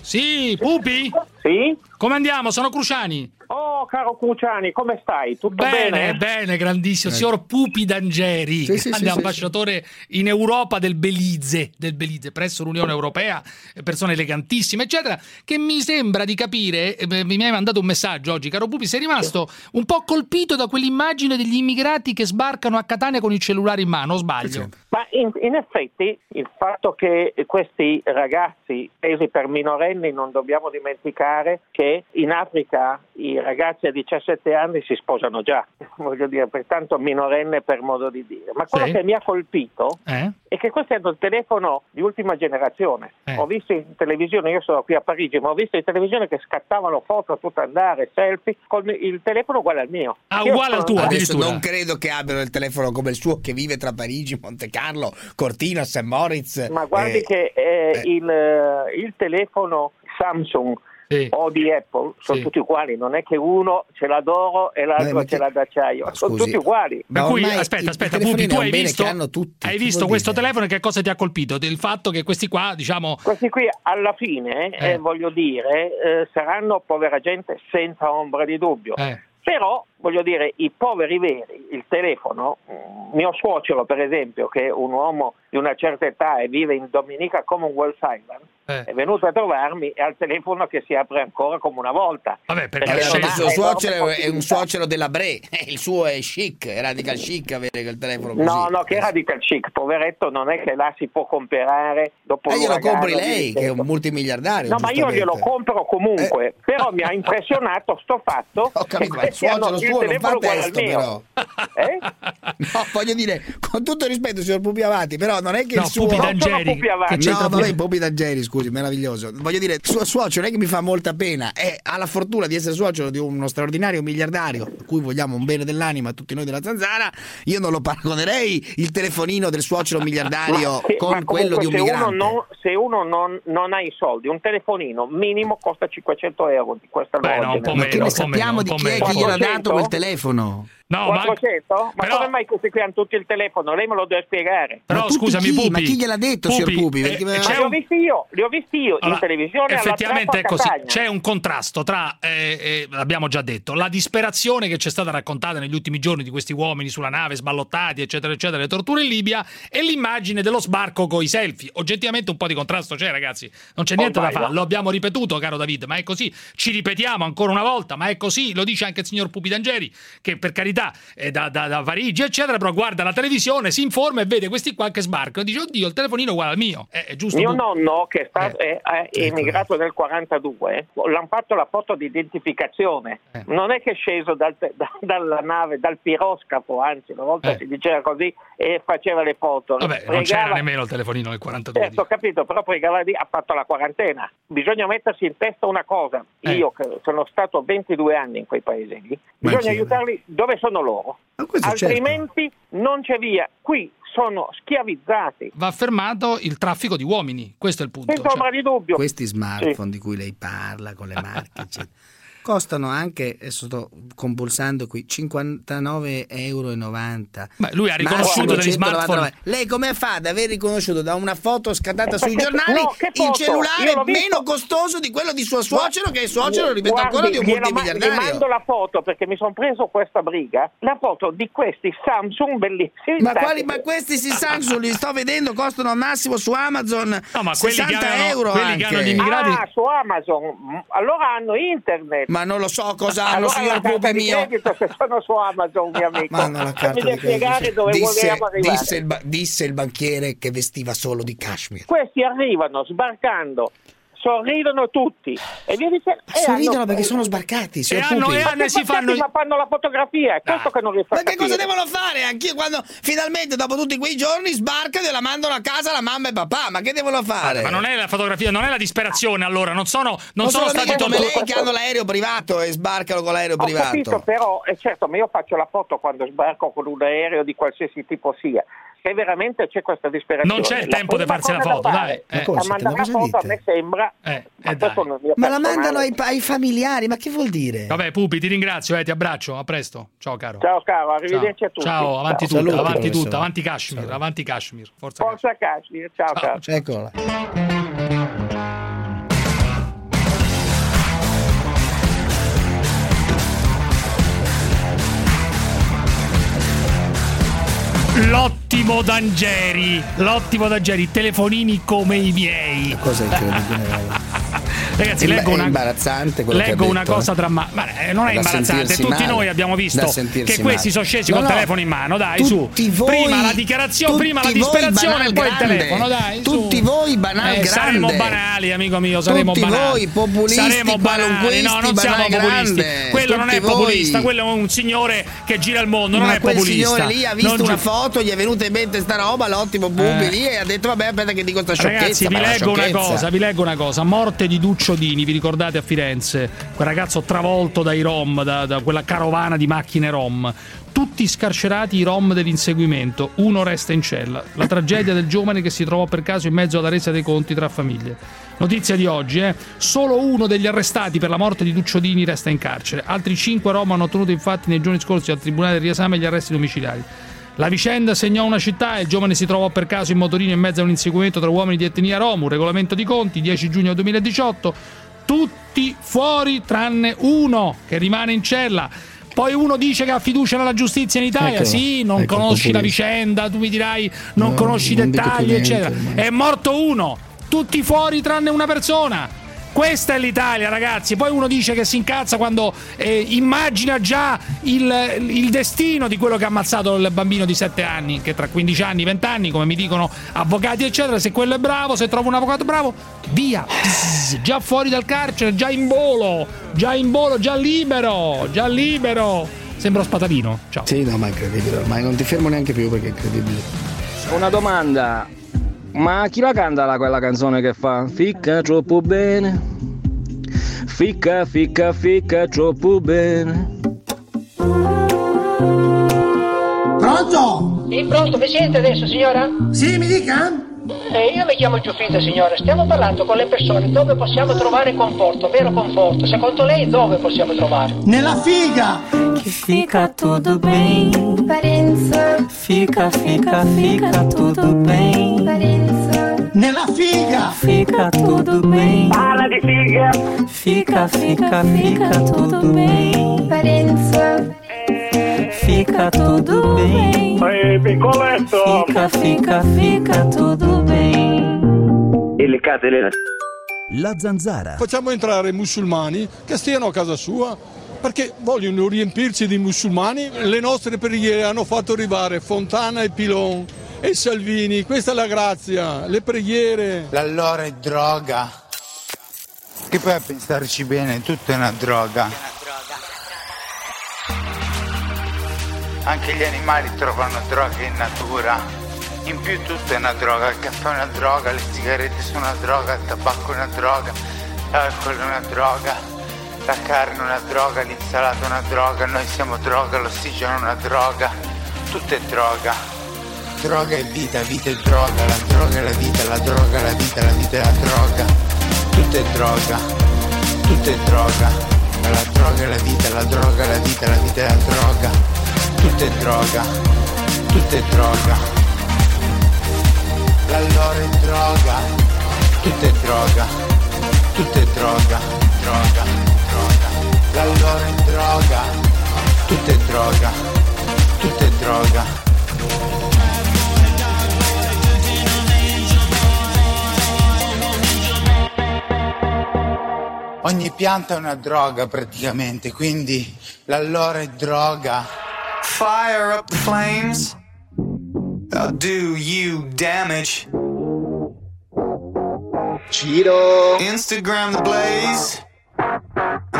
Sì, Pupi? Sì? Come andiamo? Sono Cruciani. Oh, caro Cruciani, come stai? Tutto bene? Bene, bene grandissimo. Signor Pupi D'Angeri, sì, grande sì, ambasciatore sì, in Europa del Belize, del Belize, presso l'Unione Europea, persona elegantissima, eccetera, che mi sembra di capire, eh, mi hai mandato un messaggio oggi, caro Pupi, sei rimasto un po' colpito da quell'immagine degli immigrati che sbarcano a Catania con il cellulare in mano, o sbaglio? Ma in, in effetti il fatto che questi ragazzi presi per minorenni non dobbiamo dimenticare che in Africa i ragazzi a 17 anni si sposano già, voglio dire, pertanto minorenne per modo di dire. Ma quello Sì. che mi ha colpito Eh? è che questi hanno il telefono di ultima generazione. Eh. Ho visto in televisione, io sono qui a Parigi, ma ho visto in televisione che scattavano foto a tutto andare, selfie, con il telefono uguale al mio. Ah, Io uguale al tuo, Adesso non credo che abbiano il telefono come il suo che vive tra Parigi, Monte Carlo, Cortina, St. Moritz. Ma guardi eh, che eh, il, eh, il telefono Samsung o di Apple sono Sì. tutti uguali, non è che uno ce l'ha d'oro e Eh, l'altro ma ce l'ha d'acciaio, Ma sono scusi, tutti uguali. Per Ma cui, aspetta, aspetta, Pupi, tu hai visto, che hanno tutti, hai visto questo dire? telefono e che cosa ti ha colpito? Del fatto che questi qua, diciamo... Questi qui alla fine, eh, voglio dire, eh, saranno povera gente senza ombra di dubbio. Eh. Però, voglio dire, i poveri veri, il telefono, mio suocero per esempio, che è un uomo di una certa età e vive in Dominica Commonwealth Island, Eh. è venuto a trovarmi e ha il telefono che si apre ancora come una volta. Vabbè, perché non il suo suocero è un suocero della Bre, il suo è chic, è radical chic avere quel telefono così. No, no, che radical chic, poveretto, non è che là si può comprare dopo E glielo compri lei, che è un multimiliardario. No, ma io glielo compro comunque, però mi ha impressionato sto fatto Ho capito, che ma il suocero il suo non fa testo, però. Eh? No, voglio dire, con tutto il rispetto, signor Pupi Avanti, però non è che No, il suo. Pupi D'Angeri, No, Pupi- vabbè, Pupi D'Angeri, scusi, meraviglioso. Voglio dire, suo suocero non è che mi fa molta pena, è, ha la fortuna di essere suocero di uno straordinario miliardario, a cui vogliamo un bene dell'anima tutti noi della zanzara. Io non lo paragonerei il telefonino del suocero miliardario Ma che- con ma quello di un se migrante. uno, non, se uno non, non ha i soldi, un telefonino minimo costa 500 euro di questa Beh, no, un po' Ma generazione. che meno, ne sappiamo meno, di chi è che gliel'ha 400? dato quel telefono? No, ma, 400? Ma però- come mai questi qui hanno tutti il telefono? Lei me lo deve spiegare. però Ma scusami, chi? Pupi. Ma chi gliel'ha detto, signor Pupi? Eh, Ma c'è Ma li ho visti io, li ho visti io Allora, in televisione effettivamente è così. C'è un contrasto tra, eh, eh, l'abbiamo già detto, la disperazione che c'è stata raccontata negli ultimi giorni di questi uomini sulla nave sballottati, eccetera, eccetera, le torture in Libia, e l'immagine dello sbarco con i selfie. Oggettivamente un po' di contrasto c'è, ragazzi. Non c'è niente da Ormai, fare. Lo abbiamo ripetuto, caro David, ma è così. Ci ripetiamo ancora una volta, ma è così. Lo dice anche il signor Pupi D'Angeri, che per carità è da, da, da Parigi, eccetera, però guarda la televisione, si informa e vede questi qua che sbarcano. Dice, oddio, il telefonino è uguale al mio. È, è giusto? Mio Pupi? nonno, che è, stato, Eh. è, è emigrato nel 42, l'hanno fatto la foto di identificazione. Eh. Non è che è sceso dal da- dalla nave, dal piroscafo, anzi, una volta Eh. si diceva così, e faceva le foto. Vabbè, non c'era Pregava- nemmeno il telefonino nel 42. Certo, ho capito, però pregava di ha fatto la quarantena. Bisogna mettersi in testa una cosa. Eh. Io che sono stato 22 anni in quei paesi lì, bisogna aiutarli dove sono loro. Ma questo certo. Altrimenti non c'è via. Qui sono schiavizzati. Va fermato il traffico di uomini, questo è il punto. Senza Cioè, ombra di dubbio. Questi smartphone di cui lei parla con le marche, eccetera, costano anche, adesso sto compulsando qui, 59,90 euro. Beh, lui ha riconosciuto degli smartphone. Lei come fa ad aver riconosciuto da una foto scattata sui giornali no, che il cellulare meno costoso di quello di suo suocero, che è suocero, ripeto Guardi, ancora, di un ma- multimiliardario? Vi mando la foto perché mi sono preso questa briga. La foto di questi Samsung bellissimi. Ma, quali, che- ma questi si Samsung li sto vedendo, costano al massimo su Amazon No, ma quelli che 60 hanno- euro quelli che anche. hanno gli immigrati- Ah, su Amazon. Allora hanno internet. Ma non lo so cosa hanno, allora signor di mio. se sono su Amazon, mio amico. Ma non la carta Mi spiegare dove disse, disse il, ba- disse il banchiere che vestiva solo di cashmere. Questi arrivano sbarcando, sorridono tutti e via dicendo. e Sorridono hanno- perché sono sbarcati, signor hanno- Pupi. e hanno- Ma che si fanno- ma fanno la fotografia, è questo che non riesco a Ma che cosa devono fare? Anch'io quando finalmente dopo tutti quei giorni sbarcano e la mandano a casa la mamma e papà. Ma che devono fare? Ma non è la fotografia, non è la disperazione allora, non sono, non Non sono sono stati come lei che hanno l'aereo privato e sbarcano con l'aereo Ho capito, privato. però, è certo, ma io faccio la foto quando sbarco con un aereo di qualsiasi tipo sia. Se veramente c'è questa disperazione. Non c'è il tempo di farsi la foto, dai. Eh. come A siete? mandare Ma la foto a me sembra. Eh, ma eh, mio Ma la mandano ai, ai familiari, ma che vuol dire? Vabbè, Pupi, ti ringrazio, eh, ti abbraccio, a presto. Ciao caro. Ciao caro, arrivederci Ciao. a tutti. Ciao, avanti Ciao. tutta, Saluti, avanti professore. tutta, avanti Kashmir, avanti Kashmir. Forza Kashmir. Forza Kashmir, ciao Ciao. ciao. Eccola. L'ottimo D'Angeri, l'ottimo D'Angeri, telefonini come i miei. Cosa incredibile? Ragazzi, leggo una, leggo una cosa eh. drammatica. non è Da imbarazzante, tutti male. noi abbiamo visto che questi male. sono scesi No, col no. telefono in mano, dai, Tutti su. voi- prima la dichiarazione, prima la tutti disperazione e poi il telefono, dai. su. Tutti voi banal Eh, Saremo banali, amico mio, saremo Tutti banali. voi populisti, saremo banali. No, non siamo populisti. grande. Quello non è Tutti voi. populista, quello è un signore che gira il mondo, non Ma è populista. signore lì ha visto Non una gi- foto, gli è venuta in mente sta roba, l'ottimo Bubi Eh. lì e ha detto vabbè aspetta che dico sta sciocchezza. Ragazzi, vi ma leggo una cosa, vi leggo una cosa. Morte di Duccio Dini, vi ricordate a Firenze? Quel ragazzo travolto dai Rom, da, da quella carovana di macchine Rom. Tutti scarcerati i Rom dell'inseguimento, uno resta in cella. La tragedia del giovane che si trovò per caso in mezzo alla resa dei conti tra famiglie. Notizia di oggi, eh? Solo uno degli arrestati per la morte di Duccio Dini resta in carcere. Altri cinque Rom hanno ottenuto infatti nei giorni scorsi al Tribunale del riesame gli arresti domiciliari. La vicenda segnò una città e il giovane si trovò per caso in motorino in mezzo a un inseguimento tra uomini di etnia Rom, un regolamento di conti, 10 giugno 2018. Tutti fuori tranne uno che rimane in cella. Poi uno dice che ha fiducia nella giustizia in Italia. Eccolo, sì, non ecco, conosci la vicenda, tu mi dirai non No, conosci i dettagli, niente, eccetera. ormai. È morto uno, tutti fuori tranne una persona. Questa è l'Italia, ragazzi. Poi uno dice che si incazza quando eh, immagina già il, il destino di quello che ha ammazzato il bambino di 7 anni, che tra 15 anni, 20 anni, come mi dicono avvocati, eccetera, se quello è bravo, se trova un avvocato bravo, via. Pss, già fuori dal carcere, già in volo, già in volo, già libero, già libero. Sembra Spatalino. Ciao. Sì, no, ma è incredibile ormai, non ti fermo neanche più perché è incredibile. Una domanda. Ma chi la canta la- quella canzone che fa? Ficca troppo bene. Ficca, ficca, ficca troppo bene. Pronto? Sì, pronto, mi sente adesso, signora? Sì, mi dica? Eh, io mi chiamo Giuffrida, signora. Stiamo parlando con le persone dove possiamo trovare conforto, vero conforto. Secondo lei dove possiamo trovare? Nella figa! Que fica tudo bem. Fica, fica, fica tudo bem. Nella figa! Fica tudo bem. Parla di figa! Fica, fica, fica tudo bem. Parença. Fica tudo bem. Fica, fica, fica tudo bem. E le catene? La zanzara. Facciamo entrare i musulmani che stiano a casa sua perché vogliono riempirci di musulmani. Le nostre preghiere hanno fatto arrivare Fontana e Pilon e Salvini. Questa è la grazia, le preghiere. L'allora è droga. Che poi a pensarci bene, tutto è una droga. Anche gli animali trovano droga in natura. In più tutto è una droga, il caffè è una droga, le sigarette sono una droga, il tabacco è una droga, l'alcol è una droga, la carne è una droga, l'insalata è una droga, noi siamo droga, l'ossigeno è una droga, tutto è droga. Droga è vita, vita è droga, la droga è la vita, la droga è la vita, la vita è la droga, tutto è droga, tutto è droga, la droga è la vita, la droga è la vita, la vita è la droga, tutto è droga, tutto è droga. L'allora è droga, tutto è droga, tutto è droga, droga, droga. L'allora è droga, tutto è droga, tutto è droga. Ogni pianta è una droga praticamente, quindi l'allora è droga. Fire up the flames. I'll do you damage. Ciro. Instagram the blaze.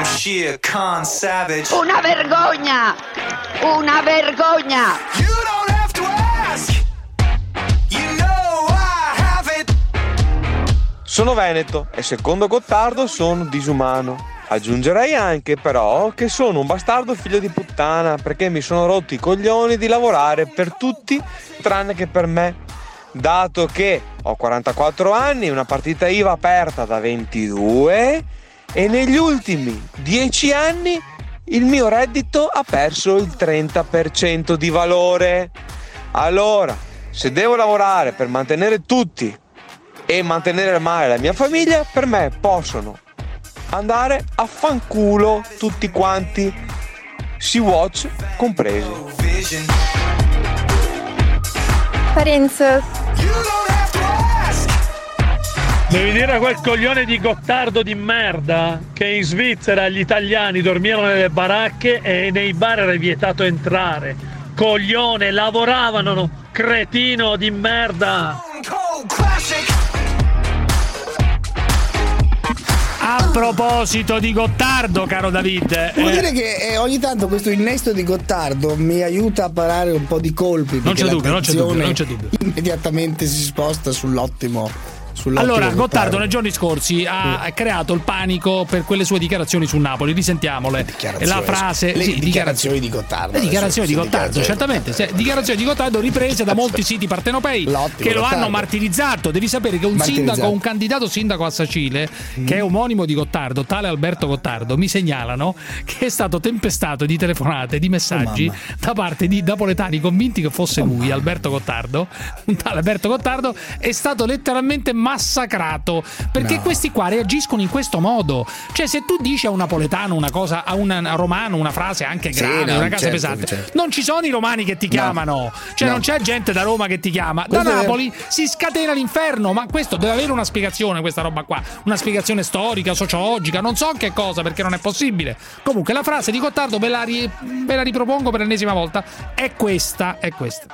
Sheer con savage. Una vergogna! Una vergogna! You don't have to ask. You know I have it. Sono veneto e secondo Gottardo sono disumano. Aggiungerei anche però che sono un bastardo figlio di puttana perché mi sono rotti i coglioni di lavorare per tutti tranne che per me. Dato che ho 44 anni, una partita IVA aperta da 22 e negli ultimi 10 anni il mio reddito ha perso il 30% di valore. Allora, se devo lavorare per mantenere tutti e mantenere male la mia famiglia, per me possono andare a fanculo tutti quanti, Sea-Watch compresi. Parenza. Devi dire a quel coglione di Gottardo di merda che in Svizzera gli italiani dormivano nelle baracche e nei bar era vietato entrare. Coglione, lavoravano, cretino di merda. A proposito di Gottardo, caro David, Devo eh, dire che eh, ogni tanto questo innesto di Gottardo mi aiuta a parare un po' di colpi. Non c'è dubbio, non c'è dubbio, non c'è dubbio. Immediatamente si sposta sull'ottimo. Allora, Gottardo nei giorni scorsi ha creato il panico per quelle sue dichiarazioni su Napoli. Risentiamole. La frase. le sì, dichiarazioni di Gottardo. Le dichiarazioni di Gottardo, certamente. sì, dichiarazioni di Gottardo riprese da molti siti partenopei che lo Gottardo. hanno martirizzato. Devi sapere che un sindaco, un candidato sindaco a Sacile, che è omonimo di Gottardo, tale Alberto Gottardo, mi segnalano che è stato tempestato di telefonate, di messaggi Oh, da parte di napoletani convinti che fosse lui, Alberto Gottardo, un tale Alberto Gottardo, è stato letteralmente massacrato perché No. questi qua reagiscono in questo modo. Cioè, se tu dici a un napoletano una cosa, a un romano una frase anche Sì, grave, no, una cosa certo, pesante, certo. non ci sono i romani che ti chiamano. Cioè, No. non c'è gente da Roma che ti chiama. Da Questo. Napoli si scatena l'inferno. Ma questo deve avere una spiegazione, questa roba qua. Una spiegazione storica, sociologica, non so che cosa, perché non è possibile. Comunque, la frase di Gottardo ve la, ri- ve la ripropongo per l'ennesima volta. È questa, è questa.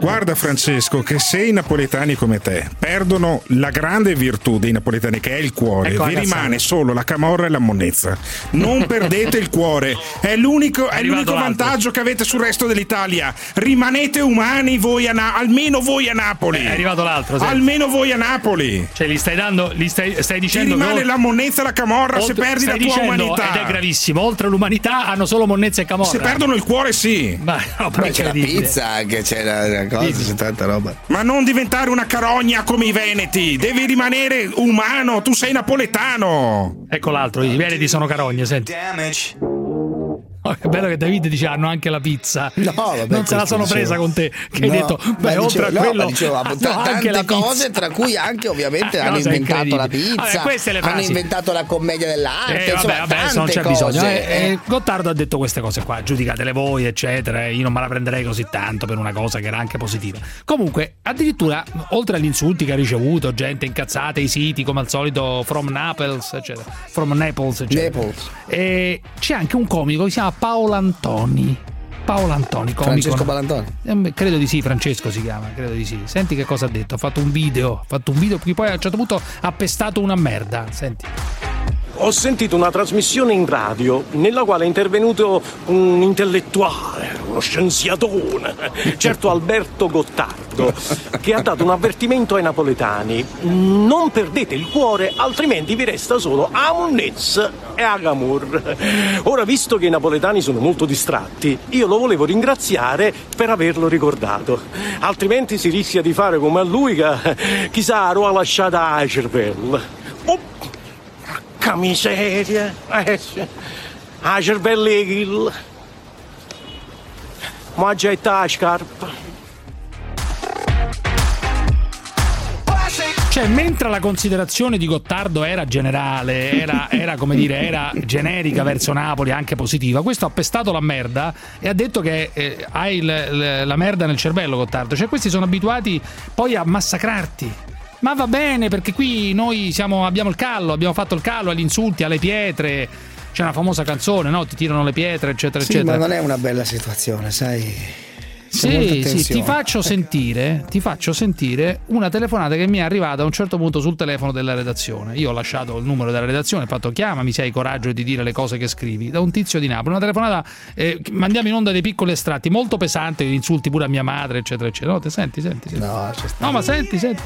Guarda Francesco che se i napoletani come te perdono la grande virtù dei napoletani che è il cuore, Ecco vi cazzata. rimane solo la camorra e la monnezza. Non perdete il cuore, è l'unico, è l'unico vantaggio che avete sul resto dell'Italia. Rimanete umani voi a Na- almeno voi a Napoli. È arrivato l'altro, sì. Almeno voi a Napoli. Cioè, gli stai dando, gli stai, stai Ti dicendo rimane che la monnezza e la camorra se oltre- perdi la tua dicendo, umanità. Ed è gravissimo. Oltre l'umanità hanno solo monnezza e camorra. Se perdono il cuore sì. Ma no, però Beh, c'è la pizza anche, c'è la, la cosa, c'è tanta roba. Ma non diventare una carogna come i veneti, devi rimanere umano, tu sei napoletano. Ecco l'altro, i veneti sono carogne, senti. Che bello che David dice hanno anche la pizza. No, vabbè, non se la sono dicevo. presa con te. Che hai No, detto, ma beh, oltre dicevo- a no, quello, ma dicevo, ta- anche tante la pizza. cose, tra cui anche ovviamente Eh, hanno inventato la pizza, Vabbè, hanno inventato la commedia dell'arte, Eh, vabbè, insomma, vabbè, adesso non c'è bisogno. cose, eh. eh. Eh, Gottardo ha detto queste cose qua, giudicatele voi, eccetera. Io non me la prenderei così tanto per una cosa che era anche positiva. Comunque, addirittura, oltre agli insulti che ha ricevuto, gente incazzata, i siti come al solito, from Naples, eccetera. From Naples, eccetera. Naples. E c'è anche un comico che si chiama Paolo Antoni. Paolo Antoni, comico. Francesco Balantoni. Eh, Credo di sì, Francesco si chiama, credo di sì. Senti che cosa ha detto, ha fatto un video, ha fatto un video, poi a un certo punto ha pestato una merda. Senti. Ho sentito una trasmissione in radio nella quale è intervenuto un intellettuale, uno scienziatone, certo Alberto Gottardo, che ha dato un avvertimento ai napoletani. Non perdete il cuore, altrimenti vi resta solo Amunnez e Agamur. Ora, visto che i napoletani sono molto distratti, io lo volevo ringraziare per averlo ricordato. Altrimenti si rischia di fare come a lui che chissà lo ha lasciata a cervello. Porca miseria! Eh, sì. Cervello di kill. Ma getta la scarpa. Cioè, mentre la considerazione di Gottardo era generale, era, era, come dire, era generica verso Napoli, anche positiva, questo ha pestato la merda e ha detto che eh, hai il- l- la merda nel cervello, Gottardo. Cioè, questi sono abituati poi a massacrarti. Ma va bene, perché qui noi siamo- abbiamo il callo, abbiamo fatto il callo agli insulti, alle pietre. C'è una famosa canzone, no? Ti tirano le pietre, eccetera, Sì, eccetera. ma non è una bella situazione, sai. Sì, sì, ti faccio sentire, ti faccio sentire una telefonata che mi è arrivata a un certo punto sul telefono della redazione. Io ho lasciato il numero della redazione, ho fatto chiamami se hai coraggio di dire le cose che scrivi. Da un tizio di Napoli, una telefonata, eh, mandiamo in onda dei piccoli estratti, molto pesante, insulti pure a mia madre, eccetera, eccetera. No, te senti, senti, senti. No, No, ma senti, senti.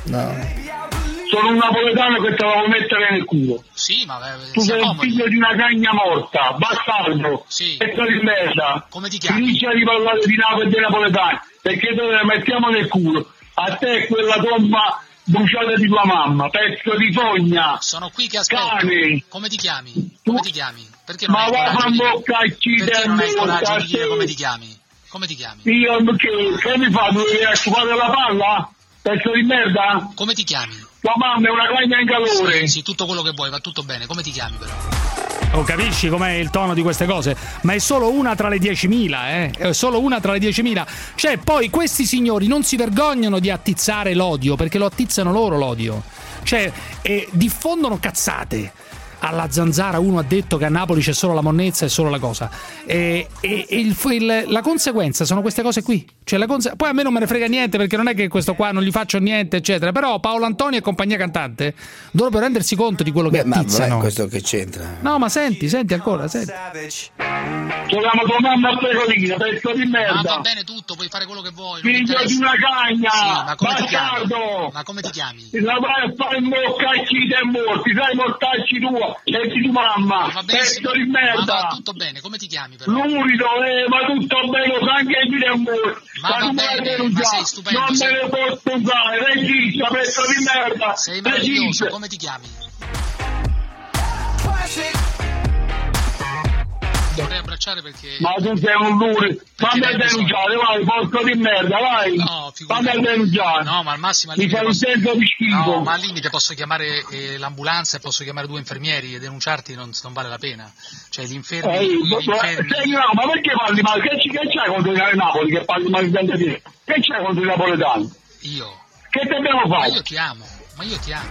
Sono un napoletano che te la vuoi mettere nel culo. Sì, ma Tu sei il figlio di una cagna morta, bastardo, Sì. pezzo di merda. Come ti chiami? Finisci di parlare di Napoli e dei napoletani, perché te la mettiamo nel culo. A te quella tomba bruciata di tua mamma, pezzo di fogna. Sono qui che aspetto. Cane. Come ti chiami? Come ti chiami? Perché non Ma va a di... bocca e ci Perché non hai coraggio di dire come ti chiami? Come ti chiami? Io che, che mi fa? Tu devi scuotere la palla? Pezzo di merda? Come ti chiami? Tua mamma è una cagna in calore. Sì, sì, tutto quello che vuoi, va tutto bene. Come ti chiami però? Oh, capisci com'è il tono di queste cose? Ma è solo una tra le 10.000, eh? È solo una tra le 10.000. Cioè, poi questi signori non si vergognano di attizzare l'odio, perché lo attizzano loro l'odio. Cioè, eh, diffondono cazzate. Alla zanzara uno ha detto che a Napoli c'è solo la monnezza e solo la cosa. E, e- e il- il- la conseguenza sono queste cose qui. Cioè, la conse- Poi a me non me ne frega niente perché non è che questo qua non gli faccio niente, eccetera. Però Paolo Antonio e compagnia cantante dovrebbero rendersi conto di quello che Ma attizzano. questo che c'entra? No, ma senti, senti ancora, senti. Tua mamma a Pregolina, pezzo di Ma merda. va bene tutto, puoi fare quello che vuoi. non Figlio di una cagna, Sì, ma come ti chiami? Ma come ti chiami? La vai a fare in bocca ai ci dei morti, sai mortacci tua, e di tua mamma, Va benissimo. pezzo di Ma va merda. tutto bene, come ti chiami però? Lurido, eh, ma tutto bene, anche i dei morti. Ma Ma va non me bene, ne ma denunciare, sei stupendo, non me ne posso usare, regista, pezzo di merda. Sei meraviglioso, regista. come ti chiami? Vorrei abbracciare perché... Ma tu sei un lurido, fammi denunciare, vai, porco di merda, vai. No, figurati. fammi denunciare. No, ma al massimo al Mi fai un posso- senso di schifo. No, ma al limite posso chiamare eh, l'ambulanza e posso chiamare due infermieri e denunciarti non, non vale la pena. Cioè gli infermi, Ehi, gli ma- infermi- senti, no, ma perché parli male? Che, che c'hai contro il Napoli che parli male di te? Che c'hai contro i napoletani? Io? Che te devo Ma fare? io ti amo, ma io ti amo.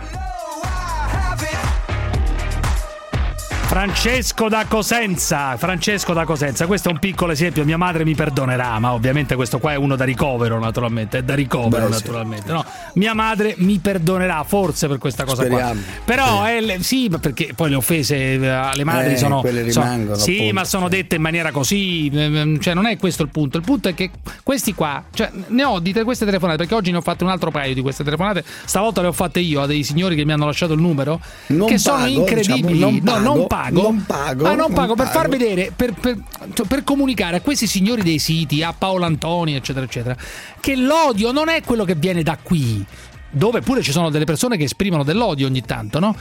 Francesco da Cosenza, Francesco da Cosenza, questo è un piccolo esempio, mia madre mi perdonerà, ma ovviamente questo qua è uno da ricovero naturalmente, è da ricovero Beh, sì. naturalmente, no? Mia madre mi perdonerà forse per questa cosa Speriamo. qua. Però è le- sì, perché poi le offese eh, alle madri Eh, sono sono- Sì, appunto, ma sono dette in maniera così, ehm, cioè non è questo il punto. Il punto è che questi qua, cioè ne ho di te- queste telefonate perché oggi ne ho fatte un altro paio di queste telefonate, stavolta le ho fatte io a dei signori che mi hanno lasciato il numero Non che sono pago, incredibili. diciamo, non no, pago, non pago. Non pago, Ah, non non pago per pago. far vedere, per, per- cioè, per comunicare a questi signori dei siti, a Paolo Antoni, eccetera, eccetera, che l'odio non è quello che viene da qui, dove pure ci sono delle persone che esprimono dell'odio ogni tanto, no?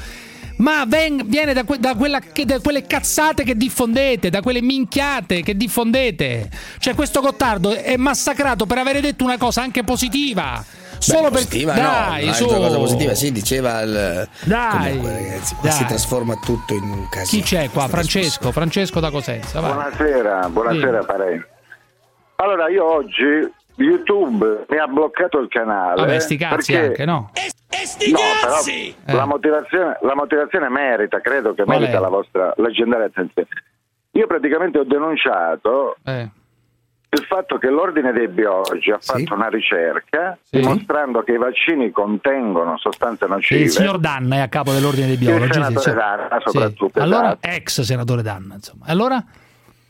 Ma ven- viene da, que- da quella che- da quelle cazzate che diffondete, da quelle minchiate che diffondete. Cioè, questo Gottardo è massacrato per avere detto una cosa anche positiva. Solo per positiva, dai, no, su. cosa positiva, sì, diceva il Dai, comunque, ragazzi, dai. si trasforma tutto in un casino. Chi c'è qua? Francesco, Francesco da Cosenza. vai. Buonasera, buonasera Sì. Parenti. Allora io oggi YouTube mi ha bloccato il canale. Vabbè, sti cazzi perché- anche, no? No, però Eh. la, motivazione, la motivazione merita, credo che Qual merita è? la vostra leggendaria attenzione. Io praticamente ho denunciato Eh. Il fatto che l'Ordine dei Biologi ha fatto una ricerca Sì. dimostrando che i vaccini contengono sostanze nocive. il signor Danna è a capo dell'ordine dei biologi. Il senatore sì. Danna, soprattutto, Allora, ex senatore Danna, insomma. Allora?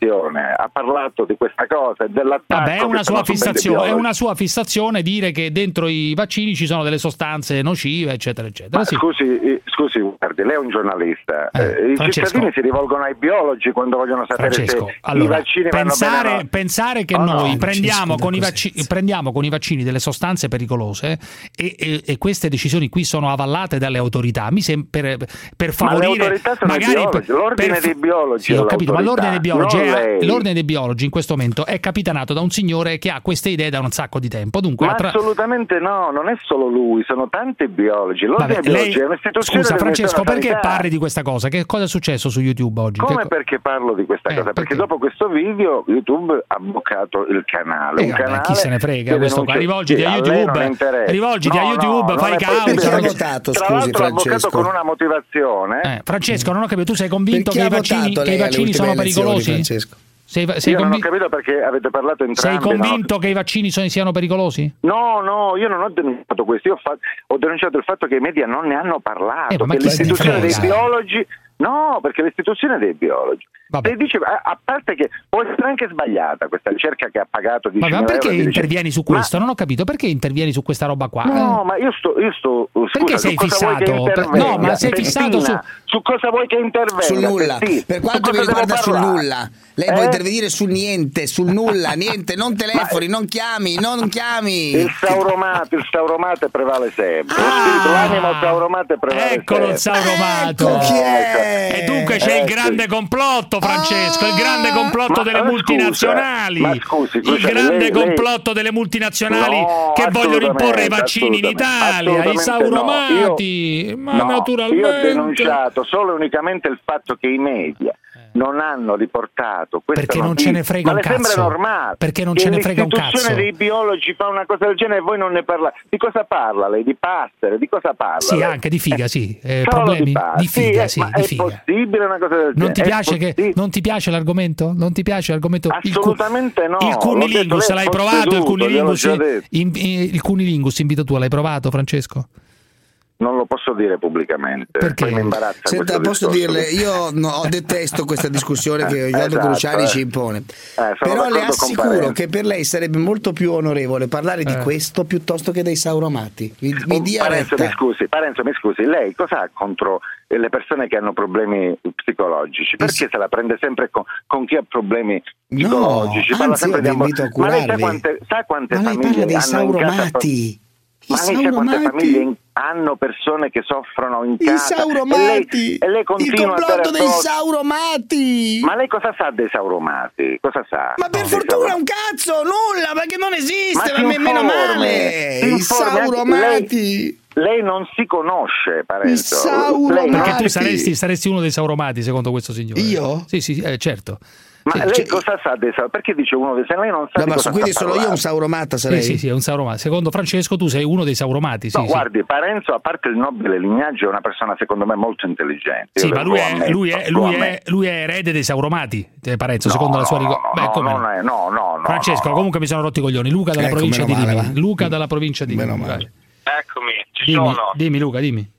Ha parlato di questa cosa e dell'attacco Vabbè, è una, sua fissazione, è una sua fissazione dire che dentro i vaccini ci sono delle sostanze nocive, eccetera, eccetera. Ma Sì. scusi, scusi, guardi, lei è un giornalista. Eh, Eh, I Francesco. cittadini si rivolgono ai biologi quando vogliono sapere Francesco, se i allora, vaccini vanno pensare, bene no. pensare che Oh, no, noi Francesco, prendiamo, con i vacci- prendiamo con i vaccini delle sostanze pericolose e, e- e queste decisioni qui sono avallate dalle autorità, mi sembra per, per Ma favorire i magari biologi, l'ordine per- dei biologi Sì, ho capito, ma l'ordine dei biologi, non è- lei. l'ordine dei biologi in questo momento è capitanato da un signore che ha queste idee da un sacco di tempo. Dunque, Ma ha tra- assolutamente no, non è solo lui, sono tanti biologi. L'ordine Vabbè, dei biologi lei- è un'istituzione scusa Francesco, perché Sanità. parli di questa cosa? Che cosa è successo su YouTube oggi? Come Che perché parlo di questa cosa? Perché dopo questo video YouTube ha bloccato il canale. Eh, un vabbè, canale chi se ne frega questo qua? Rivolgiti Sì, a YouTube, rivolgiti a No, YouTube, no, fai Perché ha perché votato, Tra scusi, l'altro ha votato Francesco? con una motivazione. Eh, Francesco, non ho capito, tu sei convinto Perché che i ha vaccini, che i vaccini sono elezioni, pericolosi? Francesco? Sei, sei Io non ho capito perché avete parlato sei entrambi. no? convinto che i vaccini sono- siano pericolosi? No, no, io non ho denunciato questo, io ho, fa- ho denunciato il fatto che i media non ne hanno parlato, Eh, ma che l'istituzione dei biologi, no, perché l'istituzione dei biologi, se dice, a, parte che può essere anche sbagliata questa ricerca che ha pagato 10 Ma, ma perché euro, dice- intervieni su Ma- questo? Non ho capito, perché intervieni su questa roba qua? No, Eh? ma io sto, io sto scusa, Perché su sei cosa vuoi che fissato? Per- no, ma sei fissato su- su cosa vuoi che intervenga? Sul nulla, Sì, per su quanto mi riguarda sul parlare? nulla. Lei Eh? può intervenire sul niente, sul nulla, niente, non telefoni, non chiami, non chiami. Il sauromate, il sauromate prevale sempre. Lo spirito, l'animo sauromate prevale Ah! Eccolo il sempre. sauromato! Ecco chi è. E dunque c'è il Ecco. grande complotto, Francesco, il grande complotto Ma- delle ma scusa, multinazionali. ma scusi, il scusa, grande lei- lei- complotto delle multinazionali No, che vogliono imporre i vaccini in Italia, i sauromati. no. Ma Io- no, naturalmente. Io ho denunciato solo e unicamente il fatto che i media non hanno riportato questa Perché non notizia. ce ne frega Ma un le sembra cazzo. normale Perché non ce ne frega un l'istituzione cazzo. dei biologi fa una cosa del genere e voi non ne parlate di cosa parla lei? di passere? di cosa parla Sì, lei? anche di figa, sì. Eh, problemi di di figa, sì, sì, eh, ma di è figa. possibile una cosa del genere Non ti, È piace che, non ti piace l'argomento? Non ti piace l'argomento? Il cu- Assolutamente no, Il cunilingus, l'hai provato? Il cunilingus, in- in- il cunilingus in vita tua, l'hai provato, Francesco? Non lo posso dire pubblicamente poi mi imbarazza Senta, posso dirle, io no, detesto questa discussione che Riccardo Esatto, Cruciani eh. ci impone. Eh, Però le assicuro che per lei sarebbe molto più onorevole parlare di Eh. questo piuttosto che dei sauromati. Mi, mi dia Parenzo, mi scusi, Parenzo, mi scusi, lei cosa ha contro le persone che hanno problemi psicologici? Perché se la prende sempre con, con chi ha problemi psicologici? Parla anzi, sempre io vi amor- invito a Ma lei sa quante, sa quante Ma lei famiglie parla dei sauromati. I Ma lei sa quante sauromati. famiglie hanno persone che soffrono in I casa? sauromati. E lei, e lei Il continua a complotto dei sauromati. Ma lei cosa sa dei sauromati? Cosa sa? Ma per fortuna un cazzo, nulla, perché non esiste, si ma me- meno male. I anche sauromati. Lei, non si conosce, Parenzo. sauromati. Perché tu saresti, saresti uno dei sauromati, secondo questo signore. Io? Sì, sì, eh, certo. Ma Sì, lei cioè- cosa sa dei sauromati? Perché dice uno dei sauromati? Lei non sa No, di ma cosa quindi sono io parlando. un sauromata Sì, sarei? sì, sì, è un sauromati. Secondo Francesco tu sei uno dei sauromati. Sì, No, sì. guardi, Parenzo, a parte il nobile lignaggio, è una persona secondo me molto intelligente. Sì, Io ma lui è, ammetto, lui, è, lui, è, lui è erede dei sauromati, eh, Parenzo, No, secondo la sua no, ricordo. no, no, è- no, no, no, Francesco, no, no. comunque mi sono rotti i coglioni. Luca dalla Ecco, provincia di Rimini. Luca dalla provincia di Rimini. Eccomi, ci Dimmi, sono. dimmi, Luca, dimmi.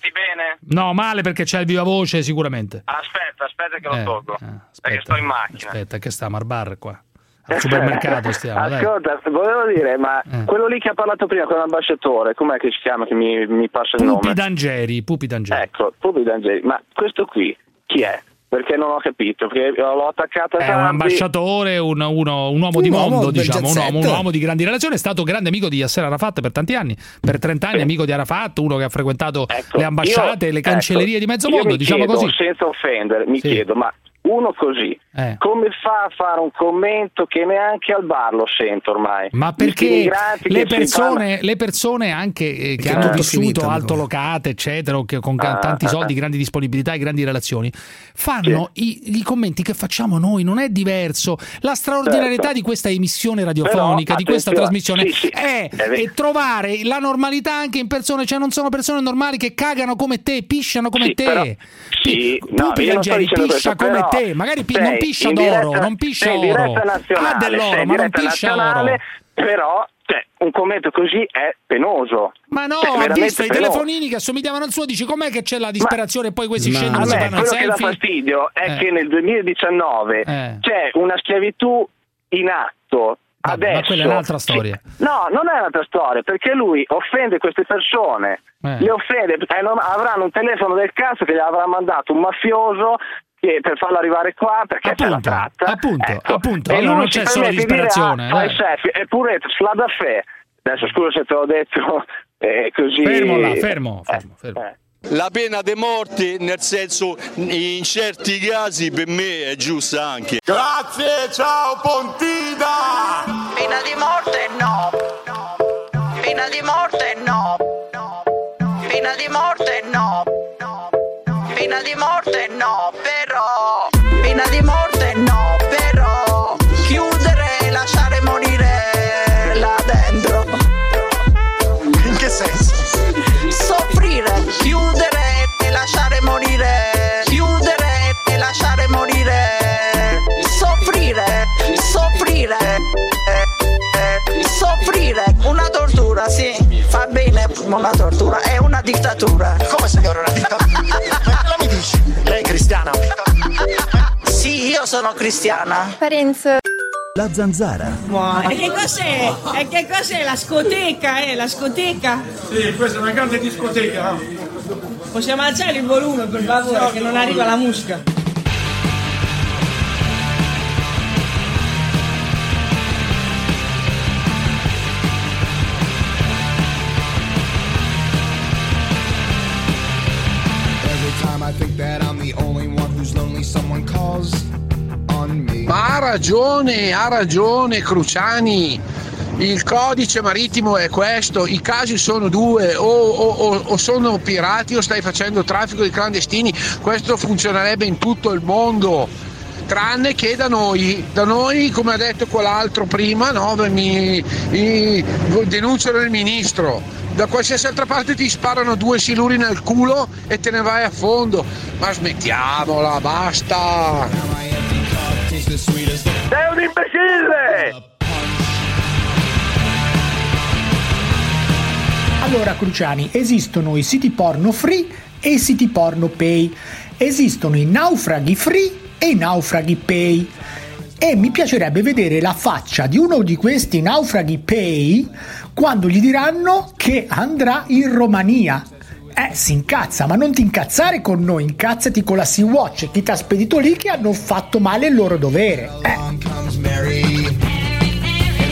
Senti bene? No, male perché c'è il viva voce sicuramente. Aspetta, aspetta che lo Eh, tolgo. perché sto in macchina. Aspetta, che sta a Marbar qua? Al supermercato stiamo, dai. Ascolta, volevo dire, ma Eh. quello lì che ha parlato prima con l'ambasciatore, com'è che si chiama che mi, mi passa il Pupi nome? D'Angeri, Pupi D'Angeri. Ecco, Pupi D'Angeli, ma questo qui chi è? Perché non ho capito, perché l'ho attaccato a È un ambasciatore, un, uno- un uomo di Un uomo mondo, diciamo, un uomo, un uomo di grandi relazioni, è stato grande amico di Yasser Arafat per tanti anni, per 30 anni amico di Arafat, uno che ha frequentato le ambasciate, Io- le cancellerie ecco, di mezzo io mondo, diciamo chiedo, così. Senza offendere, mi Sì. chiedo, ma uno così, Eh. come fa a fare un commento che neanche al bar lo sento ormai? Ma perché le persone, le persone anche eh, che hanno vissuto finito, altolocate, eccetera, o che con Ah, tanti ah, soldi, ah. grandi disponibilità e grandi relazioni, fanno i, i commenti che facciamo noi, non è diverso. La straordinarietà Certo. di questa emissione radiofonica, Però, di questa trasmissione, sì, sì, è, è trovare la normalità anche in persone, cioè non sono persone normali che cagano come te, pisciano come Sì, te. però- sì, no, Pupi dicendo piscia questo, come però te, magari pi- sei non piscia d'oro, diretta- non piscia oro. Ha dell'oro, ma non piscia nazionale, oro. Però cioè, un commento così è penoso. Ma no, Cioè, ha visto i telefonini che assomigliavano al suo, dici com'è che c'è la disperazione e poi questi scendono a e fanno il quello che dà selfie? fastidio è Eh. che nel 2019 Eh. c'è una schiavitù in atto. Adesso, ma quella è un'altra storia. No, non è un'altra storia, perché lui offende queste persone, Eh. le offende, eh, non- avranno un telefono del cazzo che gli avrà mandato un mafioso che- per farlo arrivare qua perché c'è la tratta. Appunto, Ecco. appunto. E Allora non c'è solo permette di dire, disperazione, "Ah, fai dai." selfie", eppure Sladafè, adesso scusa se te l'ho detto eh, così. Fermo là, fermo, fermo, fermo. Eh. La pena di morte, nel senso, in certi casi per me è giusta anche. Grazie, ciao Pontina! Pena di morte no. Pena di morte no. Pena di morte no. Pena di morte no, però. Pena di morte no, però. Chiudere e lasciare morire là dentro. In che senso? Soffrire, chiudere e lasciare morire. Chiudere e lasciare morire. Soffrire, soffrire. Soffrire, una tortura, sì, fa bene una tortura, è una dittatura. Come signore una dittatura? cristiana? Sì, io sono cristiana. Parenzo. La zanzara. E che cos'è? E che cos'è la scoteca, eh? La scoteca? Sì, questa è una grande discoteca. Possiamo alzare il volume per favore che non arriva la musica. Ma ha ragione, ha ragione Cruciani. il codice marittimo è questo, i casi sono due, o, o- o- sono pirati o stai facendo traffico di clandestini, questo funzionerebbe in tutto il mondo. Tranne che da noi, da noi come ha detto quell'altro prima, no, mi, mi denunciano il ministro, da qualsiasi altra parte ti sparano due siluri nel culo e te ne vai a fondo. Ma smettiamola, basta! Un imbecille! Allora, Cruciani, esistono i siti porno free e i siti porno pay. Esistono i naufraghi free e i naufraghi pay. E mi piacerebbe vedere la faccia di uno di questi naufraghi pay quando gli diranno che andrà in Romania. Eh, si incazza, ma non ti incazzare con noi, incazzati con la Sea-Watch e chi ti ha spedito lì che hanno fatto male il loro dovere. Eh.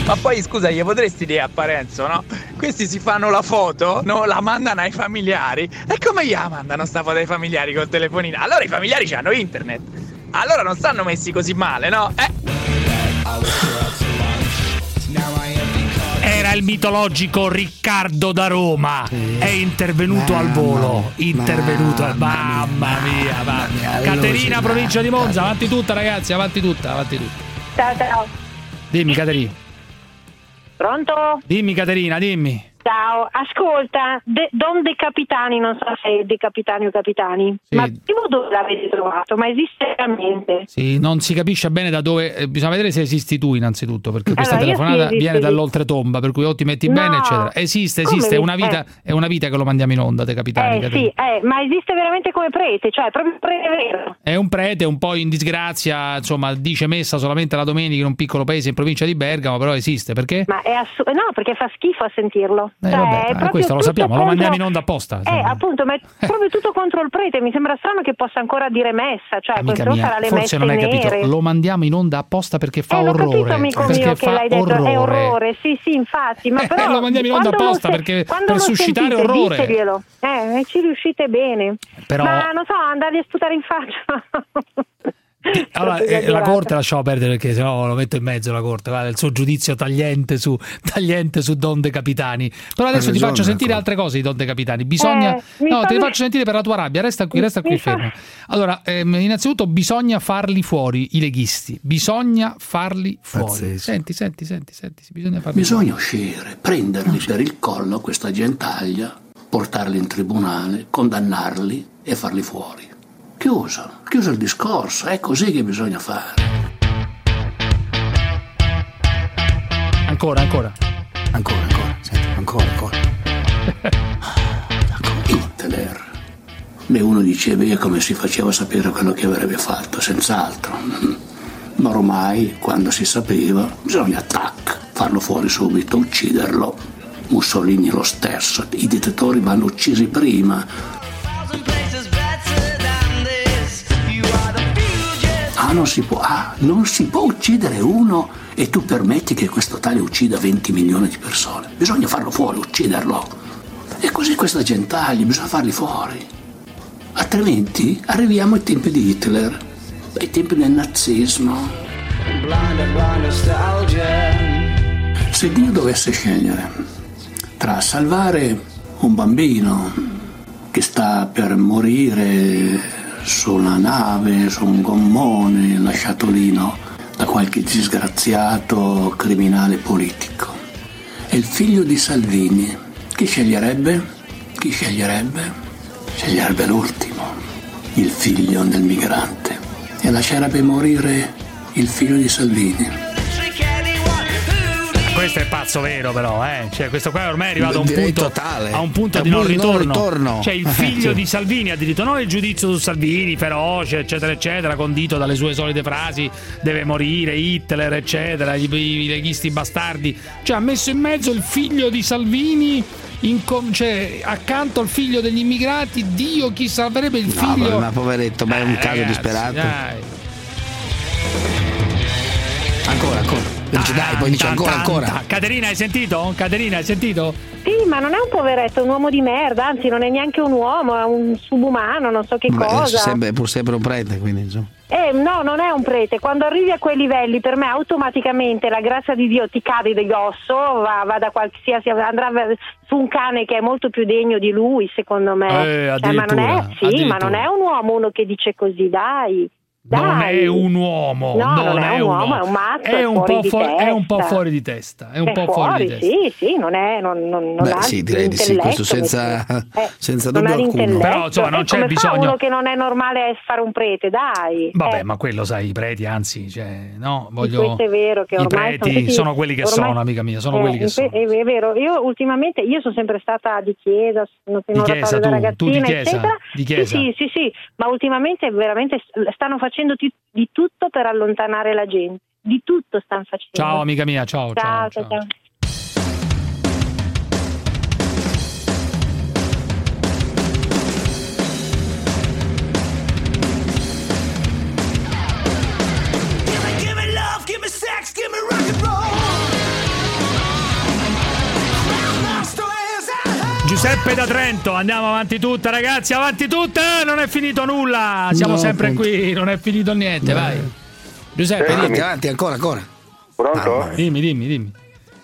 Ma poi scusa, gli potresti dire a Parenzo, no? Questi si fanno la foto, no? La mandano ai familiari. E come gli la mandano sta foto ai familiari col telefonino? Allora i familiari hanno internet. Allora non stanno messi così male, no? Eh. Il mitologico Riccardo da Roma. È intervenuto al volo. Intervenuto al. Mamma mia, mamma mia. Caterina, provincia di Monza. Avanti tutta, ragazzi. Avanti tutta, avanti tutta. Ciao, ciao. Dimmi, Caterina. Pronto? Dimmi, Caterina, dimmi. Ciao, ascolta, De- Don De Capitani, non so se è De Capitani o Capitani, Sì. ma prima dove l'avete trovato? Ma esiste veramente? Sì, non si capisce bene da dove. eh, bisogna vedere se esisti tu, innanzitutto, perché questa Allora, sì, telefonata esisto, viene dall'oltretomba, per cui o ti metti No. bene, eccetera. Esiste, Come esiste, è una vita, è una vita che lo mandiamo in onda, te capitani. Eh sì, eh, ma esiste veramente come prete, cioè proprio prete vero? È un prete un po' in disgrazia, insomma, dice messa solamente la domenica in un piccolo paese in provincia di Bergamo, però esiste, perché? Ma è assu- no, perché fa schifo a sentirlo. Eh, vabbè, eh, questo lo sappiamo, lo contro- mandiamo in onda apposta. Eh, appunto, ma è proprio tutto contro il prete, mi sembra strano che possa ancora dire messa, cioè Amica questo mia, sarà le forse non hai capito, nere. lo mandiamo in onda apposta perché fa eh, orrore. capito, amico perché mio, che l'hai detto, orrore. è orrore, sì, sì, infatti, ma Eh, però lo mandiamo in onda lo apposta se- perché- per lo suscitare sentite, orrore. diteglielo. Eh, ci riuscite bene. Però- Ma non so, andargli a sputare in faccia. Allora, eh, la corte lasciamo perdere perché sennò lo metto in mezzo la corte, guarda, il suo giudizio tagliente su, tagliente su Don De Capitani. Però adesso Ha ti faccio sentire altre cose di Don De Capitani. Bisogna Eh, No, fa- te le faccio sentire per la tua rabbia, resta qui, resta qui mi fa- fermo. Allora, ehm, innanzitutto bisogna farli fuori i leghisti, bisogna farli fuori. Pazzesco. Senti, senti, senti, senti, bisogna farli Bisogna uscire, prenderli per il collo questa gentaglia, portarli in tribunale, condannarli e farli fuori. Chiuso, chiuso il discorso, è così che bisogna fare. Ancora, ancora. Ancora, ancora, senti, ancora, ancora. Hitler. Beh, uno diceva io come si faceva a sapere quello che avrebbe fatto, senz'altro. Ma ormai, quando si sapeva, bisogna tac, farlo fuori subito, ucciderlo. Mussolini lo stesso, i dittatori vanno uccisi prima. Ah, non si può, ah, non si può uccidere uno e tu permetti che questo tale uccida 20 milioni di persone. Bisogna farlo fuori, ucciderlo. E così questa gentaglia, bisogna farli fuori. Altrimenti arriviamo ai tempi di Hitler, ai tempi del nazismo. Se Dio dovesse scegliere tra salvare un bambino che sta per morire su una nave, su un gommone lasciato lì no, da qualche disgraziato criminale politico e il figlio di Salvini, chi sceglierebbe? Chi sceglierebbe? Sceglierebbe l'ultimo, il figlio del migrante e lascerebbe morire il figlio di Salvini. Questo è pazzo vero, però, eh. Cioè, questo qua ormai è arrivato a un punto, totale. a un punto È di non non ritorno. ritorno. Cioè, il Eh, figlio sì. di Salvini ha diritto non il giudizio su Salvini, feroce, eccetera, eccetera, condito dalle sue solite frasi, deve morire, Hitler, eccetera, i, i leghisti bastardi. Cioè, ha messo in mezzo il figlio di Salvini. in com- cioè, accanto al figlio degli immigrati, Dio chi salverebbe il No, figlio. ma poveretto, ma è un Eh, caso ragazzi, disperato. dai. Ancora, ancora. Dice, dai, poi dice ancora, ancora. Caterina, hai sentito? Caterina, hai sentito? Sì, ma non è un poveretto, è un uomo di merda, anzi non è neanche un uomo, è un subumano, non so che Beh, cosa. sembra, è pur sempre un prete, quindi insomma. Eh, no, non è un prete. Quando arrivi a quei livelli, per me automaticamente la grazia di Dio ti cade di grosso, va, va da qualsiasi, andrà su un cane che è molto più degno di lui, secondo me. Eh, Cioè, ma non è, sì, ma non è un uomo uno che dice così, dai. Non Dai. è un uomo, No, non, non è un uomo, è un matto, è è un, fuori po di fuori, è un po' fuori di testa. È un È po' fuori, di testa. sì, sì, non è, non, non, non Beh, ha sì, direi di sì, questo senza, eh, senza non dubbio alcuno. Però, insomma, non E c'è bisogno- uno che non è normale fare un prete, dai. Vabbè, Eh, ma quello sai, i preti, anzi, cioè, no, voglio... questo è vero che I ormai preti sono, tutti- sono quelli che ormai- sono, amica mia, sono eh, quelli che sono. È, vero, io ultimamente io sono sempre stata di chiesa, sono Di chiesa da tu? ragazzina, Tu di chiesa? eccetera. Di chiesa? Sì, sì, sì, ma ultimamente veramente stanno facendo ti- di tutto per allontanare la gente. Di tutto stanno facendo. Ciao, amica mia, ciao, ciao. ciao, ciao. Give Giuseppe da Trento, andiamo avanti tutta, ragazzi, avanti tutta, non è finito nulla, siamo No, sempre appunto. qui, non è finito niente, vai. Giuseppe, Avanti, dimmi. avanti, ancora, ancora. Pronto? Dimmi, dimmi, dimmi.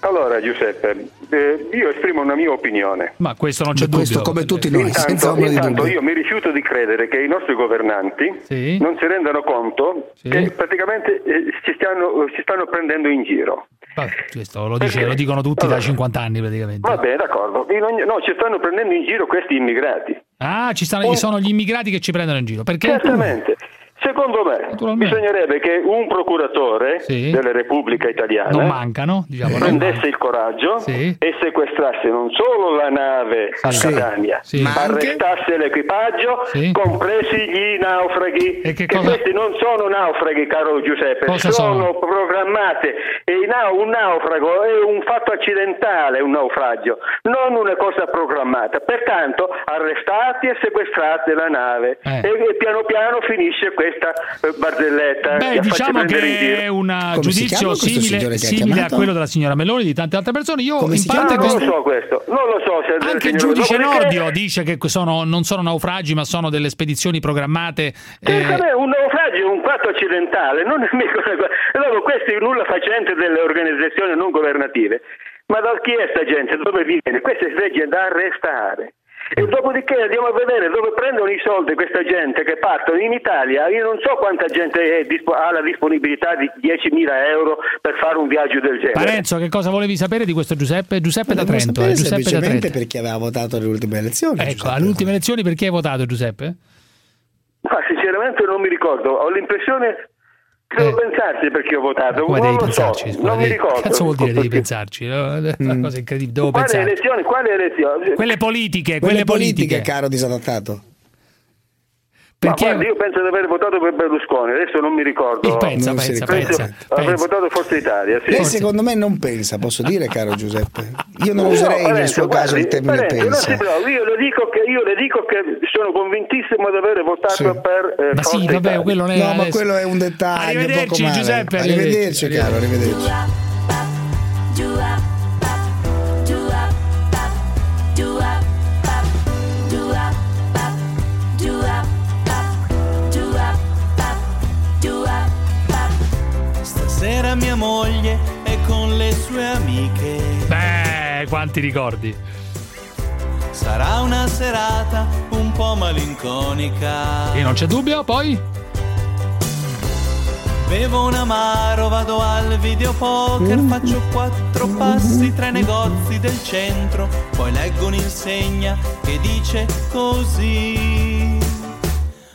Allora Giuseppe, eh, io esprimo una mia opinione. Ma questo non c'è Questo dubbio. come tutti noi, senza Intanto, ombra di intanto dubbio. io mi rifiuto di credere che i nostri governanti Sì. non si rendano conto Sì. che praticamente eh, ci, stanno, ci stanno prendendo in giro. Vabbè, questo lo, dice- lo dicono tutti da 50 anni praticamente. Va bene, d'accordo. Ogni- no, ci stanno prendendo in giro questi immigrati. Ah, ci stanno, sono gli immigrati che ci prendono in giro. Perché? Certamente. Secondo me bisognerebbe che un procuratore Sì. della Repubblica Italiana Non mancano, diciamo. prendesse il coraggio Sì. e sequestrasse non solo la nave Sì. Catania, Sì. ma arrestasse l'equipaggio, compresi gli naufraghi. E che che cosa- questi non sono naufraghi, caro Giuseppe, Cosa sono, programmate. E un naufrago è un fatto accidentale, un naufragio, non una cosa programmata. Pertanto arrestati e sequestrate la nave Eh. e, piano piano finisce questa eh, barzelletta. Beh, diciamo che è un si chiama giudizio simile, simile a quello della signora Meloni e di tante altre persone. Io Come in parte Non lo so questo, non lo so se anche il giudice dopodiché- Nordio dice che sono- non sono naufragi, ma sono delle spedizioni programmate. Che eh, vabbè, un naufragio è un fatto accidentale, non è mica una cosa. Allora, questi nulla facenti delle organizzazioni non governative. Ma da chi è sta gente? Dove viene? Questa è gente da arrestare. E dopodiché andiamo a vedere dove prendono i soldi questa gente che partono in Italia. Io non so quanta gente è dispo- ha la disponibilità di 10.000 euro per fare un viaggio del genere. Parenzo, che cosa volevi sapere di questo Giuseppe? Giuseppe da Trento. sapere eh, Giuseppe da semplicemente Trento. per chi aveva votato alle ultime elezioni. Ecco, alle ultime elezioni per chi hai votato Giuseppe? Ma sinceramente non mi ricordo, ho l'impressione. Devo pensarci perché ho votato. Eh. Come devi pensarci? so, non mi devi- ricordo. Cazzo vuol dire devi pensarci? È una cosa incredibile, devo Quali pensare. elezioni? Quali elezioni? Quelle politiche, Quelle quelle politiche, politiche. caro disadattato. Ma Perché- guarda, io penso di aver votato per Berlusconi, adesso non mi ricordo. Pensa, Non si pensa, ricorda. pensa, Avrei pensa. votato Forza Italia, sì. Lei secondo me non pensa, posso dire, caro Giuseppe? Io non No, userei nel Parenzo, suo caso il guardi, termine Parenzo, non pensa. si provi, io le dico che, io le dico che sono convintissimo di aver votato Sì. per eh, Ma sì, Forza vabbè, Italia. quello non è No, ma adesso. quello è un dettaglio. Arrivederci, poco male. Giuseppe, Arrivederci, arrivederci. caro, arrivederci. Stasera mia moglie è con le sue amiche. Beh, quanti ricordi. Sarà una serata un po' malinconica. E non c'è dubbio, poi? Bevo un amaro, vado al videopoker, faccio quattro passi tra i negozi del centro, poi leggo un'insegna che dice così.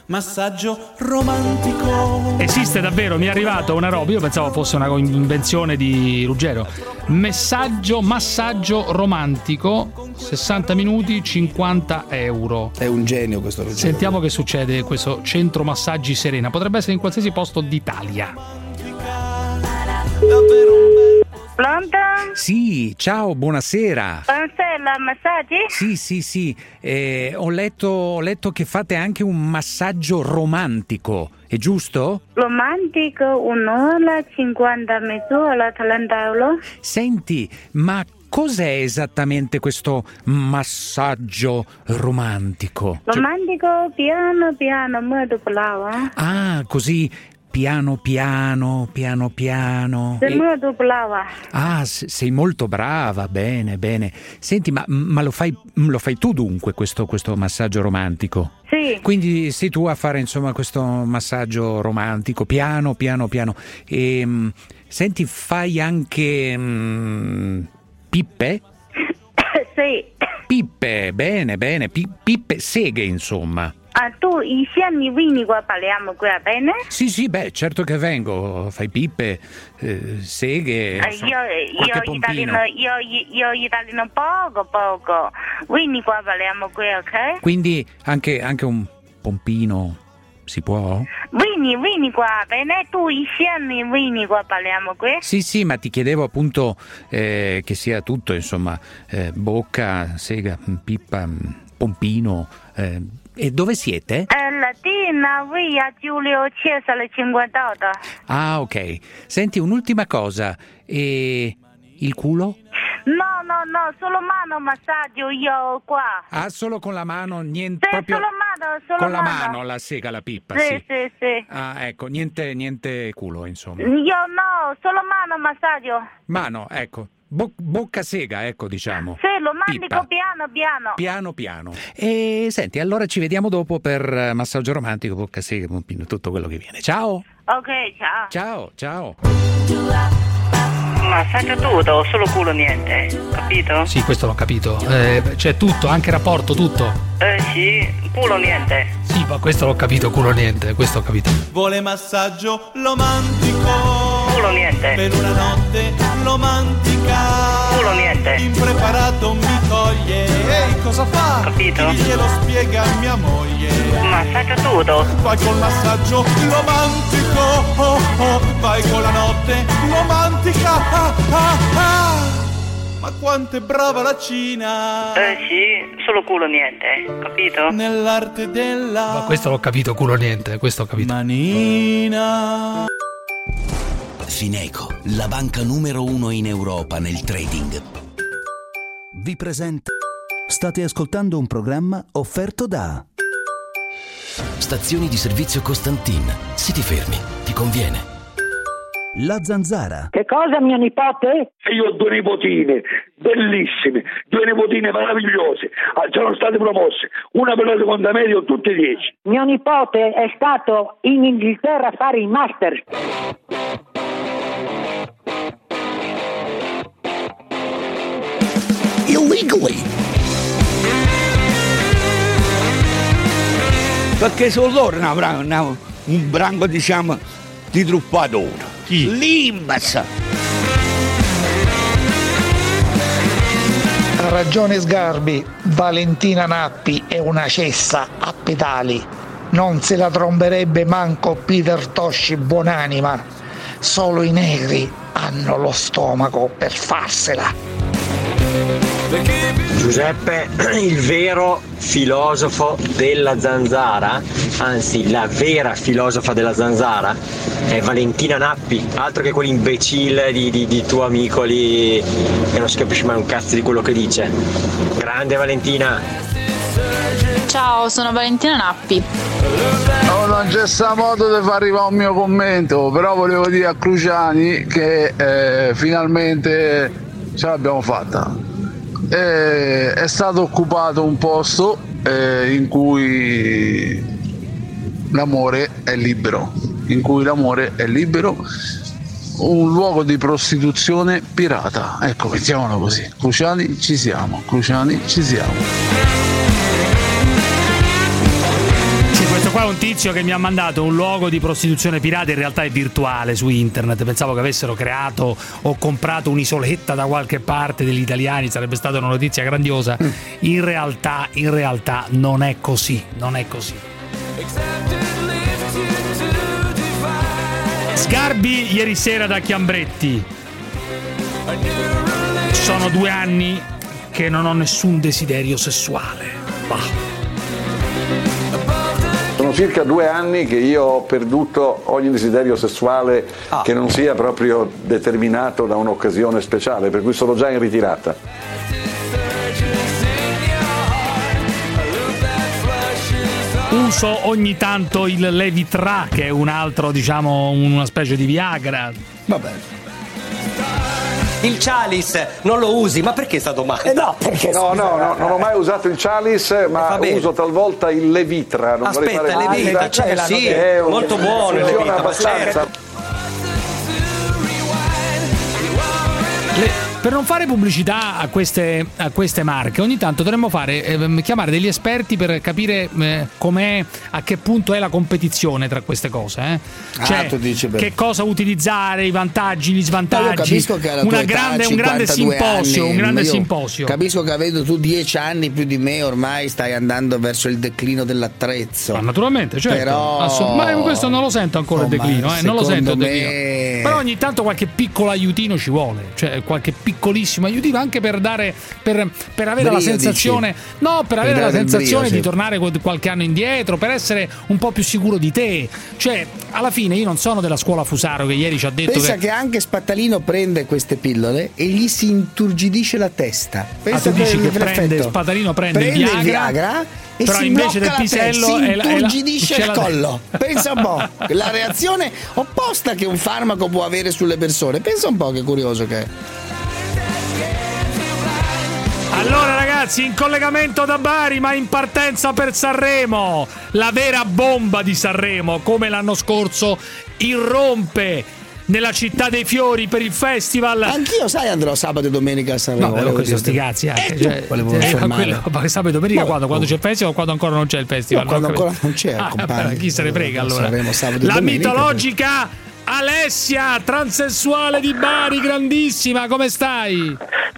Massaggio romantico. Esiste davvero, mi è arrivato una roba, io pensavo fosse una invenzione di Ruggero. Messaggio, massaggio romantico, 60 minuti, 50 euro. È un genio questo Ruggero. Sentiamo che succede questo centro massaggi Serena. Potrebbe essere in qualsiasi posto d'Italia. Pronto? Sì, ciao, buonasera. Buonasera, massaggi? Sì, sì, sì. Eh, ho, letto, ho letto che fate anche un massaggio romantico, è giusto? Romantico, un'ora, 50 mezz'ora, 30 euro. Senti, ma cos'è esattamente questo massaggio romantico? Cioè- Romantico, piano piano, molto bravo. eh? ah, così piano piano, piano piano. Sei molto brava. Ah, sei molto brava, bene, bene. Senti, ma, ma lo, fai, lo fai tu dunque questo, questo massaggio romantico? Sì. Quindi sei tu a fare insomma questo massaggio romantico, piano, piano, piano. E, senti, fai anche mm, pippe? sì. Pippe, bene, bene, pi- pippe, seghe insomma. Ah, tu insieme vieni qua, parliamo qui, va bene? Sì, sì, beh, certo che vengo, fai pippe, eh, seghe, Eh, insomma, io, qualche io, italiano, io, io italiano poco, poco. Vieni qua, parliamo qui, ok? Quindi anche, anche un pompino si può? Vieni, vieni qua, bene? Tu insieme vieni qua, parliamo qui. Sì, sì, ma ti chiedevo appunto eh, che sia tutto, insomma, eh, bocca, sega, mm, pippa, mm, pompino. eh. E dove siete? Eh, Latina, via Giulio Cesare 58. Ah, ok. Senti, un'ultima cosa. E il culo? No, no, no, solo mano massaggio io qua. Ah, solo con la mano, niente Sì, proprio... solo mano, solo Con la mano. mano la sega, la pippa, Sì, sì. sì, sì. Ah, ecco, niente, niente culo, insomma. Io no, solo mano massaggio. Mano, ecco. Bo- bocca sega, ecco, diciamo. Sì, lo mandico piano piano. Piano piano. E senti, allora ci vediamo dopo per eh, massaggio romantico, bocca sega, tutto quello che viene. Ciao! Ok, ciao. Ciao, ciao. Massaggio tutto, solo culo niente, capito? Sì, questo l'ho capito. Eh, c'è tutto, anche rapporto, tutto. Eh sì, culo niente. Sì, ma questo l'ho capito, culo niente, questo ho capito. Vuole massaggio romantico Culo niente. Per una notte romantica Culo niente. Impreparato mi coglie Ehi cosa fa? Capito? Chi glielo spiega a mia moglie Massaggio tutto. Vai col massaggio romantico oh, oh, Vai con la notte romantica ah, ah, ah. Ma quanto è brava la Cina Eh sì, solo culo niente, capito? Nell'arte della Ma questo l'ho capito, culo niente, questo ho capito. Manina Fineco, la banca numero uno in Europa nel trading. Vi presenta. State ascoltando un programma offerto da. Stazioni di servizio Costantin. Se ti fermi, ti conviene. La zanzara. Che cosa, mio nipote? E io ho due nipotine, bellissime, due nipotine meravigliose, Ah, sono state promosse, una per la seconda media, tutte dieci. Mio nipote è stato in Inghilterra a fare il master. Illegally. Perché sono loro una- un branco, diciamo, di truffatori. Chi? L'Imbas. Ha ragione Sgarbi, Valentina Nappi è una cessa a pedali. Non se la tromberebbe manco Peter Tosci buonanima. Solo i negri hanno lo stomaco per farsela. Giuseppe, il vero filosofo della zanzara, anzi la vera filosofa della zanzara, è Valentina Nappi, altro che quell'imbecille di, di- di tuo amico lì che non si capisce mai un cazzo di quello che dice. Grande Valentina! Ciao, sono Valentina Nappi. Oh, non c'è sta modo di far arrivare un mio commento, però volevo dire a Cruciani che eh, finalmente ce l'abbiamo fatta. Eh, è stato occupato un posto eh, in cui l'amore è libero, in cui l'amore è libero, un luogo di prostituzione pirata. Ecco, mettiamolo così. Cruciani ci siamo, Cruciani ci siamo. Qua un tizio che mi ha mandato un logo di prostituzione pirata, in realtà è virtuale su internet. Pensavo che avessero creato o comprato un'isoletta da qualche parte degli italiani, sarebbe stata una notizia grandiosa. In realtà, in realtà non è così, non è così. Sgarbi ieri sera da Chiambretti. Sono due anni che non ho nessun desiderio sessuale. Bah. Circa due anni che io ho perduto ogni desiderio sessuale Ah. che non sia proprio determinato da un'occasione speciale, per cui sono già in ritirata. Uso ogni tanto il Levitra, che è un altro, diciamo, una specie di Viagra. Vabbè. Il Chalice non lo usi, ma perché sta domanda? no, perché No, no, no, non ho mai usato il Chalice, ma va bene. uso talvolta il Levitra. Non vorrei Aspetta, fare Levitra, pubblicità. cioè, sì, È un- molto buono il Levitra, ma abbastanza. certo. Le- per non fare pubblicità a queste, a queste marche, ogni tanto dovremmo fare, ehm, chiamare degli esperti per capire eh, com'è, a che punto è la competizione tra queste cose. eh. Ah, Cioè, tu dici che cosa utilizzare, i vantaggi, gli Ma io svantaggi. capisco Una tua età, grande, un grande 52 simposio, anni, un grande simposio. Capisco che avendo tu 10 anni più di me ormai stai andando verso il declino dell'attrezzo. Ma naturalmente, certo. Però Assolut- ma questo non lo sento ancora il insomma, declino, eh, non lo sento il secondo declino. me- Però ogni tanto qualche piccolo aiutino ci vuole, cioè qualche piccolissimo aiutino anche per dare per, per avere la Brio, sensazione dici? no, per Per avere la dare il sensazione brio, di sì. tornare qual- qualche anno indietro, per essere un po' più sicuro di te. Cioè, alla fine io non sono della scuola Fusaro che ieri ci ha detto Pensa che che... anche Spattalino prende queste pillole e gli si inturgidisce la testa. Pensa Ah, tu dici che prende- Spattalino prende il il Viagra, Viagra e però si invece del la testa, pisello si la- la- inturgidisce c'è il la- collo. Pensa un po', la reazione opposta che un farmaco può avere sulle persone. Pensa un po' che curioso che è. Allora ragazzi, in collegamento da Bari, ma in partenza per Sanremo, la vera bomba di Sanremo, come l'anno scorso, irrompe nella città dei fiori per il festival. Anch'io, sai, andrò sabato e domenica a Sanremo. No, però questo sti cazzi anche. Eh, cioè, volevo eh, quello- ma sabato e domenica quando? Quando c'è il festival o quando ancora non c'è il festival? No, quando Non ancora capito. non c'è, Ah, compagni. vabbè, chi se ne frega allora? Sanremo sabato e La domenica, mitologica Alessia, transessuale di Bari, grandissima, come stai?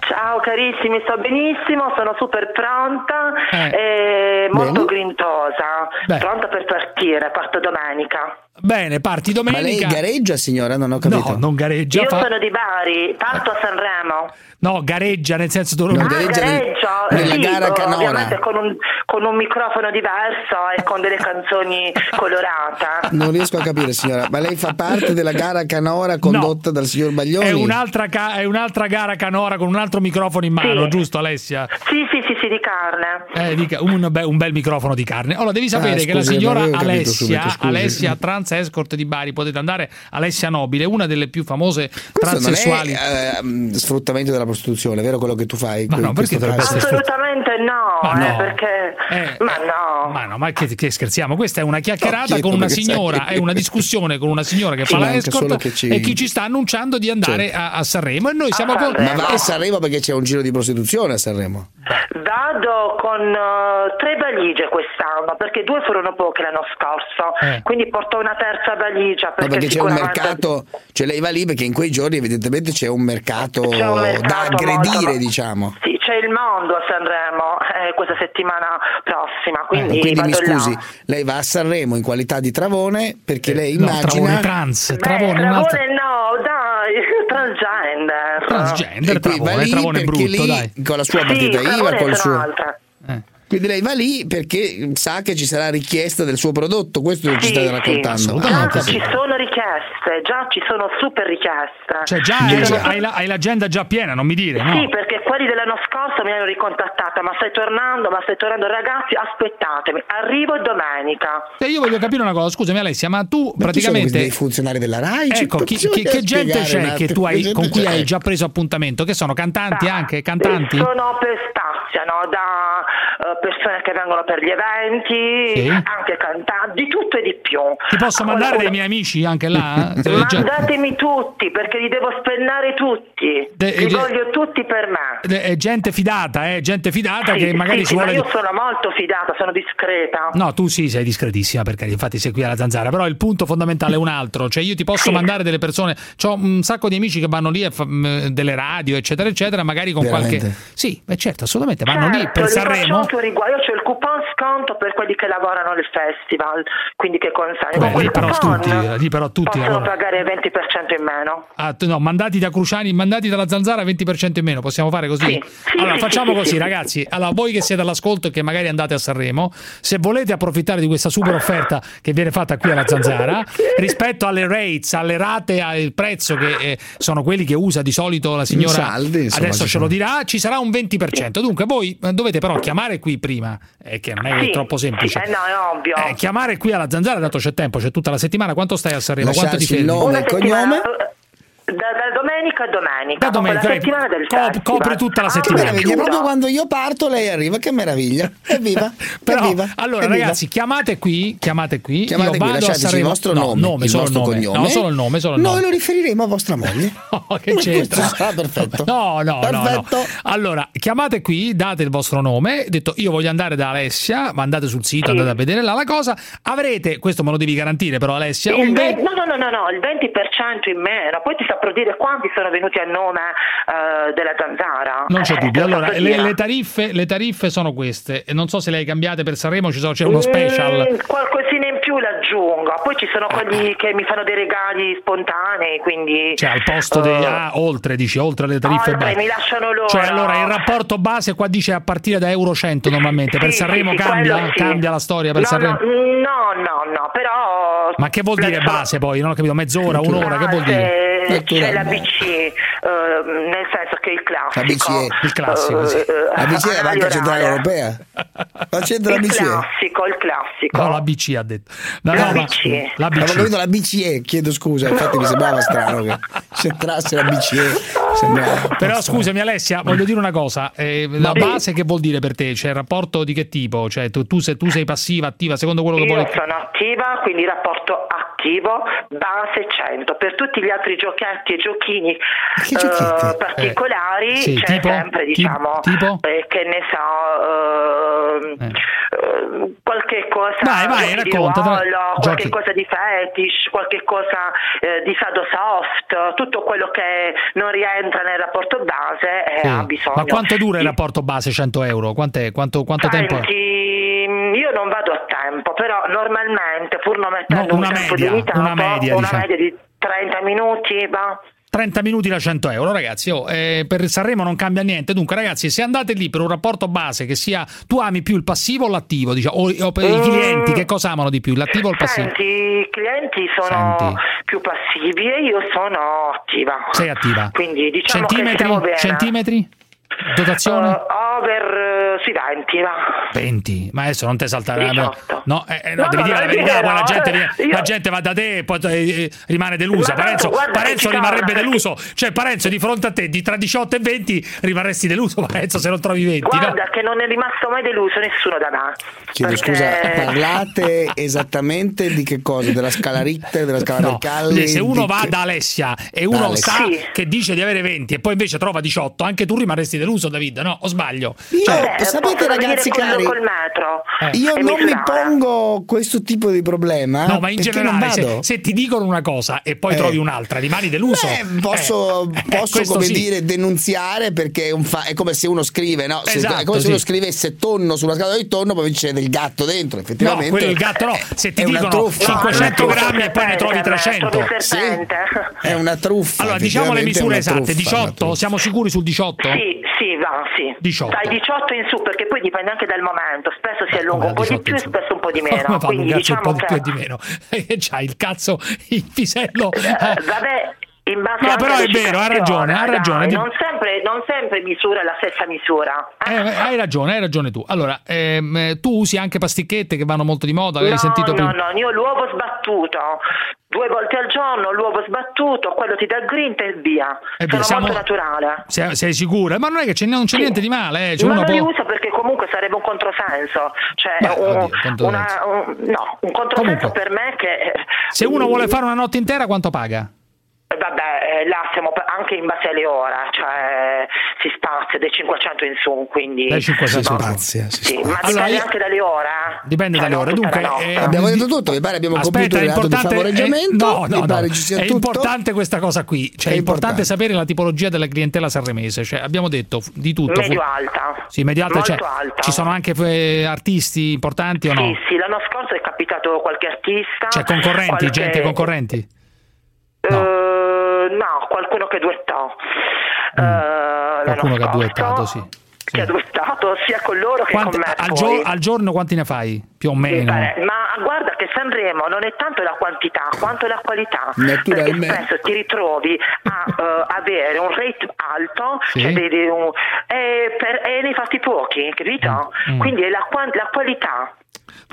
Ciao carissimi, sto benissimo, sono super pronta Eh. e molto Bene. grintosa, Beh. pronta per partire, parto domenica. Bene, parti Ma lei domenica. gareggia, signora? Non ho capito. No, non gareggia. Io fa- sono di Bari, parto a Sanremo. No, gareggia nel senso tu No, Ah, gareggia nel- gareggio, nella sì, gara canora. ovviamente con un, con un microfono diverso e con delle canzoni colorate. Non riesco a capire, signora. Ma lei fa parte della gara canora condotta dal signor Baglioni? È un'altra, ca- è un'altra gara canora con un altro microfono in mano, Sì. giusto Alessia? Sì, sì, sì, sì, di carne. Eh, dica, un, be- un bel microfono di carne. Allora, devi sapere Ah, che la scusi, signora non Alessia, subito, scusi. Alessia Trans Escort di Bari, potete andare, Alessia Nobile, una delle più famose Questo non transessuali. è ehm, sfruttamento della prostituzione, vero quello che tu fai? Ma no, perché dovrebbe essere Assolutamente no, Ma eh, no. perché... Eh, ma no. Ma no, ma che, che scherziamo? Questa è una chiacchierata No, con una signora, sai- è una discussione con una signora che Ci fa la escort ci- e chi ci sta annunciando di andare Certo. a, a Sanremo e noi siamo con... Ma va a Sanremo perché c'è un giro di prostituzione a Sanremo. Vado con eh, tre valigie quest'anno perché due furono poche l'anno scorso, Eh. quindi porto una terza valigia No, perché, perché c'è un mercato, cioè lei va lì perché in quei giorni evidentemente c'è un mercato, C'è un mercato da aggredire, molto- diciamo. Sì, c'è il mondo a Sanremo eh, questa settimana prossima, quindi, E quindi mi vado là. scusi, lei va a Sanremo in qualità di Travone perché lei No, immagina... Travone trans, Beh, Travone, un'altra... Travone no, dai, transgender. Transgender, E qui va Travone, lì Travone perché brutto, lì, dai. con la sua Sì, partita Travone IVA, col suo... altre. Quindi lei va lì perché sa che ci sarà richiesta del suo prodotto, questo ci Sì, state sì. raccontando. Già Ah, ci sono richieste, già ci sono super richieste. Cioè già Ci hai, sono- hai la- hai l'agenda già piena, non mi dire, no? Sì, perché quelli dell'anno scorso mi hanno ricontattata, ma stai tornando, ma stai tornando ragazzi, aspettatemi, arrivo domenica. E io voglio capire una cosa, scusami Alessia, ma tu Ma sono praticamente... questi dei funzionari della RAI? Ci- Ecco, chi- ci chi- che gente c'è che tu hai, con cui c'è? hai già preso appuntamento? Che sono cantanti anche? Cantanti? Sono per spaziano da eh, persone che vengono per gli eventi, Sì. anche cantanti, di tutto e di più. Ti posso mandare Allora, dei miei amici anche là? Già- Mandatemi tutti perché li devo spennare tutti. De- li de- voglio tutti per me. eh, gente fidata, eh, gente fidata Sì, che magari sì, si sì, ma vuole... io sono molto fidata, sono discreta. No, tu sì, sei discretissima perché infatti sei qui alla zanzara, però il punto fondamentale è un altro, cioè io ti posso mandare delle persone, ho un sacco di amici che vanno lì a fa- mh, delle radio, eccetera, eccetera, magari con Veramente? qualche... Sì, beh certo, assolutamente, vanno lì Certo, per li faccio Sanremo. anche guaio, c'è il coupon sconto per quelli che lavorano al festival, quindi che consegno. Beh, lì però tutti, lì però tutti possono lavorano. pagare il 20% in meno. Ah, no, mandati da Cruciani, mandati dalla Zanzara 20% in meno, possiamo fare così? allora, sì, facciamo sì, così, sì. ragazzi. Allora, voi che siete all'ascolto e che magari andate a Sanremo, se volete approfittare di questa super offerta che viene fatta qui alla Zanzara, rispetto alle rates, alle rate, al prezzo che eh, sono quelli che usa di solito la signora, saldi, insomma, adesso ce lo dirà, ci sarà un 20%. Dunque, voi eh, dovete però chiamare qui prima, eh, che non è Sì, troppo semplice. sì, eh, no, è ovvio. Eh, chiamare qui alla Zanzara, dato c'è tempo, c'è tutta la settimana. Quanto stai a Sanremo? Quanto ti Lasciarci il fermi? nome e cognome. eh, Da, da domenica a domenica, Da domenica, la settimana del cop- copre tutta la Ah, settimana. Chiudo. proprio quando io parto lei arriva, che meraviglia. Evviva, Però, evviva, allora, evviva. ragazzi, chiamate qui, chiamate qui. Chiamate io qui, vado a lasciateci il Sanremo. vostro no, nome, nome il solo vostro il nome. cognome. No, solo il nome, solo il Noi nome. lo riferiremo a vostra moglie. No, che c'entra? Ah, perfetto. No, no, no, no. Perfetto. Allora, chiamate qui, date il vostro nome, detto io voglio andare da Alessia, ma andate sul sito, andate a vedere là la cosa, avrete, questo me lo devi garantire però Alessia, Il un ve- ve- no, no, no, no, no, il 20% in meno. Poi ti saprò dire quanti sono venuti a nome eh, della Zanzara. non c'è Eh, dubbio. Allora, le, dire. le tariffe, le tariffe sono queste. Non so se le hai cambiate per Sanremo, ci sono- c'è uno special. Mm, qualcosina in più l'aggiungo. Poi ci sono quelli che mi fanno dei regali spontanei, quindi... Cioè, al posto dei. eh, Ah, oltre, dici, oltre le tariffe oltre, base. mi lasciano loro. Cioè, allora il rapporto base qua dice a partire da Euro 100 normalmente. per Sì, Sanremo sì, cambia, sì. cambia la storia per no, Sanremo. No, no, no, no, però... Ma che vuol dire base poi? Non ho capito, mezz'ora, un'ora, che vuol dire? C'è la BC, eh, nel senso che il classico. La BCE. Il classico, sì. eh, La BCE è la Banca. Centrale Europea. Ma c'entra la Il BCE? classico, il classico. No, la BC ha detto. No, La no, BCE. La Avevo BC. capito la BCE, chiedo scusa, infatti mi sembrava strano che c'entrasse la BCE. Sembrava Però scusami Alessia, voglio dire una cosa, eh, la Sì. base che vuol dire per te? Cioè il rapporto di che tipo? Cioè tu, tu sei, tu sei passiva, attiva, secondo quello che Io vuole... sono attiva, quindi rapporto attivo, base 100. Per tutti gli altri giochetti e giochini Che giochetti? eh, particolari Eh, sì, c'è tipo? sempre, diciamo, tipo? eh, che ne so, ehm, eh, qualche cosa Vai, vai, racconta, tra- ruolo, qualche giochi. cosa di fetish, qualche cosa eh, di sado soft, tutto quello che non rientra nel rapporto base eh, Sì. ha bisogno. Ma quanto dura il rapporto base 100 euro? Quant'è? Quanto, quanto tempo è? Senti, io non vado a tempo, però normalmente pur non mettendo No, una un tempo media, una media, diciamo. media di 30 minuti, va. 30 minuti da 100 euro, ragazzi. oh, eh, per Sanremo non cambia niente. Dunque, ragazzi, se andate lì per un rapporto base che sia tu ami più il passivo o l'attivo, diciamo, o, o per i Mm. clienti, che cosa amano di più? L'attivo o il passivo? Senti, i clienti sono Senti. più passivi e io sono attiva. Sei attiva. Quindi diciamo che centimetri? stiamo bene. Centimetri? Dotazione? Eh, over eh, sui 20, va. 20, ma adesso non te saltare 18. no, eh, eh, no, No, devi no, dire la verità vero, poi la gente, io- la gente va da te e poi eh, rimane delusa Ma Parenzo, tanto, guarda Parenzo rimarrebbe torna. deluso cioè Parenzo di fronte a te di tra 18 e 20 rimarresti deluso Parenzo se non trovi 20 no? Guarda che non è rimasto mai deluso nessuno da me. Chiedo Perché- scusa, parlate esattamente di che cosa? Della scala Richter, della scala No, Mercalli? se uno va che- da Alessia e uno Alessia. sa Sì. che dice di avere 20 e poi invece trova 18 anche tu rimarresti deluso David no? o sbaglio Io, Cioè, Eh, sapete ragazzi cari, col, metro. Eh. io non mi misurare. pongo questo tipo di problema no ma in perché generale non se, vado. se ti dicono una cosa e poi Eh. trovi un'altra rimani deluso Beh, posso, Eh, posso, questo come sì. dire denunziare perché è, un fa- è come se uno scrive no? Se- Esatto, è come se sì. uno scrivesse tonno sulla scatola di tonno poi c'è del gatto dentro No, effettivamente quello il gatto no. Se ti è una dicono truffa. 500 No, grammi e poi ne trovi serpente, 300. trovi il Sì. serpente. è una truffa Allora, diciamo le misure esatte. truffa, una 18? truffa. Siamo sicuri sul 18? Sì, sì, va, sì. 18. Dai 18 in su, perché poi dipende anche dal momento. Spesso si allunga un po' di 18 più e spesso un po' di meno. un Quindi diciamo un po' di più e di meno? Eh, C'hai il cazzo, il pisello. Eh, eh. vabbè, in base No, però è vero, ha ragione, ha ragione. dai, Non sempre, non sempre misura la stessa misura. Eh, hai ragione, hai ragione tu. Allora, ehm, eh, tu usi anche pasticchette che vanno molto di moda, no, sentito no, prima? no, io l'uovo sbattuto. Due volte al giorno l'uovo sbattuto, quello ti dà il grinta e via. Eh beh, Sono siamo- molto naturale. Sei, sei sicura? Ma non è che c'è, non c'è Sì. niente di male, eh. Cioè, ma non li può... uso perché comunque sarebbe un controsenso. Cioè, Beh, un, oddio, controsenso. una- un- no, un controsenso Comunque. per me che... Se uno vuole fare una notte intera, quanto paga? Vabbè, eh, là siamo anche in base alle ore, cioè si spazia dai 500 in su, quindi... Dai 500 in su. Spazia, si Sì, ma Allora, dipende io- anche dalle ore. eh. Dipende Cioè, dalle ore. Dunque, eh, Abbiamo detto tutto, mi pare abbiamo Aspetta, compiuto il reato di importante, favoreggiamento. eh, no, no, mi pare no. ci sia è tutto. importante questa cosa qui. Cioè, È è importante importante. sapere la tipologia della clientela sanremese. Cioè, abbiamo detto di tutto. Medio fu- alta. Sì, medio alta. Molto cioè, alta. Ci sono anche eh, artisti importanti o no? Sì, sì, l'anno scorso è capitato qualche artista. Cioè, concorrenti, qualche- gente concorrenti. Eh, no, qualcuno che duettò. Eh, Mm. Qualcuno che ha duettato, sì. Che ha duettato sia con loro che con me. al, gio- al giorno quanti ne fai? Più o meno. pare- Ma guarda che Sanremo non è tanto la quantità quanto la qualità, perché spesso ti ritrovi a eh, avere un rate alto Sì. cioè vedi un- e, per- e ne fatti pochi, capito? Mm. Quindi è la, la qualità.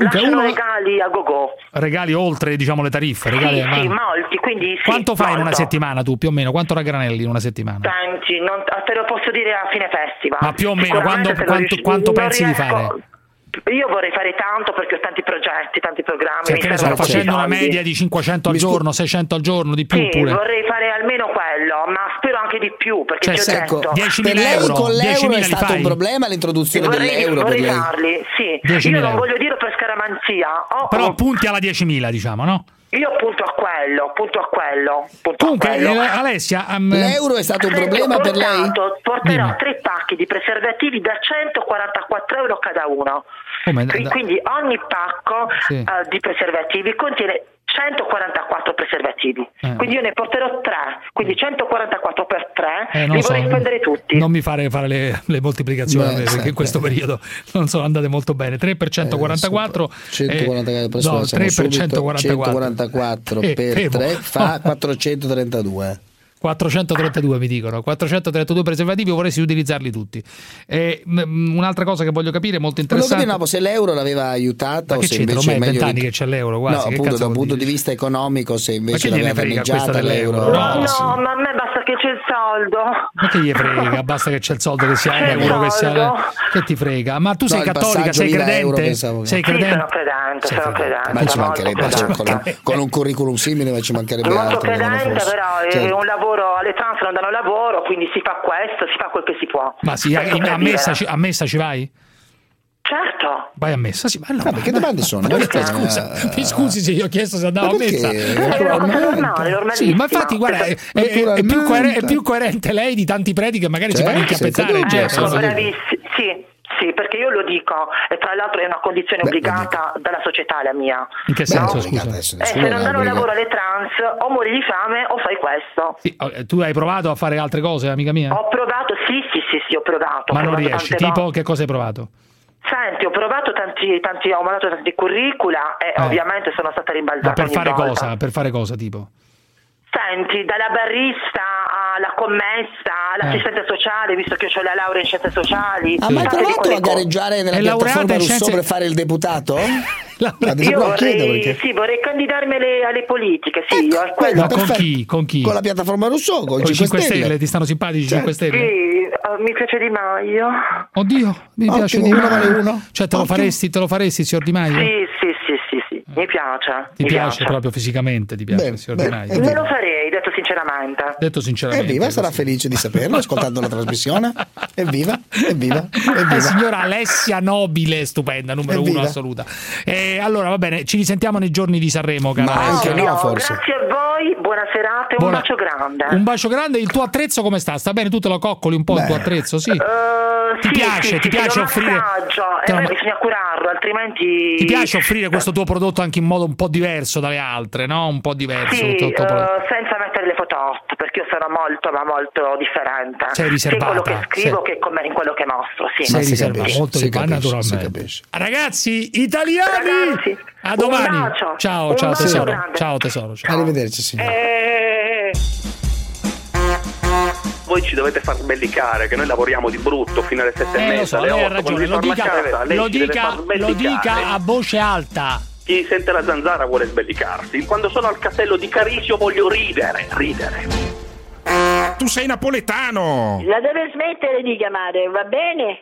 Lasciano uno- regali a go-go. Regali oltre diciamo le tariffe. Regali, sì, sì, molti, quindi sì, Quanto fai in una molto. settimana tu più o meno? Quanto raggranelli in una settimana? Senti, non, te lo posso dire a fine festival. Ma più o meno, quando- quanto- quanto pensi di riesco- fare? Io vorrei fare tanto perché ho tanti progetti, tanti programmi. Cioè, mi che ne molti facendo una media di 500 al Mi scu- giorno, 600 al giorno, di più Sì, pure. vorrei fare almeno quello, ma spero anche di più perché Cioè, ti ho Ecco, detto. 10.000 per lei euro, con l'euro 10.000 è stato un problema l'introduzione Vorrei, dell'euro per vorrei lei. farli, sì. 10.000 Io non euro. voglio dire per scaramanzia. Ho- Però punti alla 10.000, diciamo, no? io punto a quello, punto a quello. Punto Comunque, a quello. eh, Alessia, um, L'euro è stato un problema ho per lei? portato- Porterò Dimmi. tre pacchi di preservativi da 144 euro cada uno. Come, da- da- Quindi ogni pacco Sì. eh, di preservativi contiene 144 preservativi. Eh. Quindi io ne porterò tre. Quindi 144 per tre eh, non li so, vorrei spendere tutti. Non mi fare fare le, le moltiplicazioni Beh, eh, perché in questo periodo non sono andate molto bene. 3 per 144 144 eh, no, 3 per 144 144 Eh, per fermo. 3 fa 432 432 mi dicono. 432 preservativi io vorrei utilizzarli tutti. E, m- un'altra cosa che voglio capire molto Volevo interessante capire no, se l'euro l'aveva aiutata Ma o se invece è Ormai è meglio vent'anni che c'è l'euro quasi, no che appunto da un punto dire? di vista economico se invece l'aveva danneggiata dell'euro? l'euro. No, No, sì. ma a me basta che c'è il soldo. ma che gli frega? Basta che c'è il soldo che sia C'è euro che sia soldo. che ti frega? Ma tu No, sei il cattolica passaggio sei euro credente? sei Sì, credente? sono credente, Sei sono credente. ma ci molto mancherebbe cioè, con, un- curriculum simile ma ci mancherebbe Molto altro lo credente, però è Cioè, un lavoro alle trans non danno lavoro, quindi si fa questo, si fa quel che si può. ma sì per a messa, ci, a messa ci vai? Certo. vai a messa sì ma no Vabbè, che domande sono? Ma Perché? perché, scusa, mi scusi se io ho chiesto se andavo Ma a messa normale. Sì, ma infatti, guarda, è, è- è più coere- è più coerente lei di tanti preti che magari si Certo, fanno inchiappettare. senza cioè, Eh, sono sono- bravissimi. Sì, sì, perché io lo dico, e tra l'altro è una condizione obbligata dalla società la mia. In che Beh, senso, non è scusa? Eh, se non danno lavoro alle trans, o muori di fame o fai questo. Sì, eh, tu hai provato a fare altre cose, amica mia? Ho provato, sì, sì, sì, sì, ho provato. Ma ho non provato riesci. Tipo, volte. che cosa hai provato? Senti, ho provato tanti, tanti, ho mandato tanti curricula e Eh. ovviamente sono stata rimbalzata Ma per ogni fare volta. cosa? Per fare cosa, tipo? Senti, dalla barista alla commessa, Eh. all'assistente sociale, visto che ho la laurea in scienze sociali. ha mai provato a gareggiare nella piattaforma Rousseau scienze- per fare il deputato? La- Io vorrei, perché sì, vorrei candidarmi alle, alle politiche, sì, Ecco, io quello. Ma con chi? Con chi? Con la piattaforma Rousseau, con, Con i 5 Stelle. Ti stanno simpatici i 5 Stelle? Sì, eh, mi piace Di Maio. Oddio, mi Ottimo, piace di uno vale uno. Cioè, te lo faresti, te lo faresti, signor Di Maio? Sì, sì, mi piace. Ti mi piace proprio fisicamente, ti piace, Bene, signor bene. Di Maio? E Me lo farei, detto sinceramente. Detto sinceramente. Evviva, sarà felice di saperlo ascoltando la trasmissione. Evviva, evviva, La evviva. signora Alessia Nobile, stupenda, numero Evviva. uno assoluta. E allora, va bene, ci risentiamo nei giorni di Sanremo, cara Ma anche no, forse. Grazie a voi, buona serata e un Buona- bacio grande. Un bacio grande, il tuo attrezzo come sta? Sta bene? Tu te lo coccoli un po' il tuo attrezzo? Sì. Eh, Ti sì, piace? sì, Ti sì, piace offrire- massaggio, te e ma- bisogna curarlo, altrimenti... Ti piace offrire questo tuo prodotto anche in modo un po' diverso dalle altre, no? Un po' diverso. Sì, eh, prodotto. senza mettere le foto hot, perché io sono molto, ma molto differente. Sei Sia in riservata, quello che scrivo sei- che come- in quello che mostro, sì. Sei riservata, capisce, molto si capisce, naturalmente. si capisce. Ragazzi italiani, Ragazzi, a un domani. bacio, ciao, un ciao bacio tesoro. grande. Ciao tesoro. Ciao. Arrivederci, signore. Eh, Voi ci dovete far sbellicare, che noi lavoriamo di brutto fino alle sette e Eh, mezza, lo so, alle lei ha otto, quando ragione, si lo dica, casa, lo dica, lo dica a voce alta. Chi sente la zanzara vuole sbellicarsi. Quando sono al castello di Carisio voglio ridere, ridere. Tu sei napoletano! La deve smettere di chiamare, va bene?